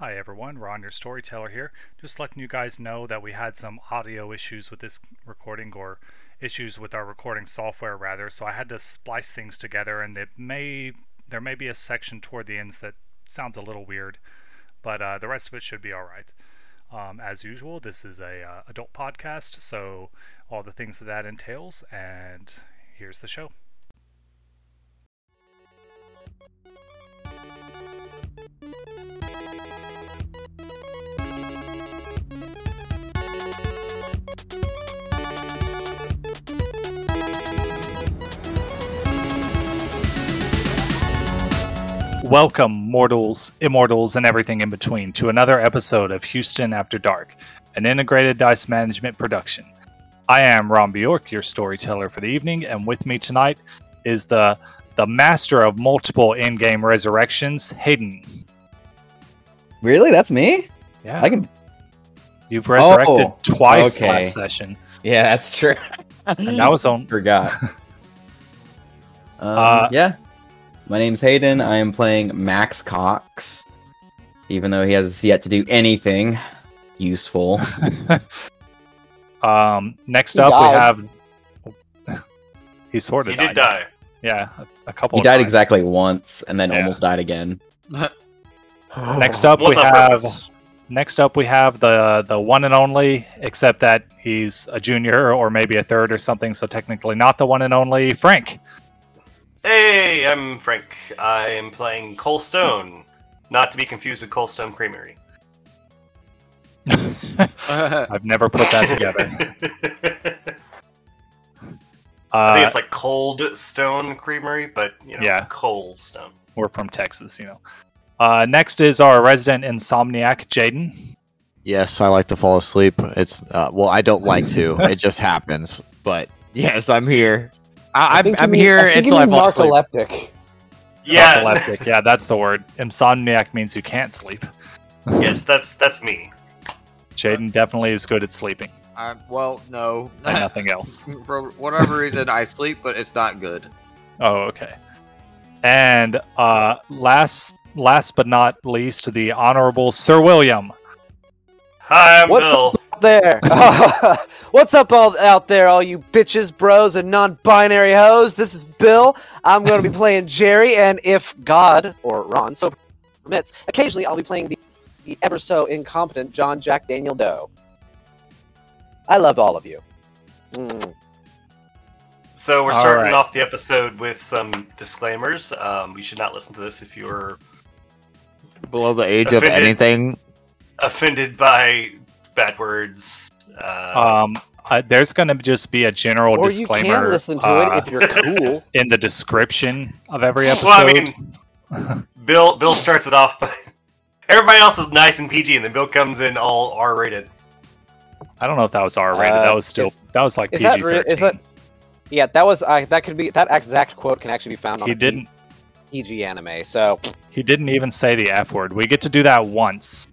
Hi everyone, Ron, your storyteller here. Just letting you guys know that we had some audio issues with this recording, or issues with our recording software rather. So I had to splice things together, and it may there may be a section toward the ends that sounds a little weird, but uh, the rest of it should be all right. Um, as usual, this is a uh, adult podcast, so all the things that that entails, and here's the show. Welcome, mortals, immortals, and everything in between, to another episode of Houston After Dark, an integrated dice management production. I am Ron Bjork, your storyteller for the evening, and with me tonight is the the master of multiple in-game resurrections, Hayden. Really? That's me? Yeah, I can. you've resurrected Oh, twice okay. last session, Yeah, that's true. and that was on. Forgot. um, Uh, yeah. My name's Hayden. I am playing Max Cox, even though he has yet to do anything useful. um, next He up, we have. he sort of He died. did die. Yeah, a, a couple. He of died times. exactly once and then Yeah. almost died again. Next up, What's we up, have. Rebels? Next up, we have the the one and only, except that he's a junior or maybe a third or something, so technically not the one and only Frank. Hey, I'm Frank. I am playing Cole Stone, not to be confused with Cole Stone Creamery. I've never put that together. I think Uh, it's like Cold Stone Creamery, but you know, Yeah. Cold Stone. we're from Texas, you know. Uh, next is our resident insomniac, Jaden. Yes, I like to fall asleep. It's uh, well, I don't like to. it just happens. But yes, I'm here. I, I'm, think I'm mean- here I until you I mean fall asleep. narcoleptic. Yeah, Narcoleptic. yeah, that's the word. Insomniac means you can't sleep. yes, that's that's me. Jaden definitely is good at sleeping, Uh, well, no. and nothing else. For whatever reason, I sleep, but it's not good. Oh, okay. And uh, last last but not least, the Honorable Sir William. Hi, I'm What's Bill. Out there. What's up all out there, all you bitches, bros, and non-binary hoes? This is Bill. I'm going to be playing Jerry, and if God or Ron so permits, occasionally I'll be playing the, the ever so incompetent John Jack Daniel Doe. I love all of you. Mm. So we're All starting right. off the episode with some disclaimers. Um, you should not listen to this if you're Below the age of anything. offended by bad words. Uh, Um, uh, there's going to just be a general Or you disclaimer can listen to uh, it if you're cool. in the description of every episode. Well, I mean, Bill Bill starts it off, but everybody else is nice and PG, and then Bill comes in all R rated. I don't know if that was R rated. Uh, that was still is- that was like is PG that re- is that- Yeah, that was uh, that could be that exact quote can actually be found on He a P- didn't. PG anime. So He didn't even say the F word. We get to do that once,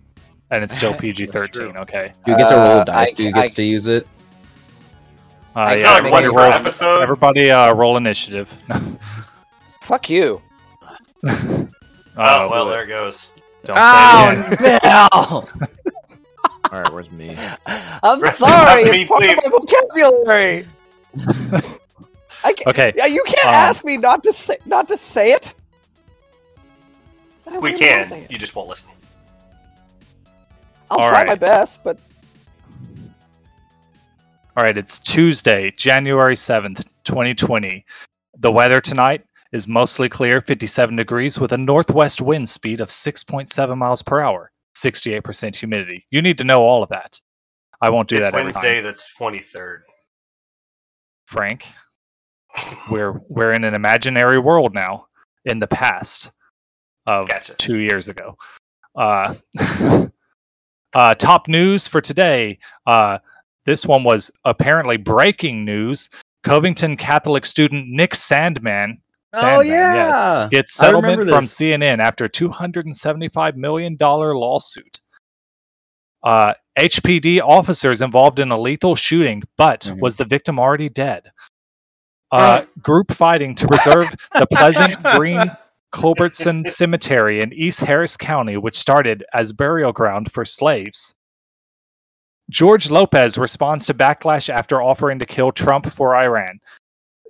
and it's still PG thirteen. Okay. Do you get to roll Uh, dice? I- Do you get I- to use it? Uh, I yeah, like everybody one roll. episode? Everybody uh, roll initiative. fuck you. oh, Oh, well, there it goes. Don't say it again. Bill! All right, where's me? I'm sorry. in It's part peace, of my vocabulary. I can't, Okay. Yeah, you can't um, ask me not to say not to say it. We can. say it. You just won't listen. I'll All try right. my best, but All right, it's Tuesday, January 7th, 2020. The weather tonight is mostly clear, 57 degrees, with a northwest wind speed of 6.7 miles per hour, 68% humidity. You need to know all of that. I won't do it's that every Wednesday, time. the twenty third. Frank, we're, we're in an imaginary world now, in the past of Gotcha. two years ago. Uh, uh, top news for today. Uh, this one was apparently breaking news. Covington Catholic student Nick Sandmann, Oh, Sandmann yeah. gets settlement from. CNN after $275 million lawsuit. Uh, HPD officers involved in a lethal shooting, but Mhm. was the victim already dead? Uh, group fighting to preserve the Pleasant Green Culbertson Cemetery in East Harris County, which started as burial ground for slaves. George Lopez responds to backlash after offering to kill Trump for Iran.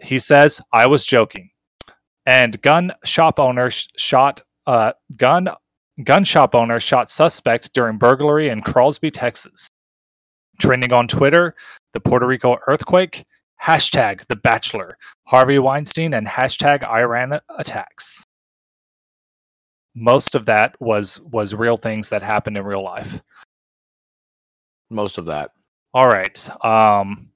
He says, "I was joking." And gun shop owner sh- shot uh, gun gun shop owner shot suspect during burglary in Crosby, Texas. Trending on Twitter, the Puerto Rico earthquake, hashtag The Bachelor, Harvey Weinstein, and hashtag Iran attacks. Most of that was was real things that happened in real life. Most of that. All right. Um,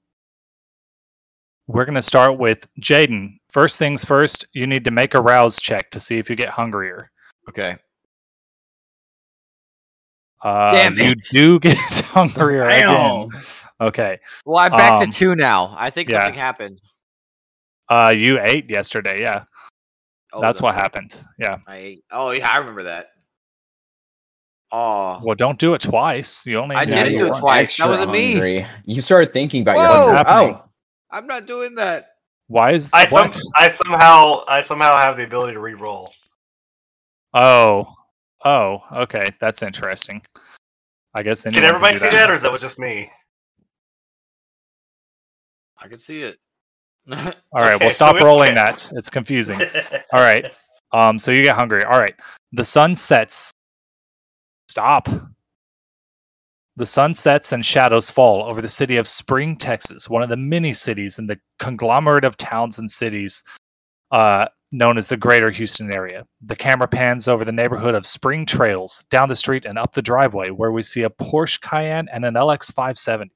we're going to start with Jaden. First things first, you need to make a rouse check to see if you get hungrier. Okay. Uh, Damn you do get hungrier again. Damn. Okay. Well, I'm back Um, to two now. I think yeah. something happened. Uh, you ate yesterday. Yeah, Oh, that's what right. happened. Yeah. I. Oh yeah, I remember that. Oh, Well, don't do it twice. You only I didn't do do it twice. That wasn't me. You started thinking about Whoa. your What's happening? Oh, I'm not doing that. Why is I some? I somehow I somehow have the ability to re-roll. Oh, oh, okay. That's interesting. I guess Can anyone everybody do see that, or is that was just me? I can see it. All right. Okay, well, so stop it- rolling okay. that. It's confusing. All right. Um. So you get hungry. All right. The sun sets. Stop. The sun sets and shadows fall over the city of Spring, Texas, one of the many cities in the conglomerate of towns and cities uh, known as the Greater Houston area. The camera pans over the neighborhood of Spring Trails, down the street and up the driveway, where we see a Porsche Cayenne and an LX 570.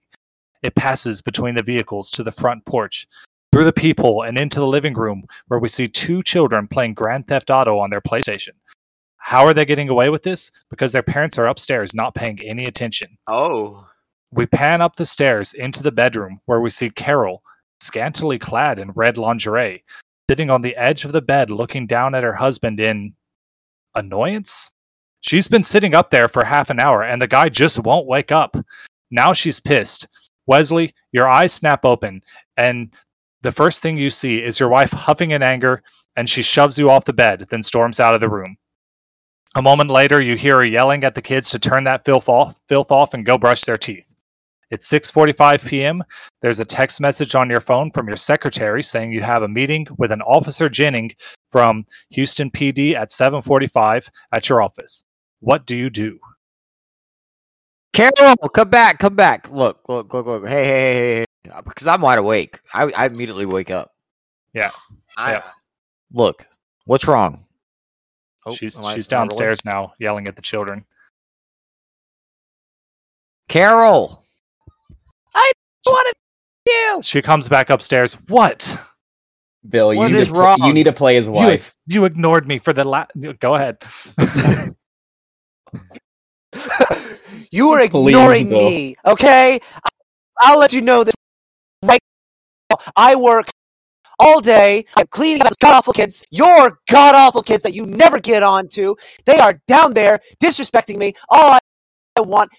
It passes between the vehicles to the front porch, through the peephole, and into the living room, where we see two children playing Grand Theft Auto on their PlayStation. How are they getting away with this? Because their parents are upstairs not paying any attention. oh, We pan up the stairs into the bedroom where we see Carol, scantily clad in red lingerie, sitting on the edge of the bed looking down at her husband in annoyance. She's been sitting up there for half an hour and the guy just won't wake up. Now she's pissed. Wesley, your eyes snap open and the first thing you see is your wife huffing in anger and she shoves you off the bed, then storms out of the room. A moment later, you hear her yelling at the kids to turn that filth off, filth off and go brush their teeth. It's 6:45 p.m. There's a text message on your phone from your secretary saying you have a meeting with an officer Jennings from Houston PD at 7:45 at your office. What do you do? Carol, come back, come back. Look, look, look, look. Hey, hey, hey, hey, hey. Uh, because I'm wide awake. I, I immediately wake up. Yeah. I, Yeah. Look, what's wrong? Oh, she's she's I downstairs now yelling at the children. Carol. What you? She comes back upstairs. What? Bill, you What need, is to pl- you need to play his You- wife. You ignored me for the last. Go ahead. you are ignoring Bill. me, okay? I- I'll let you know this right now. I work all day. I'm cleaning up those god awful kids. Your god awful kids that you never get on to. They are down there disrespecting me. All I want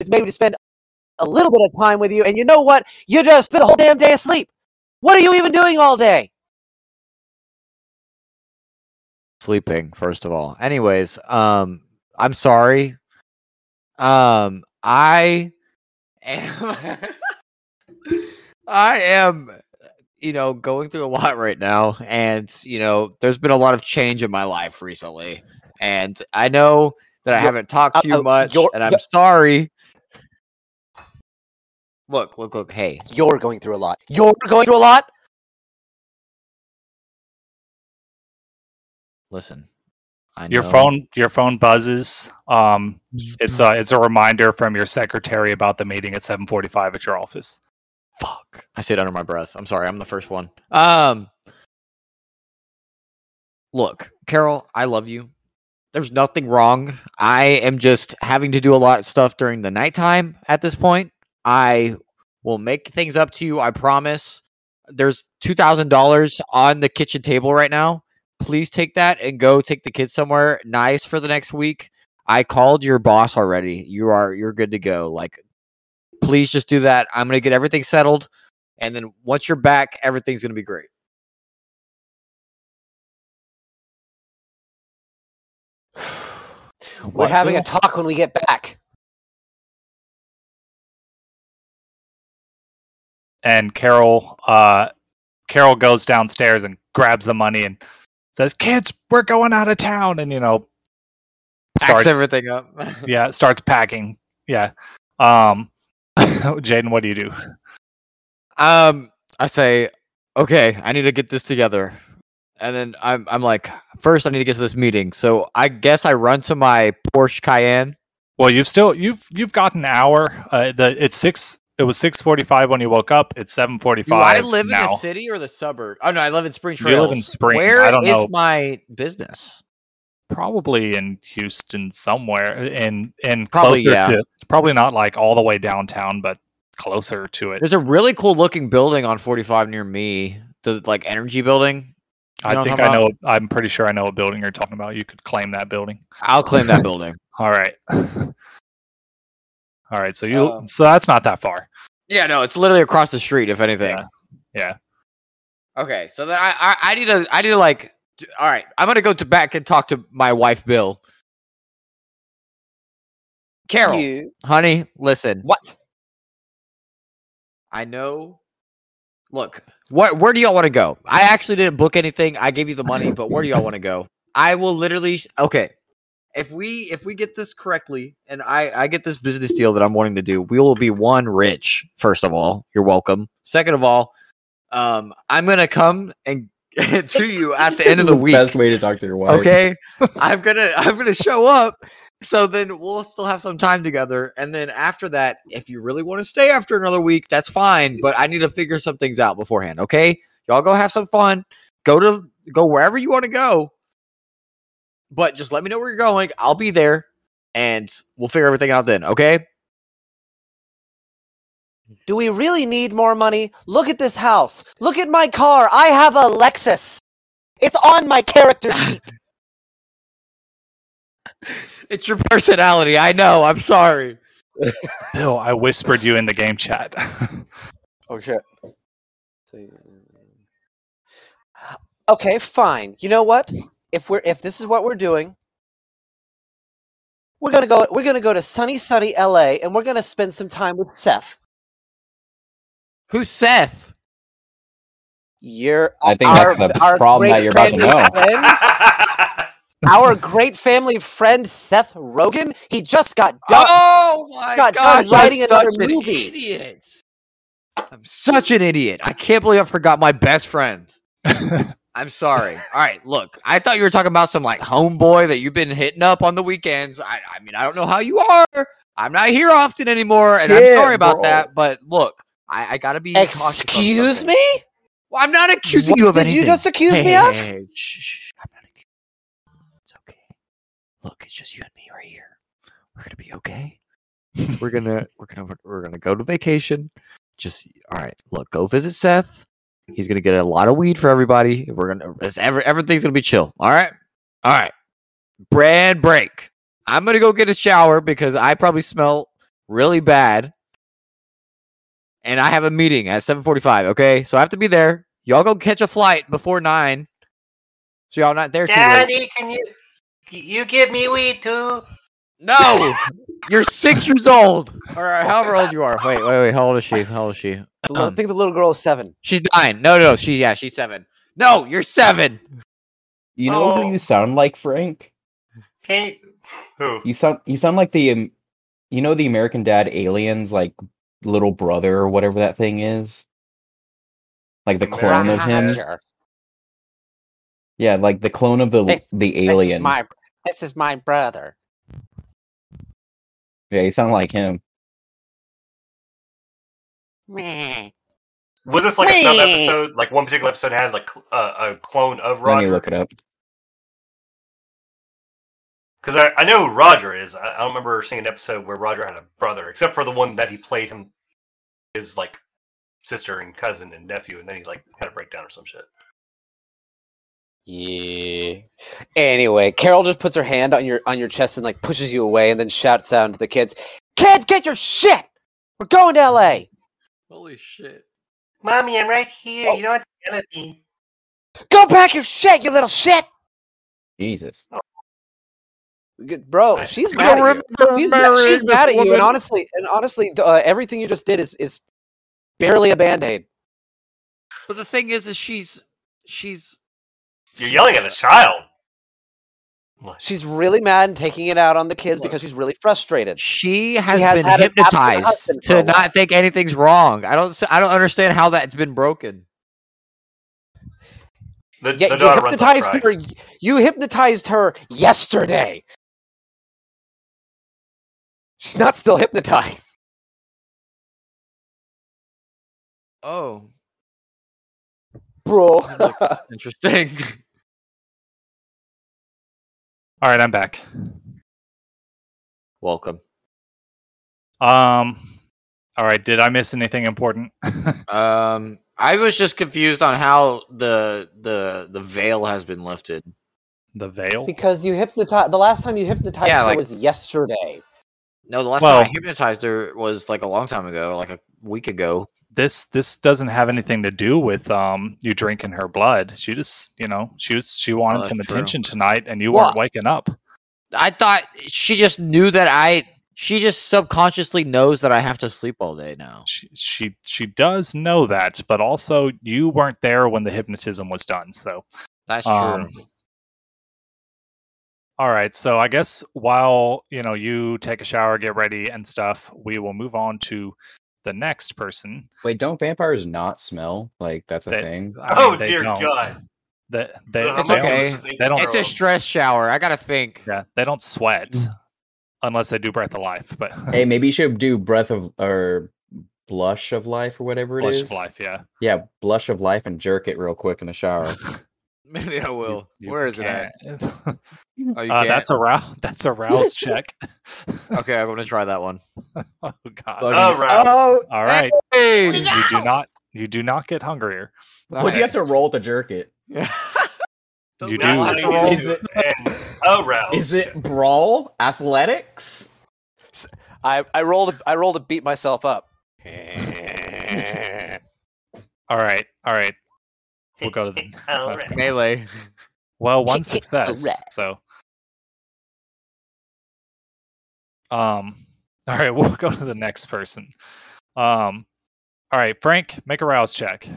is maybe to spend a little bit of time with you. And you know what? You just spend the whole damn day asleep. What are you even doing all day? Sleeping, first of all. Anyways, um, I'm sorry. Um, I am I am you know going through a lot right now and you know there's been a lot of change in my life recently and I know that I You're- haven't talked to uh, you uh, much you're- and I'm you're- sorry. Look, look, look. Hey, You're going through a lot. You're going through a lot. listen. I Your know- phone your phone buzzes. Um, it's a it's a reminder from your secretary about the meeting at 7:45 at your office. Fuck. I said under my breath. I'm sorry. I'm the first one. Um Look, Carol, I love you. There's nothing wrong. I am just having to do a lot of stuff during the nighttime at this point. I will make things up to you, I promise. There's $2,000 on the kitchen table right now. Please take that and go take the kids somewhere nice for the next week. I called your boss already. You are you're good to go. Like please just do that. I'm going to get everything settled. And then once you're back, everything's going to be great. We're having a talk when we get back. and Carol uh Carol goes downstairs and grabs the money and says, "Kids, we're going out of town." And you know, Packs starts everything up. yeah, starts packing. Yeah. Um Jaden, what do you do? Um, I say, okay, I need to get this together, and then I'm I'm like, first I need to get to this meeting. So I guess I run to my Porsche Cayenne. Well, you've still you've you've got an hour. Uh, the it's six. It was six forty five when you woke up. It's seven forty-five. Do I live now. in the city or the suburb? Oh no, I live in Spring You Trails. live in Spring. Where I don't is know. my business? Probably in Houston somewhere. and and Probably, closer yeah. to probably not like all the way downtown, but closer to it. There's a really cool looking building on 45 near me. The like energy building. You know I think I about? know. I'm pretty sure I know what building you're talking about. You could claim that building. I'll claim that building. All right. All right. So you. Um, so that's not that far. Yeah, no, it's literally across the street. If anything. Yeah. Yeah. Okay, so then I, I I need to I need to like all right. I'm gonna go to back and talk to my wife Bill. Carol, You honey, listen. what? I know. Look, what where do y'all want to go? I actually didn't book anything. I gave you the money, but where do y'all want to go? I will literally okay. If we if we get this correctly and I I get this business deal that I'm wanting to do, we will be one rich. First of all, you're welcome. Second of all, um, I'm gonna come and to you at the end of the week. Best way to talk to your wife. Okay, I'm gonna I'm gonna show up. So then we'll still have some time together, and then after that, if you really want to stay after another week, that's fine. But I need to figure some things out beforehand. Okay, y'all go have some fun. Go to go wherever you want to go, but just let me know where you're going. I'll be there, and we'll figure everything out then. Okay. Do we really need more money? Look at this house. Look at my car. I have a Lexus. It's on my character sheet. It's your personality. I know. I'm sorry. Bill, I whispered you in the game chat. Oh shit. Okay, fine. You know what? If we're if this is what we're doing, we're gonna go. We're gonna go to sunny, sunny LA, and we're gonna spend some time with Seth. Who's Seth? You're I think our, that's the our problem that you're about to know. friend- our great family friend Seth Rogen. He just got done. Oh my got done gosh! writing I'm another such an movie. Idiot. I'm such an idiot. I can't believe I forgot my best friend. I'm sorry. All right, look, I thought you were talking about some like homeboy that you've been hitting up on the weekends. I, I mean, I don't know how you are. I'm not here often anymore, and I'm sorry about bro. that. But look, I, I gotta be. Excuse me? Well, I'm not accusing What you of did anything. you just accuse Hey, me hey, of? hey, shh, shh, I'm not accusing. It's okay. Look, it's just you and me right here. We're gonna be okay. we're gonna we're gonna we're gonna go to vacation. Just all right. Look, go visit Seth. He's gonna get a lot of weed for everybody. We're gonna every, everything's gonna be chill. All right. All right. Brand break. I'm gonna go get a shower because I probably smell really bad. And I have a meeting at 7:45. Okay, so I have to be there. Y'all go catch a flight before nine. So y'all not there too late. Daddy, can you you give me weed too? No, you're six years old, or however old you are. Wait, wait, wait. How old is she? How old is she? The little- I think the little girl is seven. She's nine. No, no, she yeah, she's seven. No, you're seven. You know Oh. who you sound like, Frank? Can you, who? You sound you sound like the um, you know the American Dad aliens like little brother or whatever that thing is. Like the clone of him. Sure. Yeah, like the clone of the This- the alien. This is my, this is my brother. Yeah, you sound like him. Meh. Was this like a sub episode? Like one particular episode had like uh, a clone of Roger. Let me look it up. Because I, I know who Roger is. I, I don't remember seeing an episode where Roger had a brother, except for the one that he played him his like sister and cousin and nephew, and then he like had a breakdown or some shit. Yeah. Anyway, Carol just puts her hand on your on your chest and like pushes you away, and then shouts out to the kids, "Kids, get your shit! We're going to L.A. Holy shit. Mommy, I'm right here. Oh. You don't have to yell at me. Go pack your shit, you little shit!" Jesus. Good- Bro, she's mad at you. She's, marrying she's mad at you, and honestly, and honestly, uh, everything you just did is is barely a band aid. But the thing is, is she's she's You're yelling at a child. She's really mad and taking it out on the kids because she's really frustrated. she has, has been had an absent hypnotized to a while. not think anything's wrong. I don't s- I don't understand how that's been broken. The, Yeah, the you daughter runs off hypnotized her. You hypnotized her yesterday. She's not still hypnotized. Oh, Bro. interesting. All right, I'm back. Welcome. Um, all right. Did I miss anything important? Um, I was just confused on how the the the veil has been lifted. the veil. because you hypnotized. The last time you hypnotized Yeah, her like- was yesterday. No, the last Well- time I hypnotized her was like a long time ago, like a week ago. This this doesn't have anything to do with um you drinking her blood. She just you know she was she wanted some true. attention tonight, and you Well, weren't waking up. I thought she just knew that I. She just subconsciously knows that I have to sleep all day now. She she she does know that, but also you weren't there when the hypnotism was done. So That's true. All right. So I guess while you know you take a shower, get ready, and stuff, we will move on to the next person. Wait, don't vampires not smell? Like that's a They- thing. I Oh, mean, they dear don't. God. They, they, It's they my don't- okay. goodness, this is They don't. it's a stress shower. I gotta think. Yeah, they don't sweat unless they do breath of life. But Hey, maybe you should do breath of or blush of life or whatever it flush is. of life. Yeah. Yeah, blush of life and jerk it real quick in the shower. Maybe I will. You Where is it at? can't. Oh, you uh, that's a rouse. That's a rouse check. Okay, I'm gonna try that one. oh God. Buggy. Oh, Rouse. All right. Hey! You do not. You do not get hungrier. What do you have to roll to jerk it? Don't You do. all have to roll? Is it- oh, Rouse. Is it brawl? Athletics? I I rolled. I rolled to beat myself up. All right. All right. We'll go to the. All okay. right. melee? Well, one Kick success. alright. So. Um. All right. We'll go to the next person. Um. All right, Frank, make a rouse check.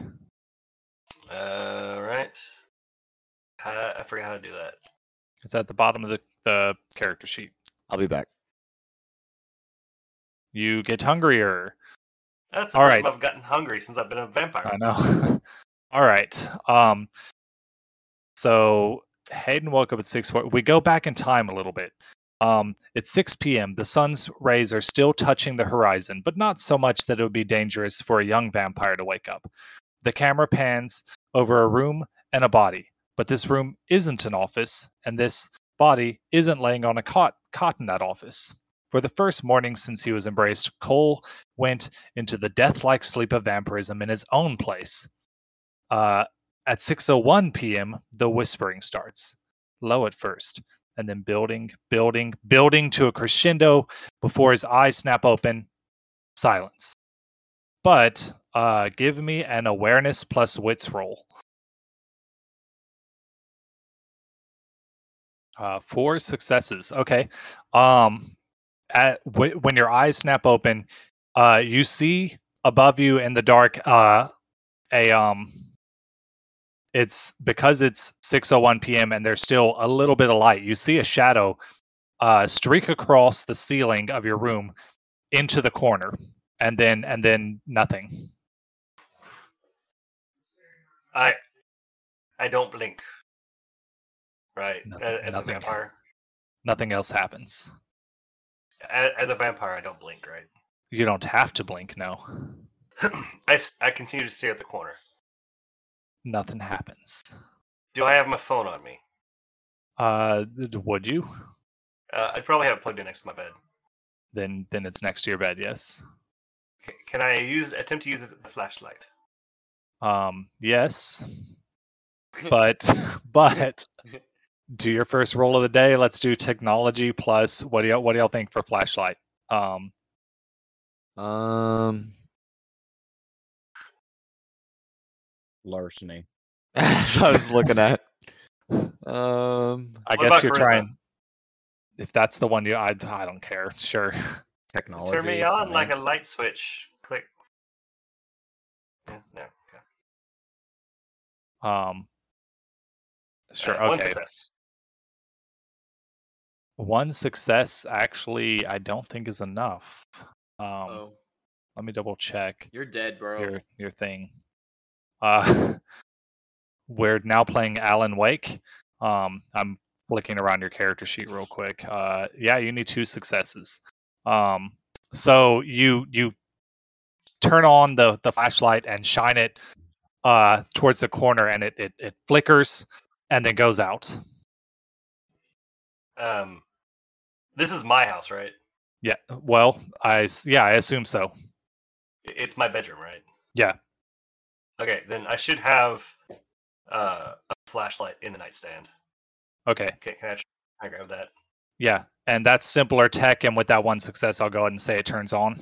All right. Uh, I forgot how to do that. It's at the bottom of the, the character sheet. I'll be back. You get hungrier. That's the All first right. time I've gotten hungry since I've been a vampire. I know. All right. Um. So Hayden woke up at six. We go back in time a little bit. Um, it's 6 p.m. The sun's rays are still touching the horizon, but not so much that it would be dangerous for a young vampire to wake up. The camera pans over a room and a body, but this room isn't an office, and this body isn't laying on a cot, cot in that office. For the first morning since he was embraced, Cole went into the death-like sleep of vampirism in his own place. Uh, at 6:01 p.m., the whispering starts, low at first, and then building, building, building to a crescendo before his eyes snap open. Silence. But uh, give me an awareness plus wits roll. Uh, four successes. Okay. Um, at, w- when your eyes snap open, uh, you see above you in the dark uh, a um. It's because it's 6:01 p.m. and there's still a little bit of light. You see a shadow uh, streak across the ceiling of your room into the corner, and then and then nothing. I I don't blink. Right. Nothing- As a vampire. Nothing else happens. A- As a vampire, I don't blink. Right. You don't have to blink. No, I I continue to stare at the corner. Nothing happens. Do I have my phone on me? Uh, would you? Uh, I'd probably have it plugged in next to my bed. Then then it's next to your bed. Yes. C- Can I use attempt to use the flashlight? Um. Yes. But but do your first roll of the day. Let's do technology plus what do y'all what do y'all think for flashlight? Um. Um, Larceny. that's what I was looking at. Um, I What guess you're charisma? trying. if that's the one you, I, I don't care. Sure. Technology. Turn me on like a light switch. Click. Yeah, no. Okay. Um. Sure. One okay. success. One success actually, I don't think is enough. Um, oh, let me double check you're dead, bro. your your thing. Uh, we're now playing Alan Wake. Um, I'm flicking around your character sheet real quick. Uh, yeah, you need two successes. Um, so you you turn on the the flashlight and shine it uh towards the corner, and it it, it flickers and then goes out. Um, this is my house, right? Yeah. Well, I yeah, I assume so. It's my bedroom, right? Yeah. Okay, then I should have uh, a flashlight in the nightstand. Okay. Okay, can I, can I grab that? Yeah, and that's simpler tech, and with that one success, I'll go ahead and say it turns on.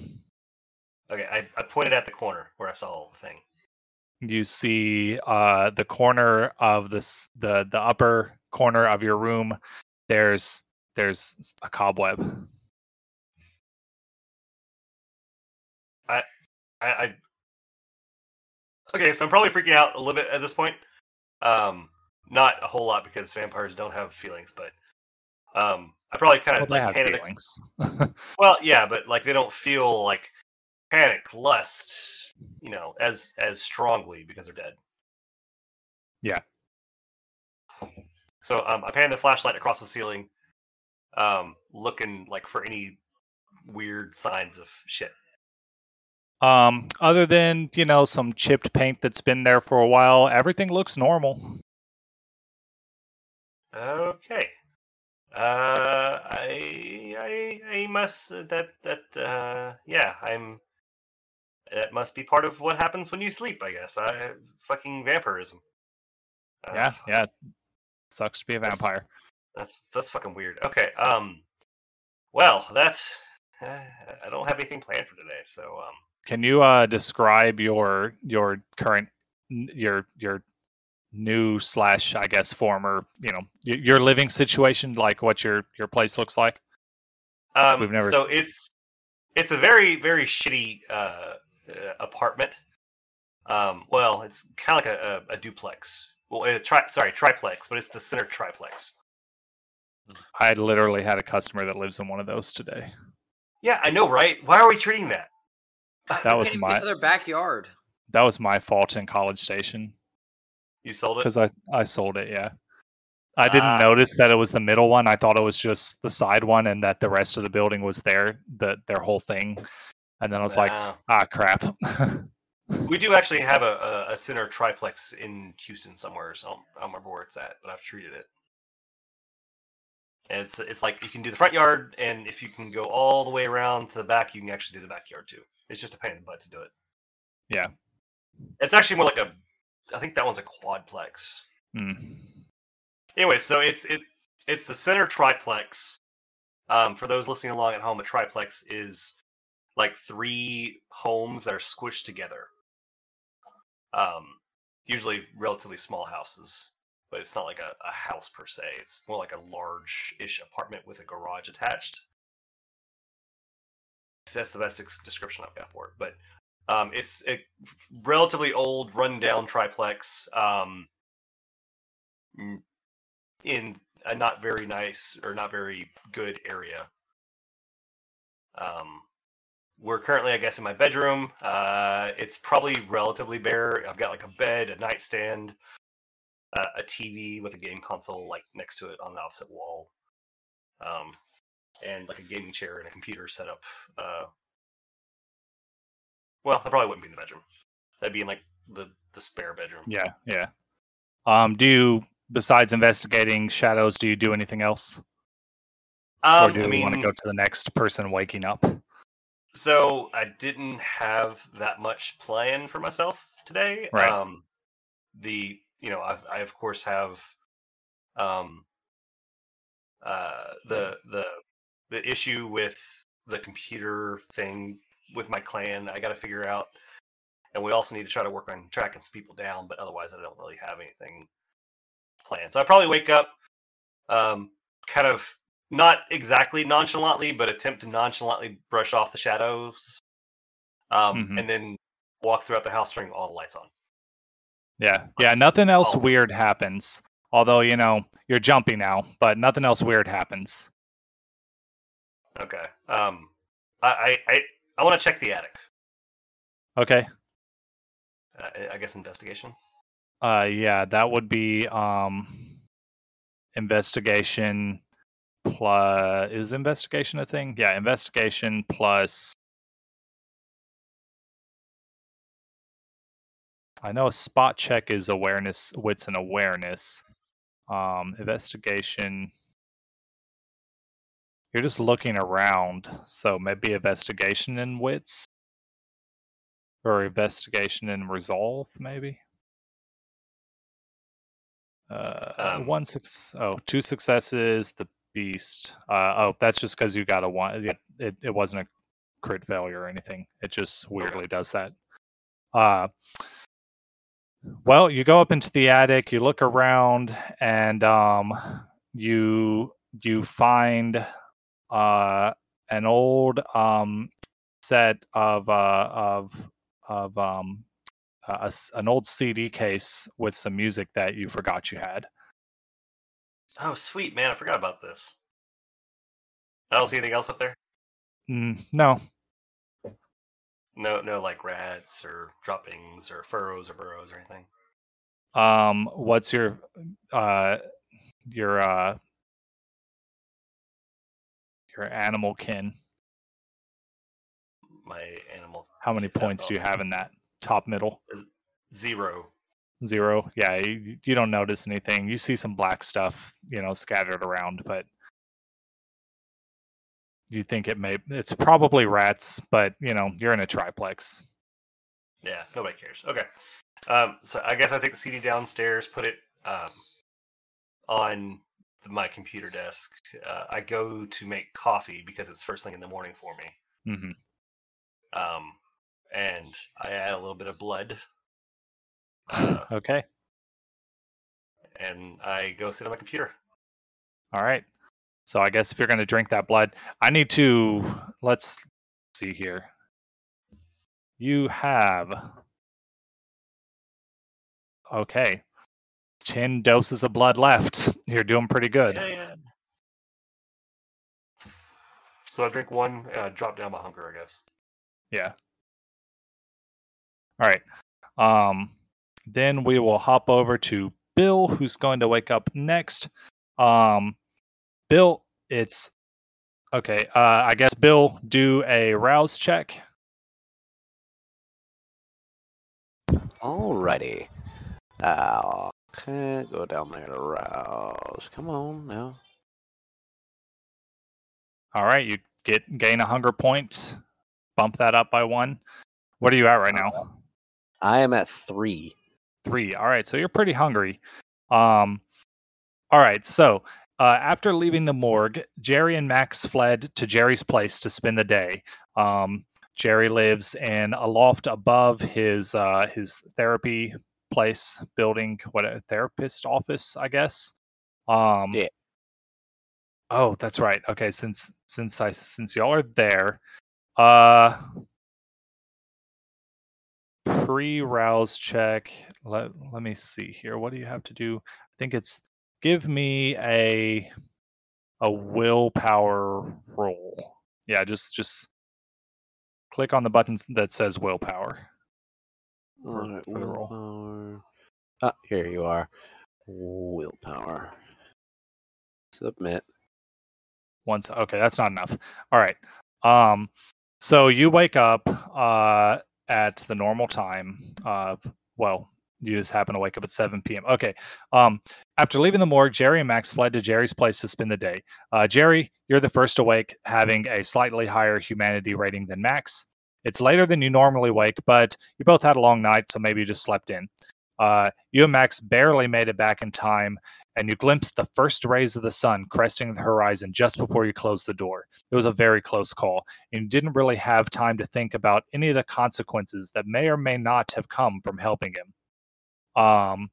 Okay, I, I pointed at the corner where I saw the thing. You see uh, the corner of this the the upper corner of your room. There's there's a cobweb. I, I okay, so I'm probably freaking out a little bit at this point. Um, not a whole lot because vampires don't have feelings, but um, I probably kind Well, of they like it- feelings. Well, yeah, but like they don't feel like panic, lust, you know, as as strongly because they're dead. Yeah. So um, I pan the flashlight across the ceiling, um, looking like for any weird signs of shit. Um, other than you know some chipped paint that's been there for a while, everything looks normal. Okay. Uh, I I I must uh, that that uh yeah I'm. That must be part of what happens when you sleep, I guess. I fucking vampirism. Uh, Yeah, yeah. Sucks to be a vampire. That's that's fucking weird. Okay. Um. Well, that's. Uh, I don't have anything planned for today, so um. Can you uh describe your your current your your new slash I guess former you know your living situation like what your your place looks like? Um, We've never- So it's it's a very very shitty uh, apartment. Um, well, it's kind of like a, a, a duplex. Well, a tri- sorry, triplex, but it's the center triplex. I literally had a customer that lives in one of those today. Yeah, I know, right? Why are we treating that? That was my get to their backyard. that was my fault in College Station You sold it. because I I sold it. Yeah, I didn't Ah. notice that it was the middle one. I thought it was just the side one, and that the rest of the building was there, the their whole thing. And then I was like, Nah. ah, crap. we do actually have a, a, a center triplex in Houston somewhere. So I don't, I don't remember where it's at, but I've treated it. And it's it's like you can do the front yard, and if you can go all the way around to the back, you can actually do the backyard too. It's just a pain in the butt to do it. Yeah. It's actually more like a, I think that one's a quadplex. Mm. Anyway, so it's it it's the center triplex. Um, for those listening along at home, a triplex is like three homes that are squished together. Um, usually relatively small houses, but it's not like a, a house per se. It's more like a large-ish apartment with a garage attached. That's the best description I've got for it. But um, it's a relatively old, run-down triplex. Um, in a not very nice or not very good area. Um, we're currently, I guess, in my bedroom. Uh, it's probably relatively bare. I've got like a bed, a nightstand, uh, a TV with a game console like next to it on the opposite wall, um, and like a gaming chair and a computer set up. Uh, well, that probably wouldn't be in the bedroom. That'd be in like the the spare bedroom. Yeah, yeah. Um, do you besides investigating shadows, do you do anything else, or Um, do I you mean, want to go to the next person waking up? So I didn't have that much plan for myself today. Right. Um, the you know I've, I of course have um, uh, the the the issue with the computer thing with my clan. I got to figure out, and we also need to try to work on tracking some people down. But otherwise, I don't really have anything planned. So I probably wake up, um, kind of not exactly nonchalantly, but attempt to nonchalantly brush off the shadows, um, Mhm. and then walk throughout the house, turning all the lights on. Yeah, yeah. Nothing else Oh. weird happens. Although you know you're jumpy now, but nothing else weird happens. Okay. Um, I I I, I want to check the attic. Okay. Uh, I- I guess investigation. Uh, yeah, that would be um, investigation plus is investigation a thing? Yeah, investigation plus. I know a spot check is awareness, wits, and awareness. Um, investigation. You're just looking around, so maybe investigation and wits, or investigation and resolve, maybe. Uh, Um, one six oh two successes. The beast. Uh, oh, that's just because you got a one. It, it it wasn't a crit failure or anything. It just weirdly does that. Uh, well, you go up into the attic. You look around, and um, you you find uh an old um set of uh of of um a an old CD case with some music that you forgot you had. Oh, sweet man! I forgot about this. I don't see anything else up there. Mm, no, No, no, like rats or droppings or furrows or burrows or anything. Um, what's your uh your uh your animal ken? My animal How many points do you have in that top middle? zero. Zero. Yeah, you, you don't notice anything. You see some black stuff, you know, scattered around, but you think it may it's probably rats, but you know, you're in a triplex. Yeah, nobody cares. Okay. Um, so I guess I take the CD downstairs, put it um, on my computer desk. Uh, I go to make coffee because it's first thing in the morning for me. hmm Um, and I add a little bit of blood. Uh, Okay. and I go sit on my computer. All right. So I guess if you're going to drink that blood, I need to let's see here. You have okay, ten doses of blood left. You're doing pretty good. Yeah, yeah. So I drink one, uh, drop down my hunger, I guess. Yeah. All right. Um, then we will hop over to Bill, who's going to wake up next. Um, Bill, it's okay. Uh, I guess Bill, do a rouse check. Alrighty. Uh, okay, go down there to rouse. Come on now. All right, you get gain a hunger points. bump that up by one. What are you at right now? I am at three. Three. All right, so you're pretty hungry. Um, all right, so uh, after leaving the morgue, Jerry and Max fled to Jerry's place to spend the day. Um, Jerry lives in a loft above his uh, his therapy place building, what a therapist office, I guess. Um, Yeah. Oh, that's right. Okay, since since I since y'all are there, uh, pre-rouse check. Let let me see here. What do you have to do? I think it's give me a a willpower roll. Yeah, just just click on the button that says willpower. For- Alright, for the roll. willpower. Ah, here you are. Willpower. Submit. Once okay, that's not enough. All right. Um so you wake up uh at the normal time. Uh well, you just happen to wake up at 7 p.m. Okay. Um after leaving the morgue, Jerry and Max fled to Jerry's place to spend the day. Uh Jerry, you're the first awake, having a slightly higher humanity rating than Max. It's later than you normally wake, but you both had a long night, so maybe you just slept in. Uh, you and Max barely made it back in time, and you glimpsed the first rays of the sun cresting the horizon just before you closed the door. It was a very close call, and you didn't really have time to think about any of the consequences that may or may not have come from helping him. Um,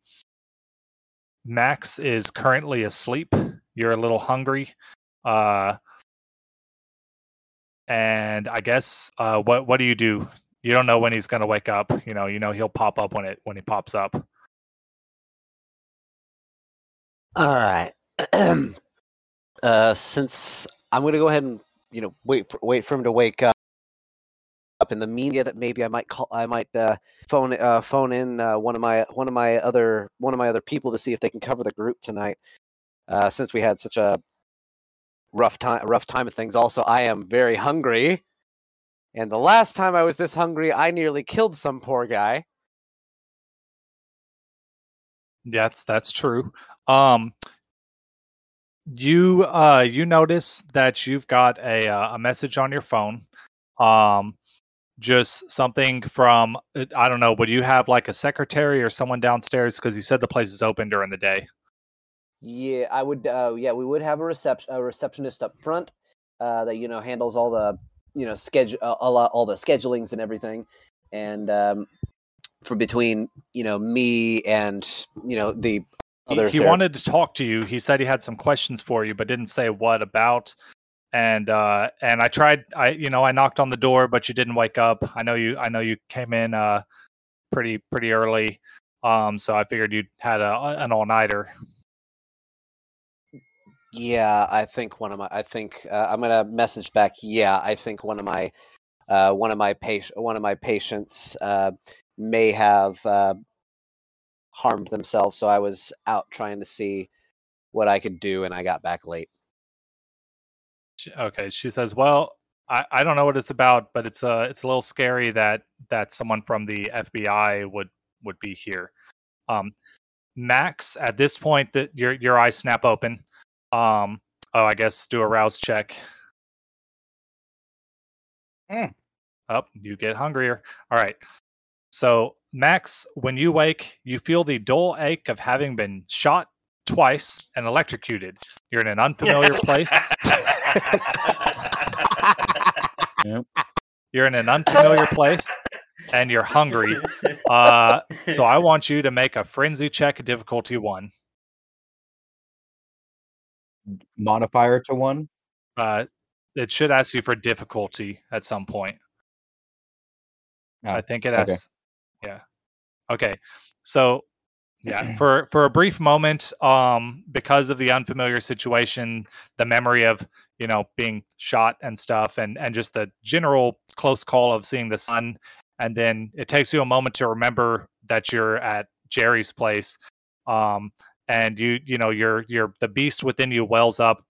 Max is currently asleep. You're a little hungry. Uh, and I guess uh, what what do you do? You don't know when he's gonna wake up. You know, you know he'll pop up when it when he pops up. All right. uh, since I'm to go ahead and you know wait for, wait for him to wake up. Up in the media that maybe I might call I might uh, phone uh, phone in uh, one of my one of my other one of my other people to see if they can cover the group tonight. Uh, since we had such a rough time rough time of things. Also, I am very hungry, and the last time I was this hungry, I nearly killed some poor guy. That's that's true. Um, you uh you notice that you've got a uh, a message on your phone. Um, just something from uh, I don't know. Would you have like a secretary or someone downstairs? Because you said the place is open during the day. Yeah, I would. Uh, yeah, we would have a reception a receptionist up front uh, that you know handles all the you know schedule uh, all, all the schedulings and everything, and um, for between you know me and you know the He, other he thera- wanted to talk to you. He said he had some questions for you, but didn't say what about. And uh, and I tried. I you know I knocked on the door, but you didn't wake up. I know you. I know you came in uh, pretty pretty early. Um, so I figured you had a an all nighter. Yeah, I think one of my. I think uh, I'm gonna message back. Yeah, I think one of my, uh, one of my patient, one of my patients uh, may have uh, harmed themselves. So I was out trying to see what I could do, and I got back late. Okay, she says, "Well, I, I don't know what it's about, but it's uh it's a little scary that that someone from the FBI would would be here." Um, Max, at this point, that your your eyes snap open. Um, oh, I guess do a rouse check. Mm. Up, you get hungrier. All right. So, Max, when you wake, you feel the dull ache of having been shot twice and electrocuted. You're in an unfamiliar place. You're in an unfamiliar place and you're hungry. Uh, so I want you to make a frenzy check, difficulty one. Modifier to one. Uh, it should ask you for difficulty at some point. I Oh, think it okay. has. Yeah. Okay. So yeah, for for a brief moment, um, because of the unfamiliar situation, the memory of you know being shot and stuff, and and just the general close call of seeing the sun, and then it takes you a moment to remember that you're at Jerry's place, um, and you you know you're you're the beast within you wells up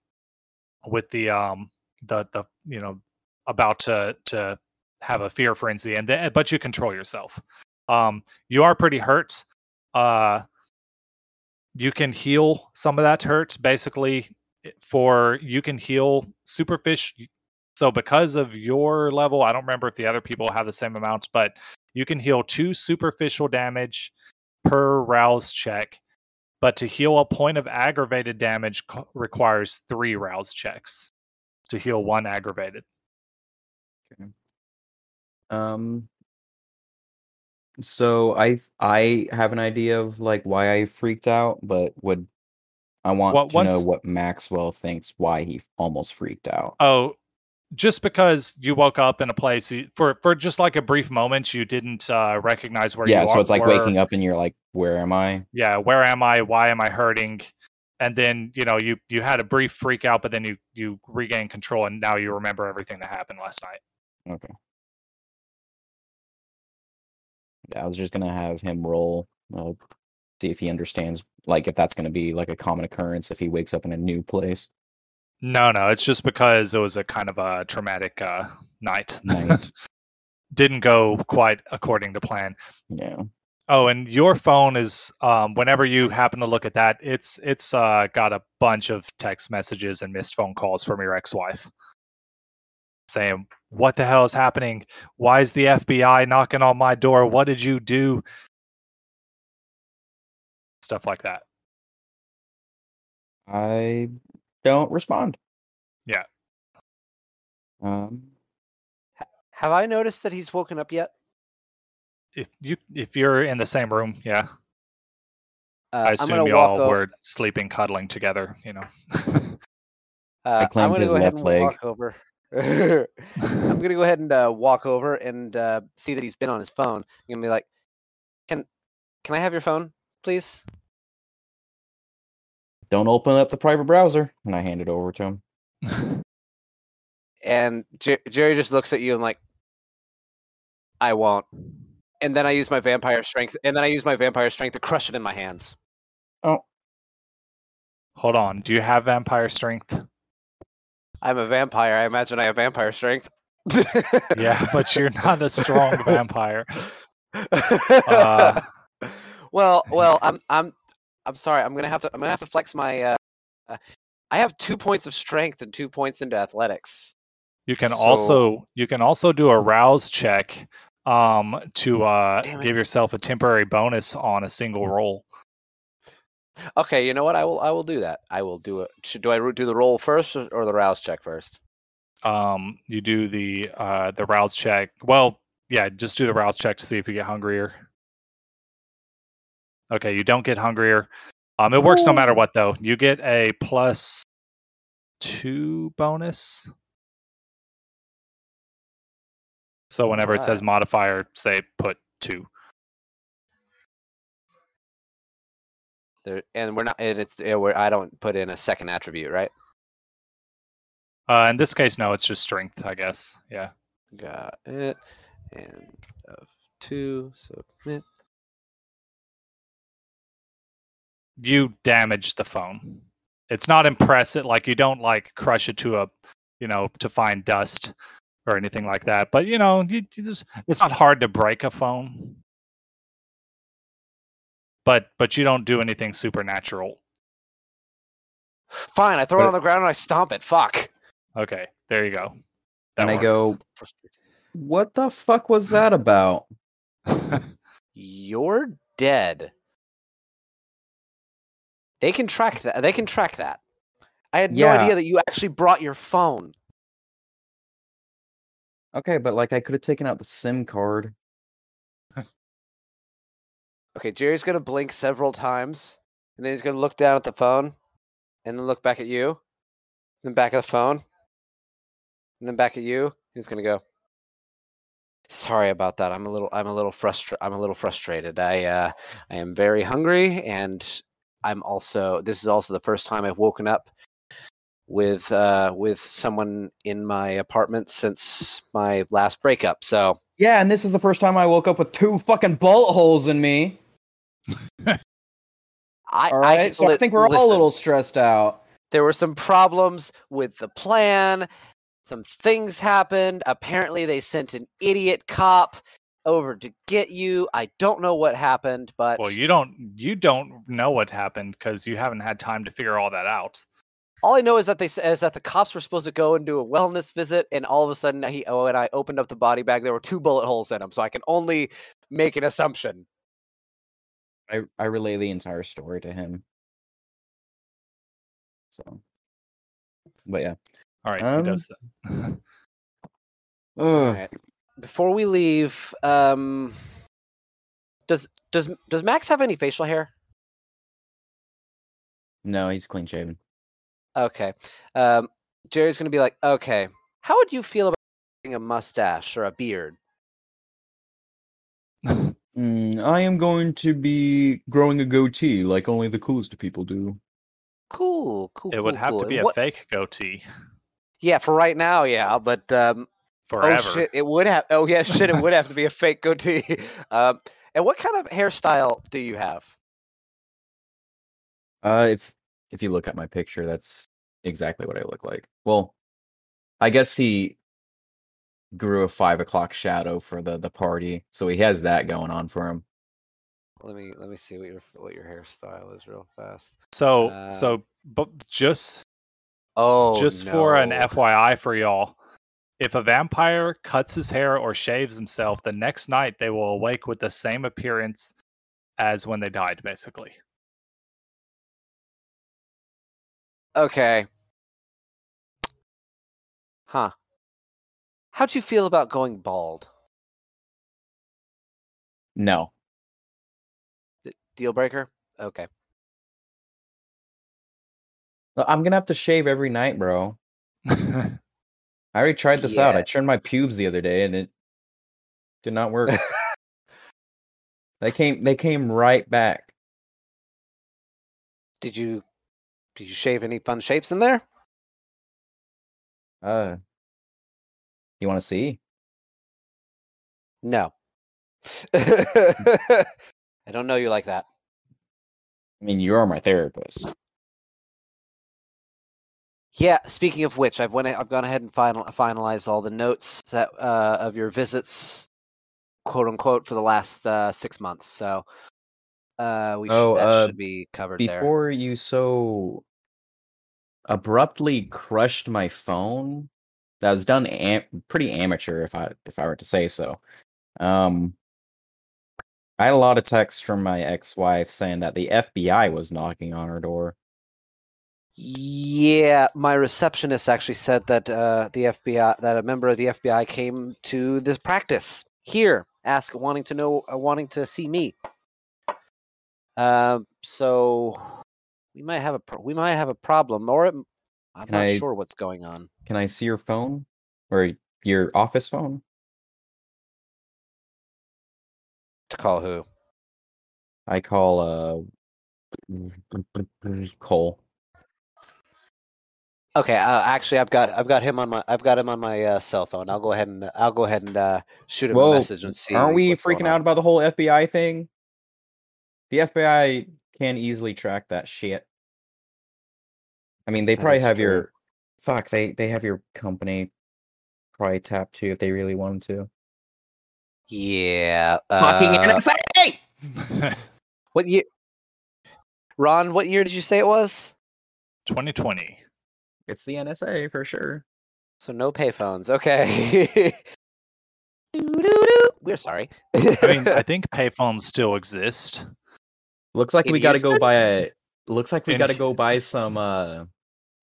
with the um the the you know about to to have a fear frenzy and then but you control yourself. Um you are pretty hurt. Uh you can heal some of that hurt basically for you can heal superficial so because of your level i don't remember if the other people have the same amounts but you can heal two superficial damage per rouse check but to heal a point of aggravated damage co- requires three rouse checks to heal one aggravated Okay. Um. So I I have an idea of like why I freaked out, but would I want Well, to know what Maxwell thinks why he almost freaked out? Oh, just because you woke up in a place you, for for just like a brief moment, you didn't uh, recognize where you yeah, are. so it's like waking up and you're like, where am I? Yeah, where am I? Why am I hurting? And then you know you you had a brief freak out, but then you you regain control, and now you remember everything that happened last night. Okay. Yeah, I was just gonna have him roll, uh, see if he understands, like if that's gonna be like a common occurrence if he wakes up in a new place. No, no, it's just because it was a kind of a traumatic uh, night. Night. Didn't go quite according to plan. Yeah. Oh, and your phone is um, whenever you happen to look at that, it's it's uh, got a bunch of text messages and missed phone calls from your ex-wife saying, "What the hell is happening? Why is the FBI knocking on my door? What did you do?" Stuff like that. I don't respond. Yeah. Um. Have I noticed that he's woken up yet? If you if you're in the same room, yeah, Uh, I assume you all o- were sleeping, cuddling together. You know. Uh, I'm claimed gonna his go ahead left and leg. walk over. I'm gonna go ahead and uh, walk over and uh, see that he's been on his phone. I'm gonna be like, "Can can I have your phone, please?" Don't open up the private browser. And I hand it over to him. And Jer- Jerry just looks at you and like, "I won't." And then I use my vampire strength, and then I use my vampire strength to crush it in my hands. Oh. Hold on. Do you have vampire strength? I'm a vampire. I imagine I have vampire strength. Yeah, but you're not a strong vampire. Uh, well, well, I'm I'm I'm sorry. I'm gonna have to I'm gonna have to flex my. Uh, uh, I have two points of strength and two points into athletics. You can So- also you can also do a rouse check um to uh give yourself a temporary bonus on a single roll. Okay, you know what? I will I will do that. I will do it. Should do I do the roll first or, or the rouse check first? Um you do the uh the rouse check. Well, yeah, just do the rouse check to see if you get hungrier. Okay, you don't get hungrier. Um it works no matter what though. You get a plus 2 bonus. So whenever it says modifier, say put 2. There, and we're not. And it's we're, I don't put in a second attribute, right? Uh, in this case, no, it's just strength, I guess. Yeah. Got it. And of two submit. You damage the phone. It's not impressive. Like you don't like crush it to a, you know, to find dust or anything like that. But you know, you, you just it's not hard to break a phone. But but you don't do anything supernatural. Fine, I throw it on the ground and I stomp it. Fuck. Okay, there you go. And I go, what the fuck was that about? You're dead. They can track that. They can track that. I had no idea that you actually brought your phone. Okay, but like I could have taken out the SIM card. Okay, Jerry's gonna blink several times, and then he's gonna look down at the phone, and then look back at you, then back at the phone, and then back at you. He's gonna go. Sorry about that. I'm a little. I'm a little frustrated. I'm a little frustrated. I. Uh, I am very hungry, and I'm also. This is also the first time I've woken up with uh with someone in my apartment since my last breakup. So Yeah, and this is the first time I woke up with two fucking bullet holes in me. I. All I right, can- so I think we're all a little stressed out. there were some problems with the plan. Some things happened. Apparently, they sent an idiot cop over to get you. I don't know what happened, but well, you don't you don't know what happened because you haven't had time to figure all that out. all I know is that they s- is that the cops were supposed to go and do a wellness visit, and all of a sudden, he oh, and I opened up the body bag, there were two bullet holes in him, So I can only make an assumption. I, I relay the entire story to him. So, but yeah. All right, Um, he does that. Ugh. Alright. Before we leave, um, does does does Max have any facial hair? No, he's clean shaven. Okay. Um, Jerry's going to be like, okay, how would you feel about having a mustache or a beard? Mm, I am going to be growing a goatee like only the coolest people do. Cool, cool. it would cool, have cool. to be And a what- fake goatee Yeah, for right now, yeah. But um, forever. oh shit, it would have. Oh yeah, shit, it would have to be a fake goatee. Um, and what kind of hairstyle do you have? Uh, if if you look at my picture, that's exactly what I look like. Well, I guess he grew a five o'clock shadow for the the party, so he has that going on for him. Let me let me see what your what your hairstyle is real fast. So Uh, so but just Oh, just for an. FYI for y'all, if a vampire cuts his hair or shaves himself, the next night they will awake with the same appearance as when they died, basically. Okay. Huh. How'd you feel about going bald? No, Deal breaker? Okay. I'm gonna have to shave every night, bro. I already tried this out. I Yeah. trimmed my pubes the other day and it did not work. they came they came right back. Did you did you shave any fun shapes in there? Uh you wanna see? No. I don't know you like that. I mean you are my therapist. Yeah. Speaking of which, I've went. I've gone ahead and final finalized all the notes that uh, of your visits, quote unquote, for the last uh, six months. So uh, we Oh, should, that uh, should be covered there. Before you so abruptly crushed my phone, that was done am- pretty amateur if I if I were to say so. Um I had a lot of texts from my ex-wife saying that the FBI was knocking on her door. Yeah, my receptionist actually said that uh, the FBI, that a member of the FBI came to this practice here, ask wanting to know, uh, wanting to see me. Um, so we might have a pro- we might have a problem, or it, I'm Can not I- sure what's going on. Can I see your phone or your office phone? To call who? I call uh Cole. Okay, uh, actually, I've got I've got him on my I've got him on my uh, cell phone. I'll go ahead and I'll go ahead and uh, shoot him Whoa, a message and see. Aren't we what's going freaking out on. about the whole FBI thing? The FBI can easily track that shit. I mean, they That probably have true. your fuck. They they have your company probably tapped too if they really wanted to. Yeah. Fucking Uh, NSA! what year? Ron, what year did you say it was? 2020. It's the NSA for sure. So no payphones. Okay. We're sorry. I mean, I think payphones still exist. Looks like It we got to go buy a. Looks like we got to go buy some. uh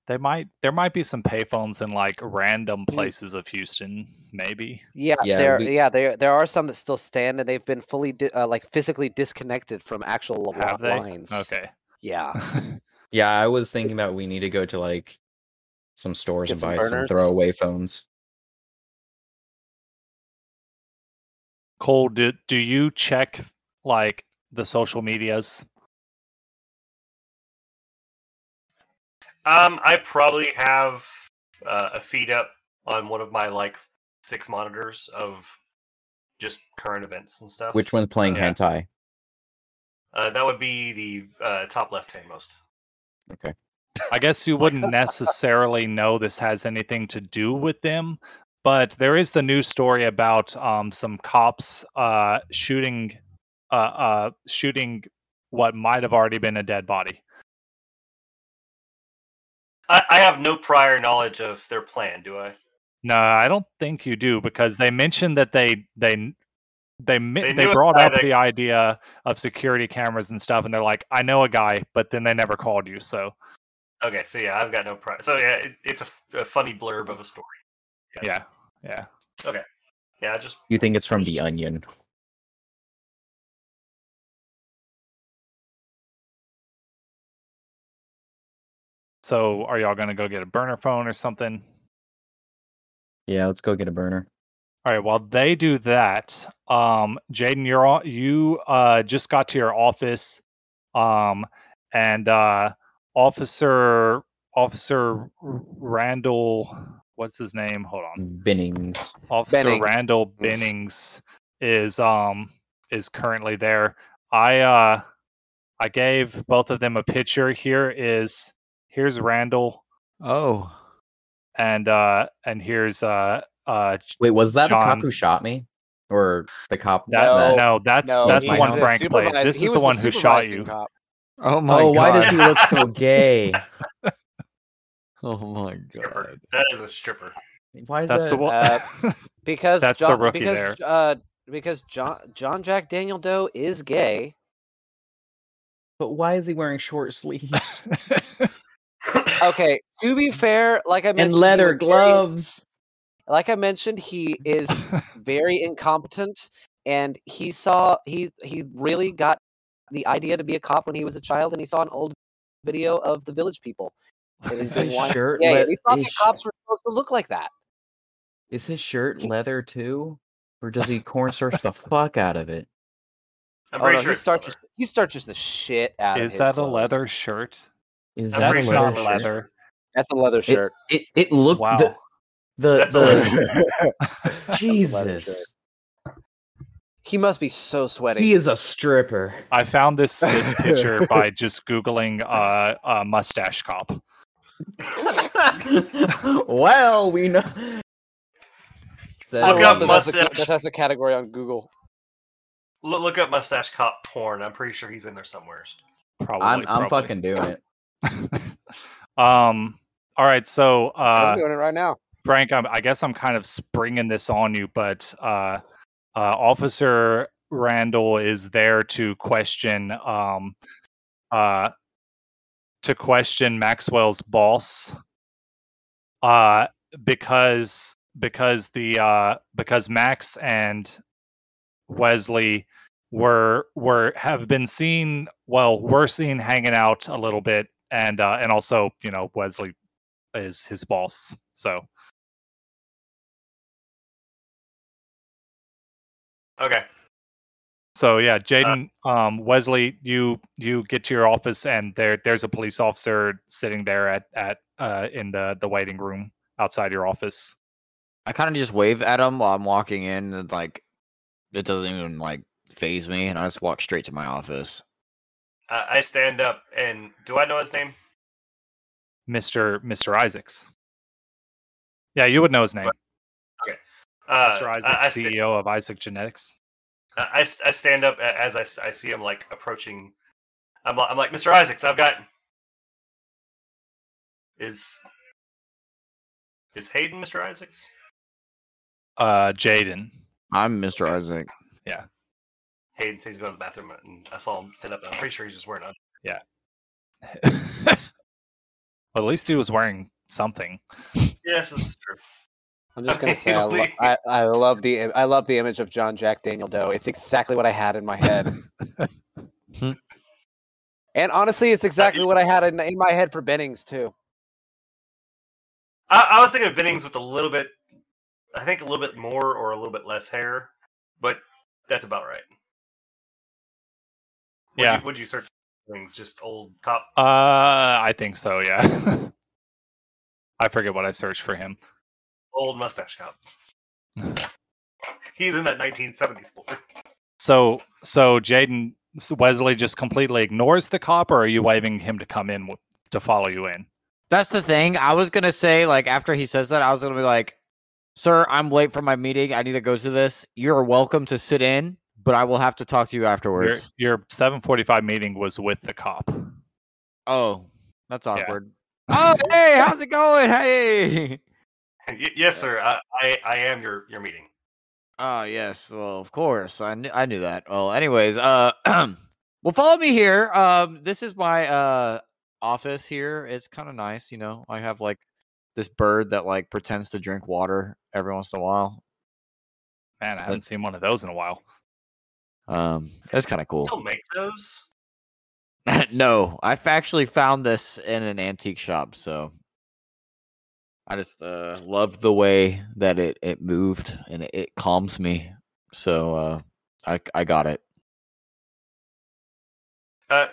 They might there might be some payphones in like random places of Houston, maybe. yeah, Yeah, there. we- Yeah, there. There are some that still stand, and they've been fully, di- uh, like, physically disconnected from actual li- Have they? lines. Okay. Yeah. Yeah, I was thinking about we need to go to like some stores Get and some buy some throwaway phones. Cole, do do you check like the social medias? Um, I probably have uh, a feed up on one of my like six monitors of just current events and stuff. Which one's playing Yeah. hentai? Uh, that would be the uh, top left hand most. Okay. I guess you wouldn't necessarily know this has anything to do with them, but there is the news story about um, some cops uh, shooting uh, uh, shooting what might have already been a dead body. I, I have no prior knowledge of their plan, do I? No, I don't think you do because they mentioned that they they they They they, brought up that- the idea of security cameras and stuff, and they're like, "I know a guy," but then they never called you. So Okay, so yeah, I've got no prior. So yeah, it, it's a funny blurb of a story. Gotcha. yeah, yeah. Okay. Yeah, just You think it's from the Onion? So are y'all gonna go get a burner phone or something? Yeah, let's go get a burner. All right. While they do that, um, Jaden, you're all, you uh, just got to your office, um, and uh, Officer Officer Randall, what's his name? Hold on. Binnings. Officer Benning. Randall Yes. Bennings is um is currently there. I uh I gave both of them a picture. Here is here's Randall, Oh, and uh and here's uh uh Wait, was that the cop who shot me, or the cop? that No, no, that's No, that's the one the Frank played. This is the one who shot you. cop. Oh my oh, god! why does he look so gay? Oh my stripper. god! That is a stripper. Why is That's that? the one. Uh, Because That's the rookie because, Uh, because John John Jack Daniel Doe is gay. But why is he wearing short sleeves Okay, to be fair, like I mentioned, and leather was very- gloves? like I mentioned, he is very incompetent, and he saw he he really got the idea to be a cop when he was a child, and he saw an old video of the Village People, It Is his shirt Yeah, le- we thought is the sh- cops were supposed to look like that. Is his shirt leather too, or does he cornstarch the fuck out of it? I'm Oh, no, sure he it's starches leather. he starches the shit out of Is his that a leather shirt? Is I'm that a pretty sure leather shirt? That's a leather shirt. it it looked Wow. the the, the leather Jesus. shirt. He must be so sweaty. He is a stripper. I found this this picture by just googling uh, uh mustache cop. well, we know. Look love up that that's, a, mustache. that that's a category on Google. Look, look up mustache cop porn. I'm pretty sure he's in there somewhere. Probably. I'm I'm probably. fucking doing it. um. All right. So, uh, I'm doing it right now. Frank, I'm, I guess I'm kind of springing this on you, but uh, uh, Officer Randall is there to question um, uh, to question Maxwell's boss, uh, because because the uh, because Max and Wesley were were have been seen well we're seen hanging out a little bit and uh, and also you know Wesley is his boss so Okay. So yeah, Jaden, um, Wesley, you you get to your office and there there's a police officer sitting there at at uh, in the the waiting room outside your office. I kind of just wave at him while I'm walking in, and like it doesn't even like faze me, and I just walk straight to my office. Uh, I stand up and do I know his name? Mister Mister Isaacs. Yeah, you would know his name. Uh, Mister I- Isaacs, I, sta- CEO of Isaac Genetics. I, I stand up a- as I see him like approaching. I'm, I'm like, Mr. Isaacs, I've got. Is. Is Hayden Mr. Isaacs? Uh, Jaden. I'm Mr. Isaac. Yeah. Hayden says he's going to the bathroom, and I saw him stand up. And I'm pretty sure he's just wearing a. well, at least he was wearing something. Yes, this is true. I'm just gonna say I, lo- I, I love the I love the image of John Jack Daniel Doe. It's exactly what I had in my head. and honestly, it's exactly what I had in, in my head for Bennings too. I, I was thinking of Bennings with a little bit. I think a little bit more or a little bit less hair, but that's about right. Would Yeah. You, would you search Bennings? Just old cop? Uh, I think so. Yeah. I forget what I searched for him. Old mustache cop. He's in that 1970s boy. So, so Jaden s- Wesley just completely ignores the cop, or are you waving him to come in to follow you in? That's the thing. I was gonna say, like, after he says that, I was gonna be like, "Sir, I'm late for my meeting. I need to go to this. You're welcome to sit in, but I will have to talk to you afterwards." your 7:45 meeting was with the cop. Oh, that's awkward. oh, hey, how's it going? Hey. Y- yes, sir. I, I, I am your, your meeting. Oh yes, well of course I knew I knew that. Well, anyways, uh, well follow me here. Um, this is my uh office here. It's kind of nice, you know. I have like this bird that like pretends to drink water every once in a while. Man, I haven't seen one of those in a while. Um, it's kind of cool. Still make those? no, I've actually found this in an antique shop, so I just uh love the way that it it moved and it, it calms me. So uh, I I got it. Uh,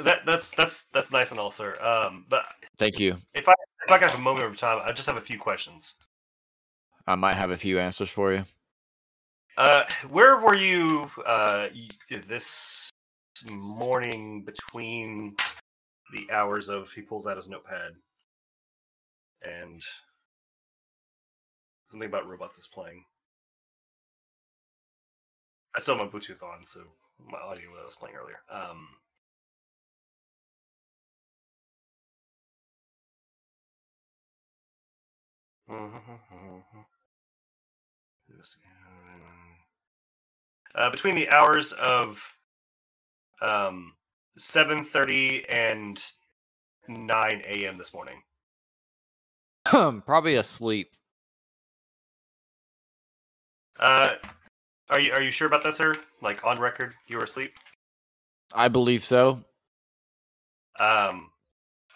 that that's that's that's nice and all, sir. Um, but Thank you. if I if I can have a moment of time, I just have a few questions. I might have a few answers for you. Uh, where were you uh this morning between the hours of he pulls out his notepad and something about robots is playing. I still have my Bluetooth on, so my audio that I was playing earlier. Um, uh, between the hours of um, 7.30 and 9 a.m. this morning. Probably asleep. Uh, are you are you sure about that, sir? Like on record, you were asleep. I believe so. Um,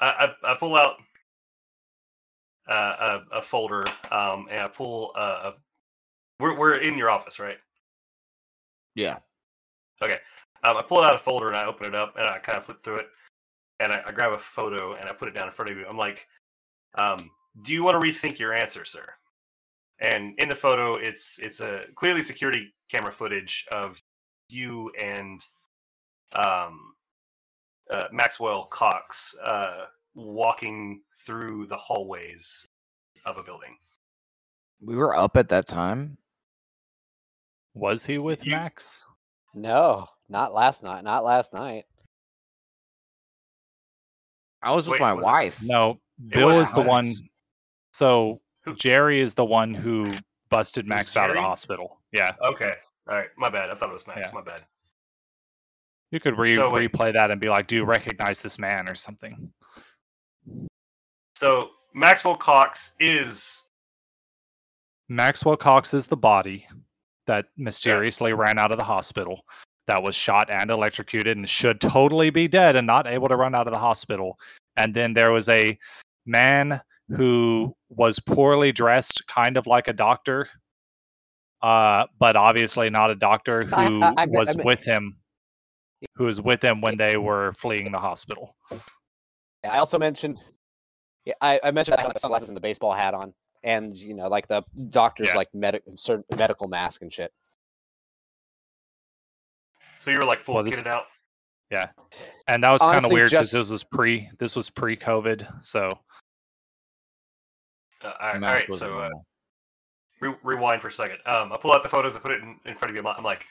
I I, I pull out uh, a, a folder um, and I pull. Uh, a, we're we're in your office, right? Yeah. Okay. Um, I pull out a folder and I open it up and I kind of flip through it and I, I grab a photo and I put it down in front of you. I'm like, um, "Do you want to rethink your answer, sir?" And in the photo, it's it's a clearly security camera footage of you and um, uh, Maxwell Cox uh, walking through the hallways of a building. We were up at that time. Was he with You- Max? No, not last night. Not last night. I was with Wait, my was it- wife. No, Bill is the one. So Jerry is the one who busted Max out of the hospital. Yeah, Okay, all right, my bad. I thought it was Max. Yeah. My bad. you could re- So, replay that and be like, "Do you recognize this man?" or something. So Maxwell Cox is Maxwell Cox is the body that mysteriously ran out of the hospital that was shot and electrocuted and should totally be dead and not able to run out of the hospital. And then there was a man who was poorly dressed, kind of like a doctor, uh, but obviously not a doctor who I- I- was I mean- with him, who was with him when they were fleeing the hospital. I also mentioned. Yeah, I, I mentioned I had like, sunglasses and the baseball hat on, and you know, like the doctor's Yeah. like medic certain medical mask and shit. so you were like full Well, this- kitted out. Yeah. And that was kind of weird because this was pre this was pre COVID, so all right, all Mask right was so uh, re- rewind for a second. Um, I pull out the photos and put it in, in front of you. I'm like,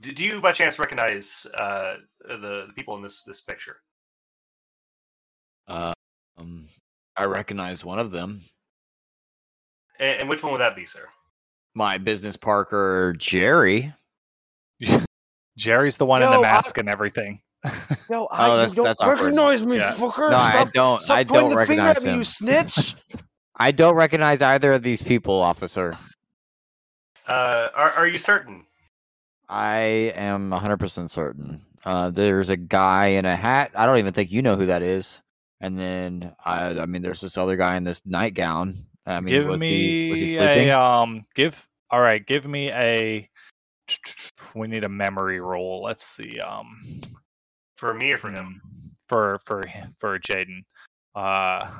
do, do you by chance recognize uh, the, the people in this this picture? Uh, um, I recognize one of them. And, and which one would that be, sir? My business partner Jerry. Jerry's the one in Yo, the I- mask and everything. No, I- you that's- don't that's awkward. recognize me, Yeah. fucker. No, I don't. I don't recognize him. You snitch. I don't recognize either of these people, officer. Uh, are are you certain? I am 100% certain. Uh, there's a guy in a hat. I don't even think you know who that is. And then, I, I mean, there's this other guy in this nightgown. I mean, give was he, was he me sleeping? a um. Give all right. Give me a. We need a memory roll. Let's see. Um, For me or for him? for for for Jaden. Uh,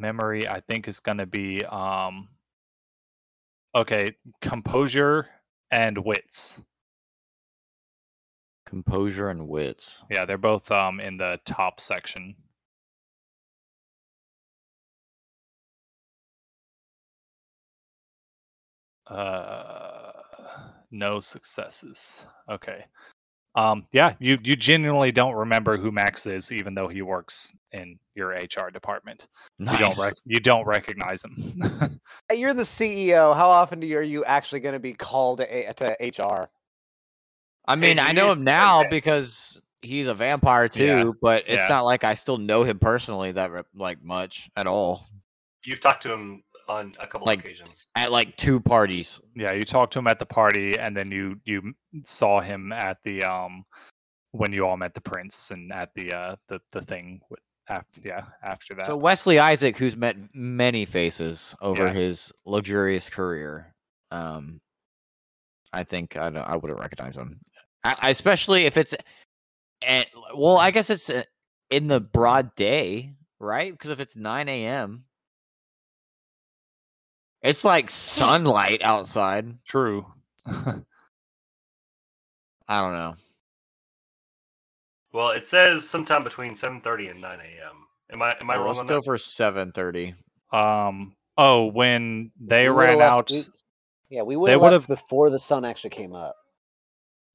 memory. I think is going to be um. Okay, composure and wits. Composure and wits. Yeah, they're both um in the top section. Uh, no successes. Okay. Um, yeah, you you genuinely don't remember who Max is, even though he works in your HR department. Nice. You don't rec- you don't recognize him. You're the CEO. How often do you, are you actually going to be called to, A- to HR? I mean, do I know him now okay. because he's a vampire too, Yeah, but it's yeah. not like I still know him personally that like much at all. You've talked to him on a couple Like- of occasions. At like two parties. yeah, you talked to him at the party, and then you you saw him at the um when you all met the prince and at the uh the the thing with after yeah after that. So Wesley Isaac, who's met many faces over Yeah. his luxurious career, um, I think I don't, I wouldn't recognize him, I, I- especially if it's, at, well, I guess it's uh, in the broad day, right? Because if it's nine a.m., it's like sunlight outside. True. I don't know. Well, it says sometime between 7:30 and 9 a.m. Am I am I Yeah, wrong let's on go that? for seven thirty. um. Oh, when they We would've ran left- out. we- yeah, we would they have would've- left before the sun actually came up.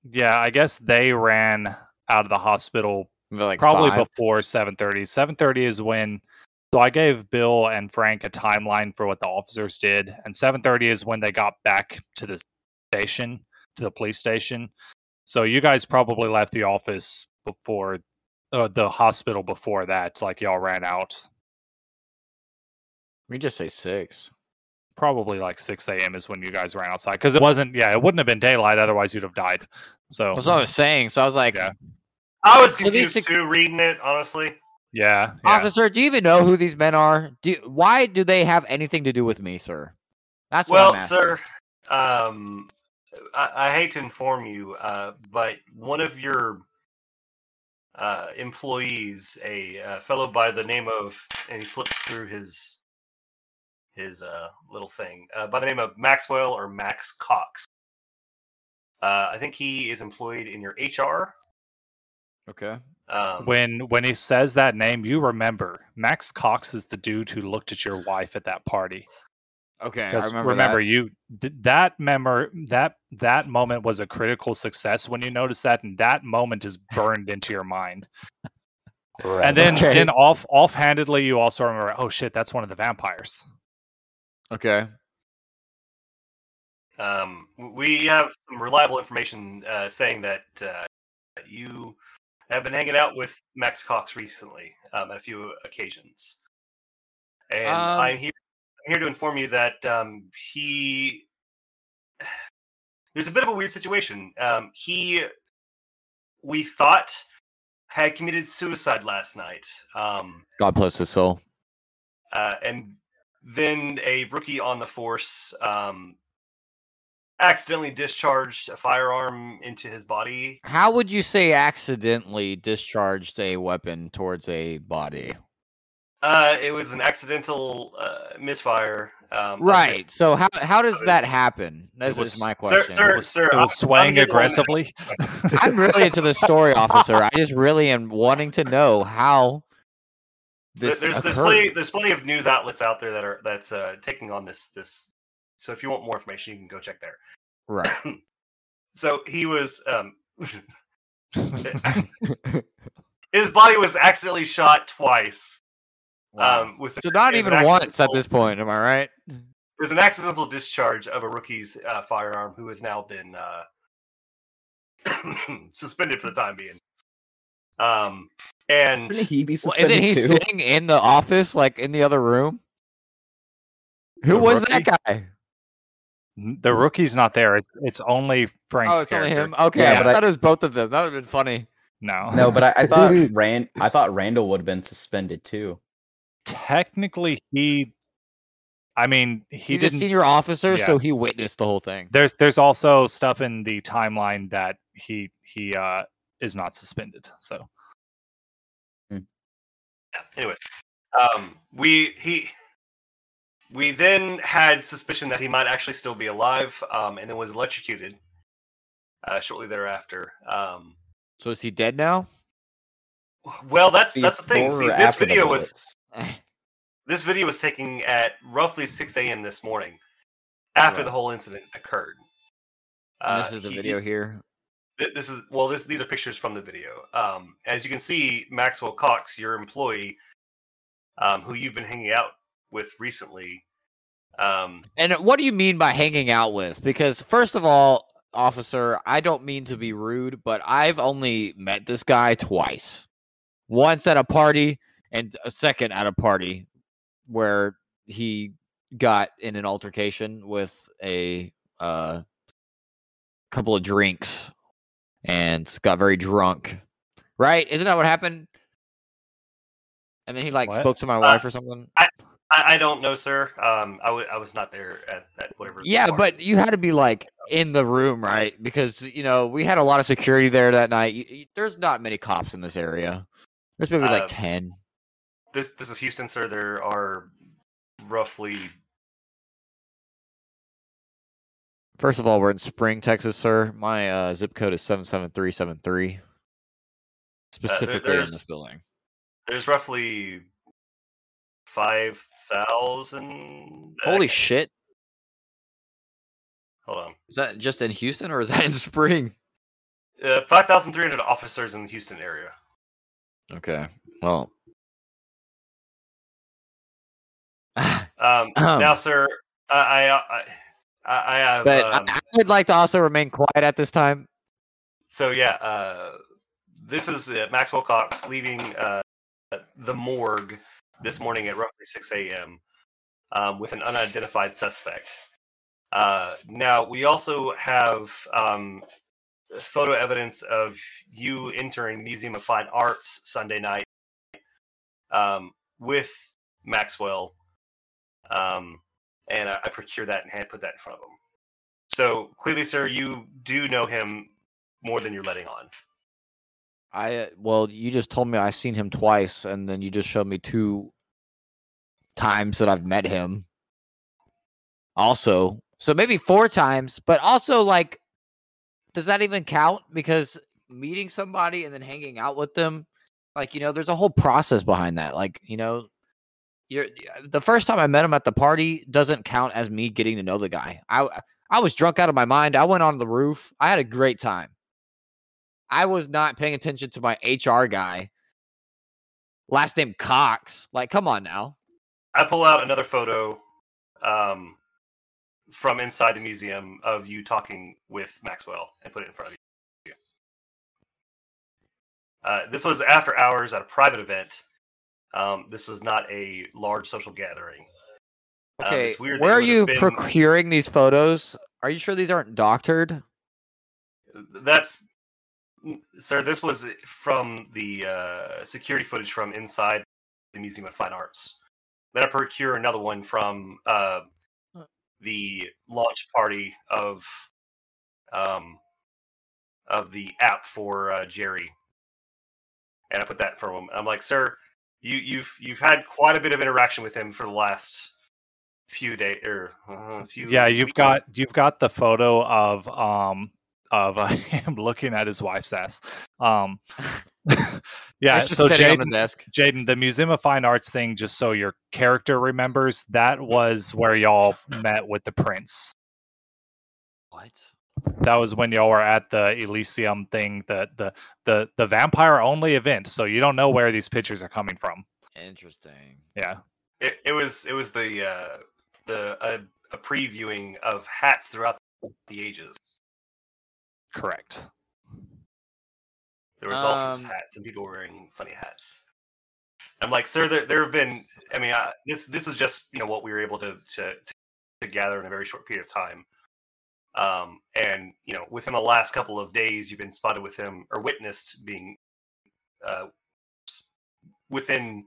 Yeah, I guess they ran out of the hospital Like probably five. before 7:30. 7:30 is when so I gave Bill and Frank a timeline for what the officers did and 7:30 is when they got back to the station, to the police station. So you guys probably left the office before uh, the hospital before that like y'all ran out. We just say six. Probably like 6 a.m. is when you guys ran outside because it wasn't. Yeah, it wouldn't have been daylight otherwise you'd have died. So That's what I was saying. So I was like, Yeah. I was So these confused sec- too reading it, honestly. Yeah. yeah. Officer, do you even know who these men are? Do why do they have anything to do with me, sir? That's what well, I'm sir, um, I, I hate to inform you, uh, but one of your uh, employees, a uh, fellow by the name of, and he flips through his his uh, little thing uh, by the name of Maxwell or Max Cox. Uh, I think he is employed in your HR. Okay. Um, when when he says that name, you remember Max Cox is the dude who looked at your wife at that party. Okay. I remember, remember, that. you th- that memor that that moment was a critical success when you notice that, and that moment is burned into your mind. And then Okay. then off offhandedly, you also remember, oh shit, that's one of the vampires. Okay. Um, we have some reliable information uh, saying that uh, you have been hanging out with Max Cox recently um, at a few occasions, and Um, I'm here. I'm here to inform you that um, he. There's a bit of a weird situation. Um, he, we thought, had committed suicide last night. Um, God bless his soul. uh, and then a rookie on the force um, accidentally discharged a firearm into his body. How would you say accidentally discharged a weapon towards a body? Uh, it was an accidental uh, misfire. Um, of it. Right. So how how does that happen? That was- is my question. sir, it was, sir, it I'm- was I'm swaying getting on aggressively. I'm really into the story, officer. I just really am wanting to know how this there's there's plenty there's plenty of news outlets out there that are that's uh, taking on this this. So if you want more information, you can go check there. Right. So he was um, his body was accidentally shot twice. Wow. Um, with so not even once at this point, am I right? It was an accidental discharge of a rookie's uh, firearm who has now been uh, suspended for the time being. Um, and Shouldn't he be Well, isn't he too? sitting in the office, like in the other room? Who The was rookie? that guy? The rookie's not there. It's it's only Frank's oh, it's only him. Okay, Yeah, I but I- thought it was both of them. That would have been funny. No, No, but I, I thought Rand I thought Randall would have been suspended too. technically he. I mean, he He's a didn't. senior officer, yeah. so he witnessed the whole thing. There's there's also stuff in the timeline that he he uh is not suspended. So yeah, anyways, um, we he we then had suspicion that he might actually still be alive, um, and then was electrocuted uh, shortly thereafter. Um, So is he dead now? well, that's that's the thing. See, this video was this video was taken at roughly 6 a.m. this morning, after Right. the whole incident occurred. And Uh, this is the he- video here. th- this is well this these are pictures from the video um as you can see maxwell cox your employee um who you've been hanging out with recently um And what do you mean by hanging out with? Because first of all, officer, I don't mean to be rude, but I've only met this guy twice. Once at a party and a second at a party where he got in an altercation with a uh, couple of drinks and got very drunk. Right? Isn't that what happened? And then he like What? spoke to my Uh, wife or something. I, I don't know sir um I was not there at, at whatever Yeah, but you had to be like in the room, right? Because you know we had a lot of security there that night. Y- y- There's not many cops in this area. There's maybe like Uh, ten. this this is houston sir there are roughly First of all, we're in Spring, Texas, sir. My uh, zip code is seven seven three seven three. Specifically in this building. there's roughly 5000 Holy uh, shit! hold on Is that just in Houston or is that in Spring? uh, 5300 officers in the houston area Okay. Well. Um, now, sir, I, I, I, I have. but um, I, I would like to also remain quiet at this time. so yeah, uh, this is uh, Maxwell Cox leaving uh, the morgue this morning at roughly 6 a.m. Um, with an unidentified suspect. Uh, now, we also have um, photo evidence of you entering Museum of Fine Arts Sunday night um, with Maxwell, um, and I, I procure that and hand put that in front of him. So clearly, sir, you do know him more than you're letting on. I uh, well, you just told me I've seen him twice, and then you just showed me two times that I've met him. Also, so maybe four times, but also like, does that even count? Because meeting somebody and then hanging out with them, like you know, there's a whole process behind that. Like you know, you're the first time I met him at the party doesn't count as me getting to know the guy. I I was drunk out of my mind. I went on the roof. I had a great time. I was not paying attention to my HR guy. Last name Cox. Like, come on now. I pull out another photo um, from inside the museum of you talking with Maxwell and put it in front of you. Uh, this was after hours at a private event. Um, this was not a large social gathering. Um, Okay, weird where are you been- procuring these photos? Are you sure these aren't doctored? That's sir. This was from the uh, security footage from inside the Museum of Fine Arts. Then I procure another one from uh, the launch party of um, of the app for uh, Jerry, and I put that for him. I'm like, sir, you, you've you've had quite a bit of interaction with him for the last few days or uh, few. Yeah, you've weeks. got you've got the photo of um of uh, him looking at his wife's ass. Um, yeah, so sitting on the Jaden. Jaden, the Museum of Fine Arts thing, just so your character remembers, that was where y'all met with the prince. What? That was when y'all were at the Elysium thing, the the the the vampire only event. So you don't know where these pictures are coming from. Interesting. Yeah. It, it was it was the uh, the a, a previewing of hats throughout the ages. Correct. There was all sorts of Um, hats and people wearing funny hats. I'm like, sir, there, there have been. I mean, uh, this this is just you know what we were able to to to gather in a very short period of time. Um, and you know, within the last couple of days, you've been spotted with him or witnessed being uh, within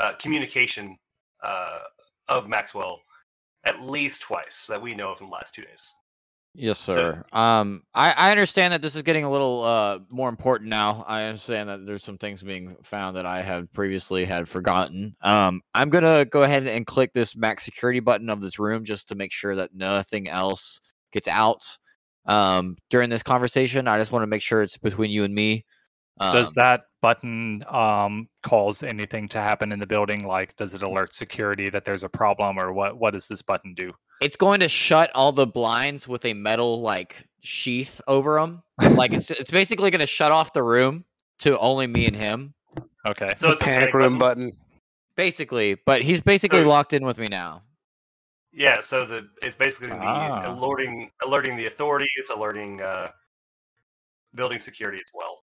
uh, communication uh, of Maxwell at least twice that we know of in the last two days. Yes, So- sir. um, I, I understand that this is getting a little uh more important now. I understand that there's some things being found that I have previously had forgotten. Um, I'm gonna go ahead and click this max security button of this room just to make sure that nothing else gets out. Um, during this conversation, I just want to make sure it's between you and me. Um, Does that button um, cause anything to happen in the building? Like, does it alert security that there's a problem, or what? What does this button do? it's going to shut all the blinds with a metal like sheath over them. like it's it's basically going to shut off the room to only me and him. Okay. So It's a panic room button. Basically, but he's basically So- locked in with me now. Yeah, so the it's basically Ah. alerting alerting the authorities, alerting uh, building security as well.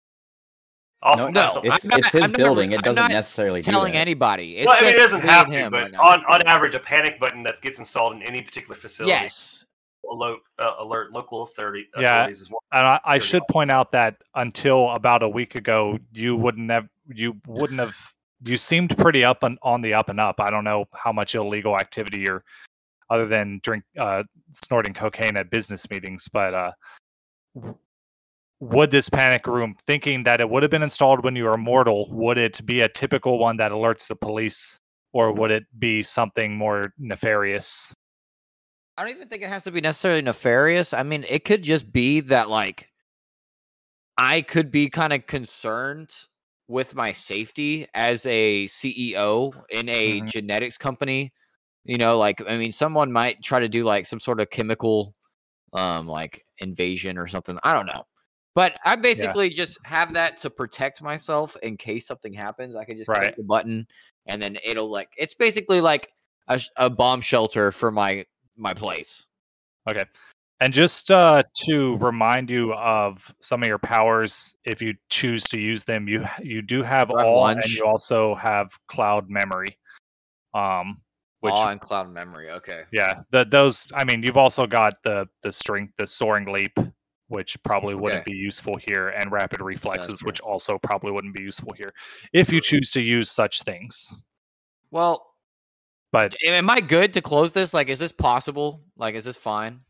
No, no, it's not- it's his I'm building. I'm It doesn't not necessarily do Telling that. anybody. It's well, I mean, it doesn't have to, but right on, on average, a panic button that gets installed in any particular facility yes, alert, uh, alert local authority, Yeah. authorities as well. And I, I Very should point out that until about a week ago, you wouldn't have you wouldn't have you seemed pretty up and on the up and up. I don't know how much illegal activity you're other than drink uh, snorting cocaine at business meetings, but uh, w- would this panic room, thinking that it would have been installed when you were mortal, would it be a typical one that alerts the police, or would it be something more nefarious? I don't even think it has to be necessarily nefarious. I mean, it could just be that like I could be kind of concerned with my safety as a CEO in a Mhm. genetics company. You know, like I mean, someone might try to do like some sort of chemical um like invasion or something. I don't know. But I basically just have that to protect myself in case something happens. I can just Right. click the button and then it'll like it's basically like a, a bomb shelter for my my place. Okay. And just uh, to remind you of some of your powers, if you choose to use them, you you do have have all, and you also have cloud memory. Um, which and cloud memory. Okay. yeah, the those. I mean, you've also got the the strength, the soaring leap, which probably wouldn't Okay. be useful here, and rapid reflexes, true. which also probably wouldn't be useful here, if you choose to use such things. Well, But am I good to close this? Like, is this possible? Like, is this fine?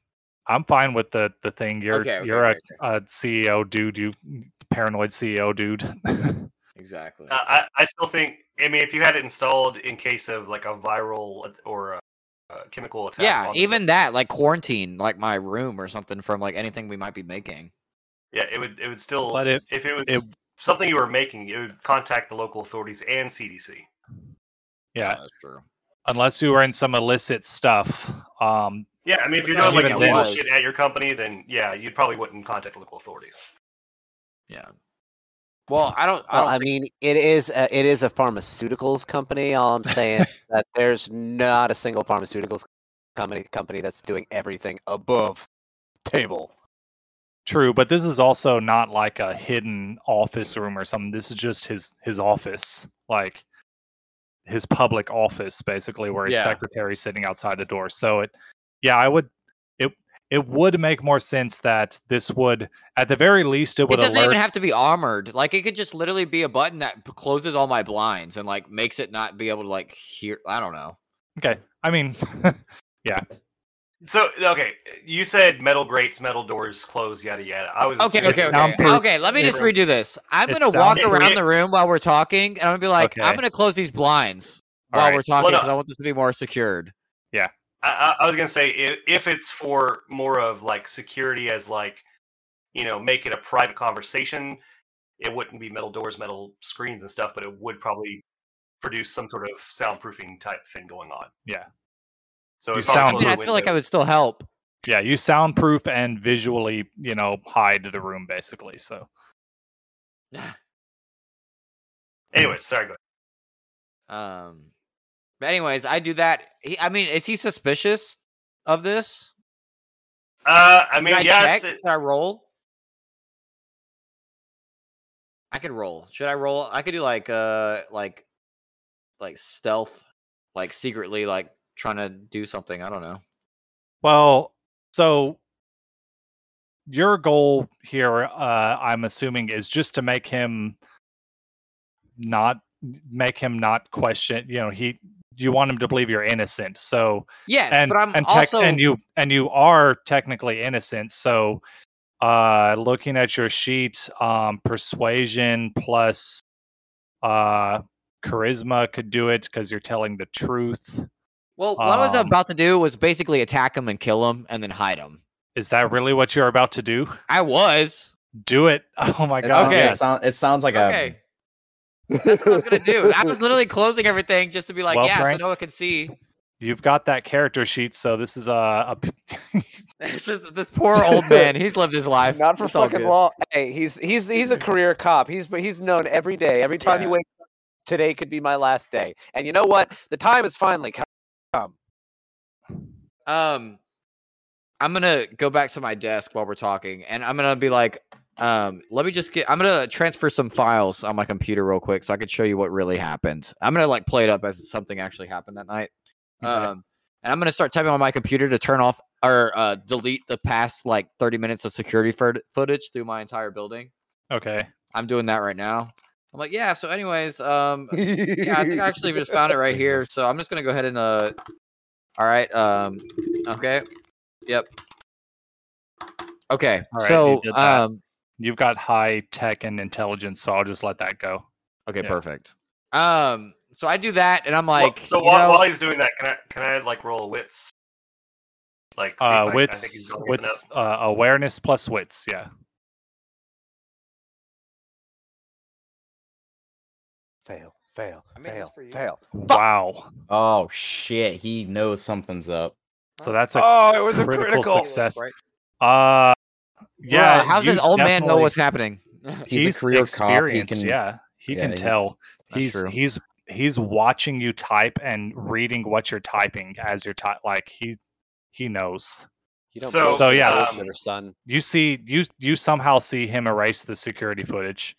I'm fine with the the thing. You're Okay, okay, you're okay, a, a CEO dude. You paranoid CEO dude. Exactly. Uh, I, I still think. I mean, if you had it installed in case of like a viral or a, a chemical attack. yeah, on the- even that, like quarantine, like my room or something from like anything we might be making. yeah, it would it would still. but it if it was it- something you were making, it would contact the local authorities and CDC. yeah, that's true. unless you were in some illicit stuff. Um, Yeah, I mean, if you're doing like even illegal shit at your company, then yeah, you probably wouldn't contact local authorities. Yeah. Well, I don't. I don't I mean, it is a, it is a pharmaceuticals company. All I'm saying is that there's not a single pharmaceuticals company company that's doing everything above table. true, but this is also not like a hidden office room or something. This is just his his office, like his public office, basically, where his Yeah. secretary's sitting outside the door. So it, yeah, I would. It it would make more sense that this would, at the very least, it would. It doesn't alert even have to be armored. Like it could just literally be a button that closes all my blinds and like makes it not be able to like hear. I don't know. Okay. I mean, yeah. So okay, you said metal grates, metal doors, close, yada yada. I was Okay, okay, okay. Okay, let me just redo this. I'm It's gonna walk soundproof. around the room while we're talking, and I'm gonna be like, I'm gonna close these blinds All while right. we're talking Well, no. because I want this to be more secured. I, I, I was gonna say if, if it's for more of like security as like, you know, make it a private conversation, it wouldn't be metal doors, metal screens and stuff, but it would probably produce some sort of soundproofing type thing going on. Yeah. So You I sound- mean, I feel like I would still help. yeah, you soundproof and visually, you know, hide the room basically. So Yeah. Anyways, sorry. Go ahead. Um, but anyways, I do that. He, I mean, is he suspicious of this? Uh, I mean, Can I yeah, check? Can I roll? I could roll. Should I roll? I could do like uh like like stealth, like secretly like trying to do something. I don't know. Well, so your goal here, uh, I'm assuming, is just to make him not make him not question. You know, he you want him to believe you're innocent. So Yes, and but I'm and tech, also and you and you are technically innocent. So uh, looking at your sheet, um, persuasion plus uh, charisma could do it because you're telling the truth. well. What I was um, about to do was basically attack him and kill him and then hide him. Is that really what you're about to do? I was Do it! Oh my It god! sounds- Okay. It, sound- it sounds like okay. That's what I was gonna do. I was literally closing everything just to be like, Well, yeah, Frank- so Noah can see. You've got that character sheet, so this is a. a This is this poor old man. He's lived his life. Not for It's fucking long. Hey, he's he's he's a career cop. He's he's known every day. Every time he Yeah. wakes up, today could be my last day. And you know what? The time has finally come. Um, I'm gonna go back to my desk while we're talking, and I'm gonna be like, um, let me just get. I'm gonna transfer some files on my computer real quick so I could show you what really happened. I'm gonna like play it up as something actually happened that night. Okay. Um, and I'm gonna start typing on my computer to turn off or uh, delete the past like 30 minutes of security footage footage through my entire building. okay. I'm doing that right now. I'm like, yeah. So, anyways, um, yeah, I think I actually just found it right here. So I'm just gonna go ahead and uh all right. Um okay. Yep. Okay. Right, so um You've got high tech and intelligence, so I'll just let that go. okay, Yeah. perfect. Um so I do that and I'm Well, like so you while, know- while he's doing that, can I can I like roll wits? Like see if I- I Uh, wits, wits, uh, awareness plus wits. Yeah. fail, fail, I made this fail, fail. Wow. Oh shit, he knows something's up. So that's a Oh, it was a critical critical. success. Right? Yeah. Bruh, how's you this old man know what's happening? He's a He's, career cop, he experienced. can- yeah, he yeah, can he- tell. That's He's true. he's he's watching you type and reading what you're typing as you're type. Like he he knows. You don't So- so, yeah. bullshitter, son. You see you you somehow see him erase the security footage.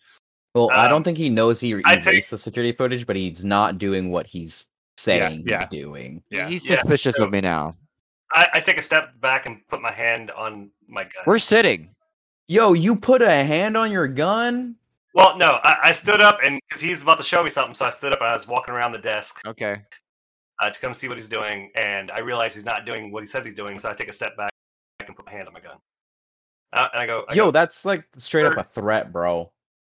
Well, I Um, don't think he knows he erased take- the security footage, but he's not doing what he's saying yeah. he's doing. Yeah. He's Yeah, suspicious so- of me now. I, I take a step back and put my hand on my gun. We're sitting. Yo, you put a hand on your gun? Well, no, I, I stood up and because he's about to show me something, so I stood up and I was walking around the desk Okay. uh, to come see what he's doing, and I realize he's not doing what he says he's doing, so I take a step back and put my hand on my gun. Uh, and I go, I Yo, go, that's like straight up a threat, bro.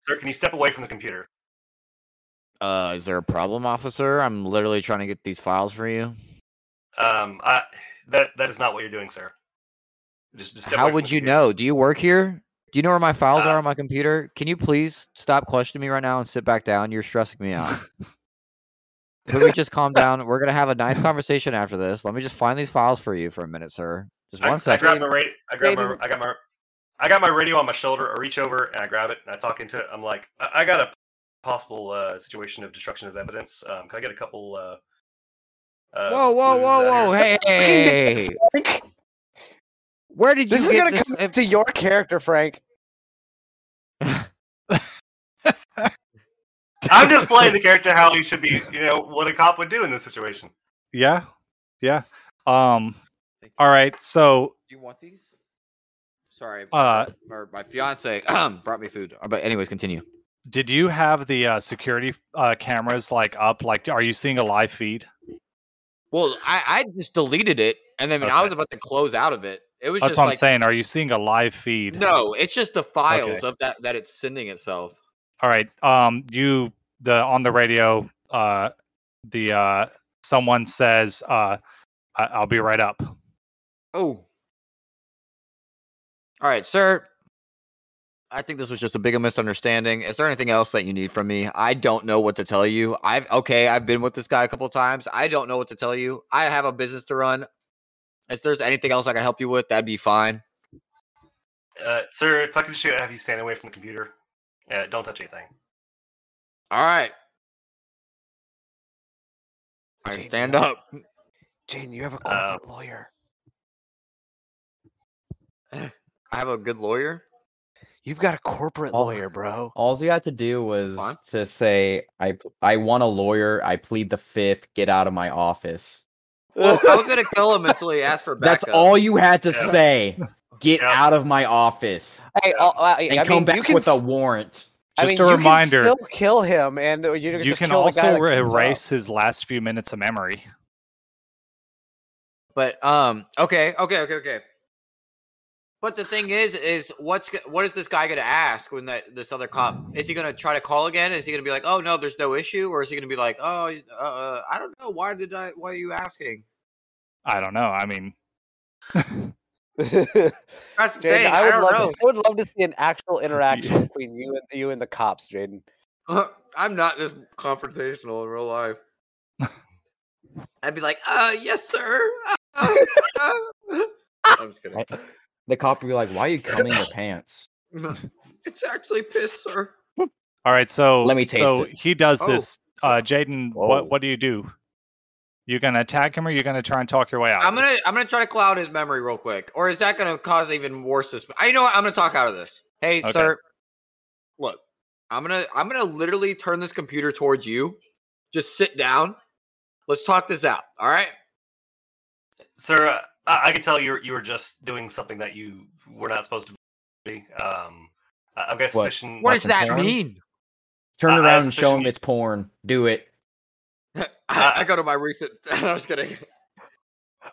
sir, can you step away from the computer? Uh, is there a problem, officer? I'm literally trying to get these files for you. Um, I, that that is not what you're doing, sir. Just, just How would you computer. know? Do you work here? Do you know where my files Uh, are on my computer? Can you please stop questioning me right now and sit back down? You're stressing me out. Could we just calm down? We're gonna have a nice conversation after this. Let me just find these files for you for a minute, sir. Just I, one I second. grab my radio. I grab my. I got my. I got my radio on my shoulder. I reach over and I grab it and I talk into it. I'm like, I, I got a possible uh, situation of destruction of evidence. Um, can I get a couple? Uh, uh, whoa, whoa, whoa, whoa! here? Hey, Frank, where did you this is get gonna this? come inf- to your character, Frank. I'm just playing the character how he should be. You know what a cop would do in this situation. Yeah, yeah. Um. All right. So Do you want these? Sorry, Uh, or my fiance brought me food. Uh, But anyways, continue. did you have the uh, security uh, cameras like up? Like, are you seeing a live feed? Well, I, I just deleted it, and then I was Okay. about to close out of it. It was That's just what I'm saying. Are you seeing a live feed? no, it's just the files Okay. of that that it's sending itself. All right. Um. You the on the radio. Uh. The uh. Someone says. Uh. I- I'll be right up. Oh. All right, sir. I think this was just a big misunderstanding. Is there anything else that you need from me? I don't know what to tell you. I've okay, I've been with this guy a couple times. I don't know what to tell you. I have a business to run. If there's anything else I can help you with, that'd be fine. Uh, sir, if I could just have you stand away from the computer. Uh, don't touch anything. All right. I Jane, stand you- up. Jane, you have a Uh, lawyer. I have a good lawyer. You've got a corporate Oh. lawyer, bro. All you had to do was Fine. to say, "I p- I want a lawyer. I plead the fifth. Get out of my office." Well, I was gonna kill him until he asked for backup. That's all you had to Yeah. say. Get Yeah. out of my office Hey, Yeah. uh, and I come mean, you back can with a s- warrant. I Just mean, a you reminder. Can still kill him, and you, You just can kill the guy also that up. erase his last few minutes of memory. But um, okay, okay, okay, okay. But the thing is, is what's what is this guy gonna ask when that this other cop is he gonna try to call again? Is he gonna be like, oh no, there's no issue, or is he gonna be like, oh, uh, uh, I don't know, why did I, why are you asking? I don't know. I mean, That's the Jaden, thing. I I, would don't love. know. To, I would love to see an actual interaction between you and you and the cops, Jaden. I'm not this confrontational in real life. I'd be like, uh, yes, sir. Uh, uh." I'm just kidding. Right. The cop would be like, "Why are you combing your pants?" It's actually piss, sir. all right. So Let me taste So it. he does Oh. this. Uh, Jaden, what what do you do? You're gonna attack him or you're gonna try and talk your way out? I'm gonna? I'm gonna try to cloud his memory real quick, or is that gonna cause even worse suspicion? I know what, I'm gonna talk out of this. Hey, Okay. sir, look, I'm gonna I'm gonna literally turn this computer towards you. Just sit down. Let's talk this out. All right. Sir, uh, I, I can tell you you were just doing something that you were not supposed to be. Um, I- I've got What? suspicion. What does Watching that porn? mean? Turn I- I around and show suspicion him you- it's porn. Do it. I, I go to my recent. I was kidding.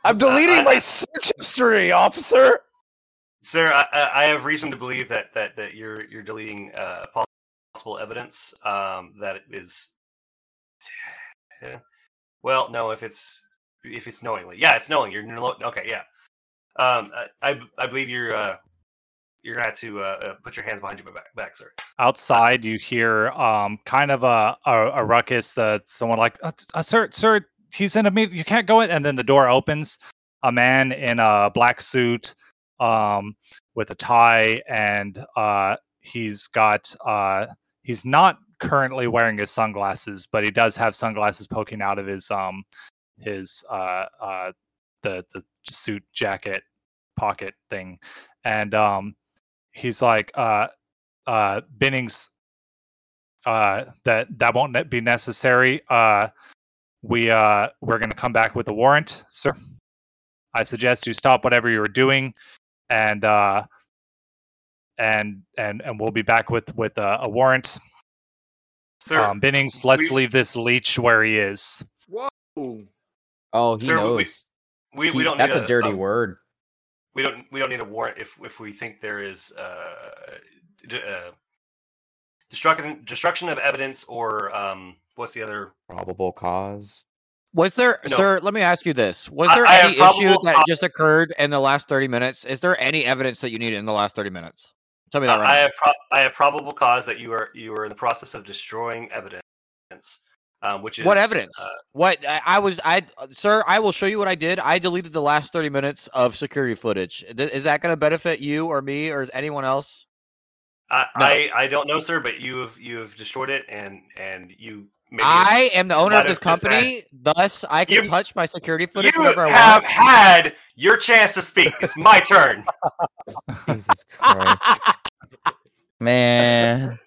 I'm deleting I- my search history, officer. Sir, I, I I have reason to believe that that that you're you're deleting uh, possible evidence um, that is. Yeah. Well, no, if it's if it's knowingly, yeah, it's knowing. You're okay, yeah. Um, I I, I believe you're uh, you're gonna have to uh, uh, put your hands behind your back, back sir. outside you hear um kind of a a, a ruckus that someone like uh, uh, sir sir he's in a meeting you can't go in and then the door opens a man in a black suit um with a tie and uh he's got uh he's not currently wearing his sunglasses but he does have sunglasses poking out of his um his uh uh the the suit jacket pocket thing and um he's like uh uh Bennings uh that that won't be necessary. Uh we uh we're going to come back with a warrant, sir. I suggest you stop whatever you were doing and uh and and and we'll be back with with a, a warrant. Sir, um, Bennings, let's we- leave this leech where he is. Oh, he Sir, knows. we, we He- don't that's need a dirty a, word. we don't we don't need a warrant if if we think there is uh, d- uh destruction destruction of evidence or um what's the other Probable cause. Was there, No. sir? Let me ask you this: Was there I have any issue probable that cause- just occurred in the last thirty minutes? Is there any evidence that you needed in the last thirty minutes? Tell me that right I now. have pro- I have probable cause that you are you are in the process of destroying evidence um, which is what evidence? uh, what I, I was, I, sir, I will show you what I did. I deleted the last thirty minutes of security footage. Is that going to benefit you or me or is anyone else? I, No. I I don't know sir but you have you have destroyed it and and you maybe I am the owner of this have just had- company, thus I can You- touch my security footage you whenever I have want. had your chance to speak it's my turn Jesus Christ. Man.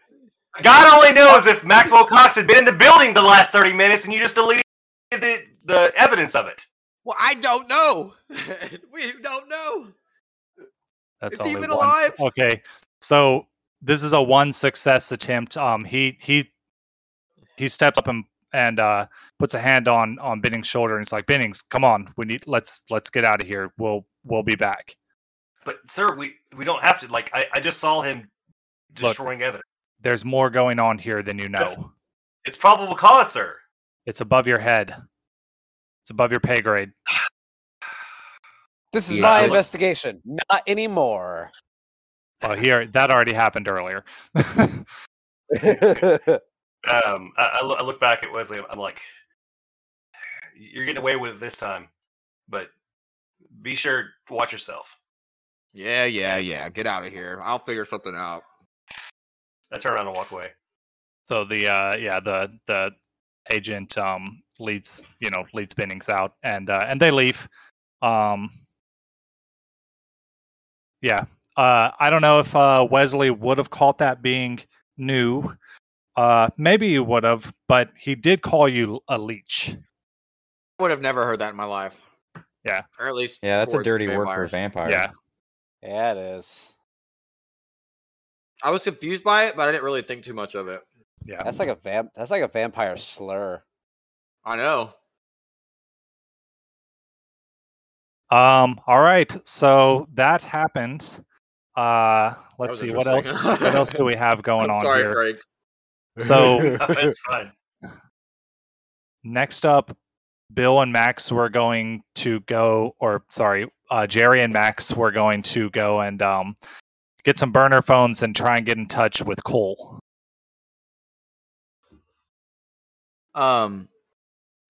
God only knows if Maxwell Cox had been in the building the last 30 minutes and you just deleted the, the evidence of it. Well, I don't know. we don't know. That's Is he only even one alive? Okay, so this is a one success attempt. Um, he he he steps up and and uh, puts a hand on on Bennings' shoulder and he's like, "Bennings, come on, we need let's let's get out of here. We'll we'll be back." But sir, we, we don't have to like I, I just saw him Look. destroying evidence. There's more going on here than you know. That's- It's probable cause, sir. It's above your head. It's above your pay grade. This is Yeah, my investigation. Not anymore. Oh, here that already happened earlier. Um, I, I, loo- I look back at Wesley. I'm like, you're getting away with it this time, but be sure to watch yourself. Yeah, yeah, yeah. Get out of here. I'll figure something out. I turn around and walk away. So the uh yeah, the the agent um leads, you know, leads Bennings out and uh and they leave. Um Yeah. Uh I don't know if uh Wesley would have caught that being new. Uh maybe you would have, but he did call you a leech. I would have never heard that in my life. Yeah. Or at least. Yeah, that's a dirty word for a vampire. Yeah. yeah, it is. I was confused by it, but I didn't really think too much of it. Yeah. That's like a vamp. That's like a vampire slur. I know. Um all right. So that happened. Uh let's see what else what else do we have going I'm on sorry, here. Craig. So That's fine. next up bill and max were going to go or sorry uh, jerry and max were going to go and um, get some burner phones and try and get in touch with cole Um,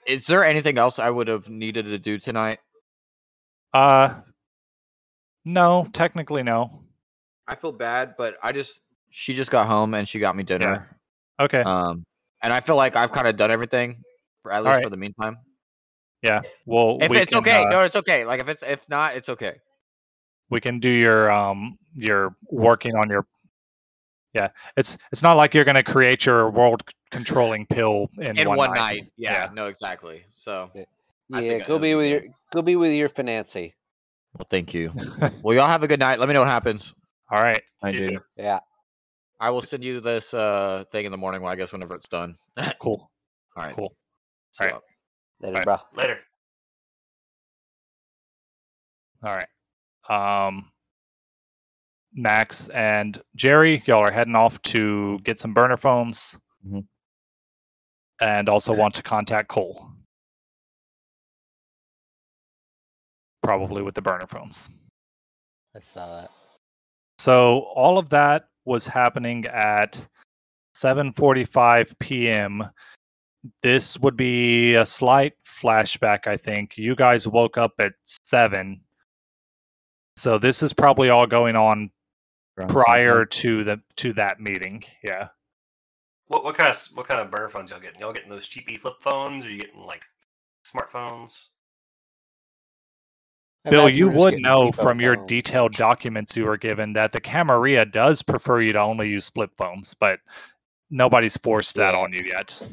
is there anything else I would have needed to do tonight? uh no technically no I feel bad, but I just she just got home and she got me dinner. okay Um, and I feel like I've kind of done everything, for, at least Alright. for the meantime. yeah well If we it's can, okay, uh, no, it's okay. Like if it's if not, it's okay. We can do your um your working on your yeah it's it's not like you're going to create your world controlling pill in, In one, one, night, night. Yeah, no, exactly. So, I Yeah, think I go be the with your game. go be with your financy. well, thank you. well, y'all have a good night. Let me know what happens. all right I You do. too. Yeah. I will send you this uh thing in the morning. Well, I guess whenever it's done. cool All right. cool So, Alright. Later, Right. bro. Later. All right. Um, Max and Jerry, y'all are heading off to get some burner phones, Mhm. and also want to contact Cole, probably with the burner phones. I saw that. So all of that was happening at 7:45 p.m. This would be a slight flashback, I think. You guys woke up at 7. So this is probably all going on Around prior sometime. to the to that meeting. Yeah. What what kind of what kind of burner phones y'all getting? Y'all getting those cheapy flip phones, or you getting like smartphones? Bill, you would know cheapo from your detailed documents you were given that the Camarilla does prefer you to only use flip phones, but nobody's forced that Yeah. on you yet.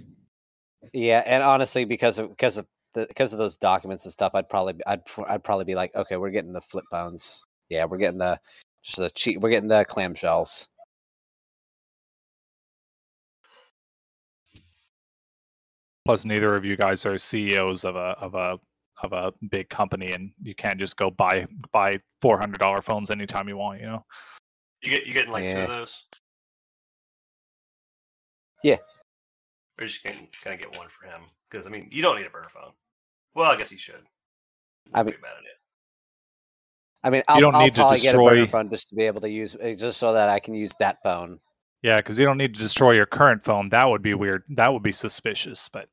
Yeah, and honestly, because of because of the, because of those documents and stuff, I'd probably be- I'd I'd probably be like, okay, we're getting the flip phones. Yeah, we're getting the Just the cheap. We're getting the clamshells. Plus, neither of you guys are CEOs of a of a of a big company, and you can't just go buy buy four hundred dollar phones anytime you want. You know. You get you getting like two of those? Yeah. We're just gonna gonna get one for him because I mean you don't need a burner phone. Well, I guess he should. I mean- be mad at it. I mean, I'll, don't I'll need to probably get a burner destroy- phone just to be able to use, uh, just so that I can use that phone. Yeah, because you don't need to destroy your current phone. That would be weird. That would be suspicious. But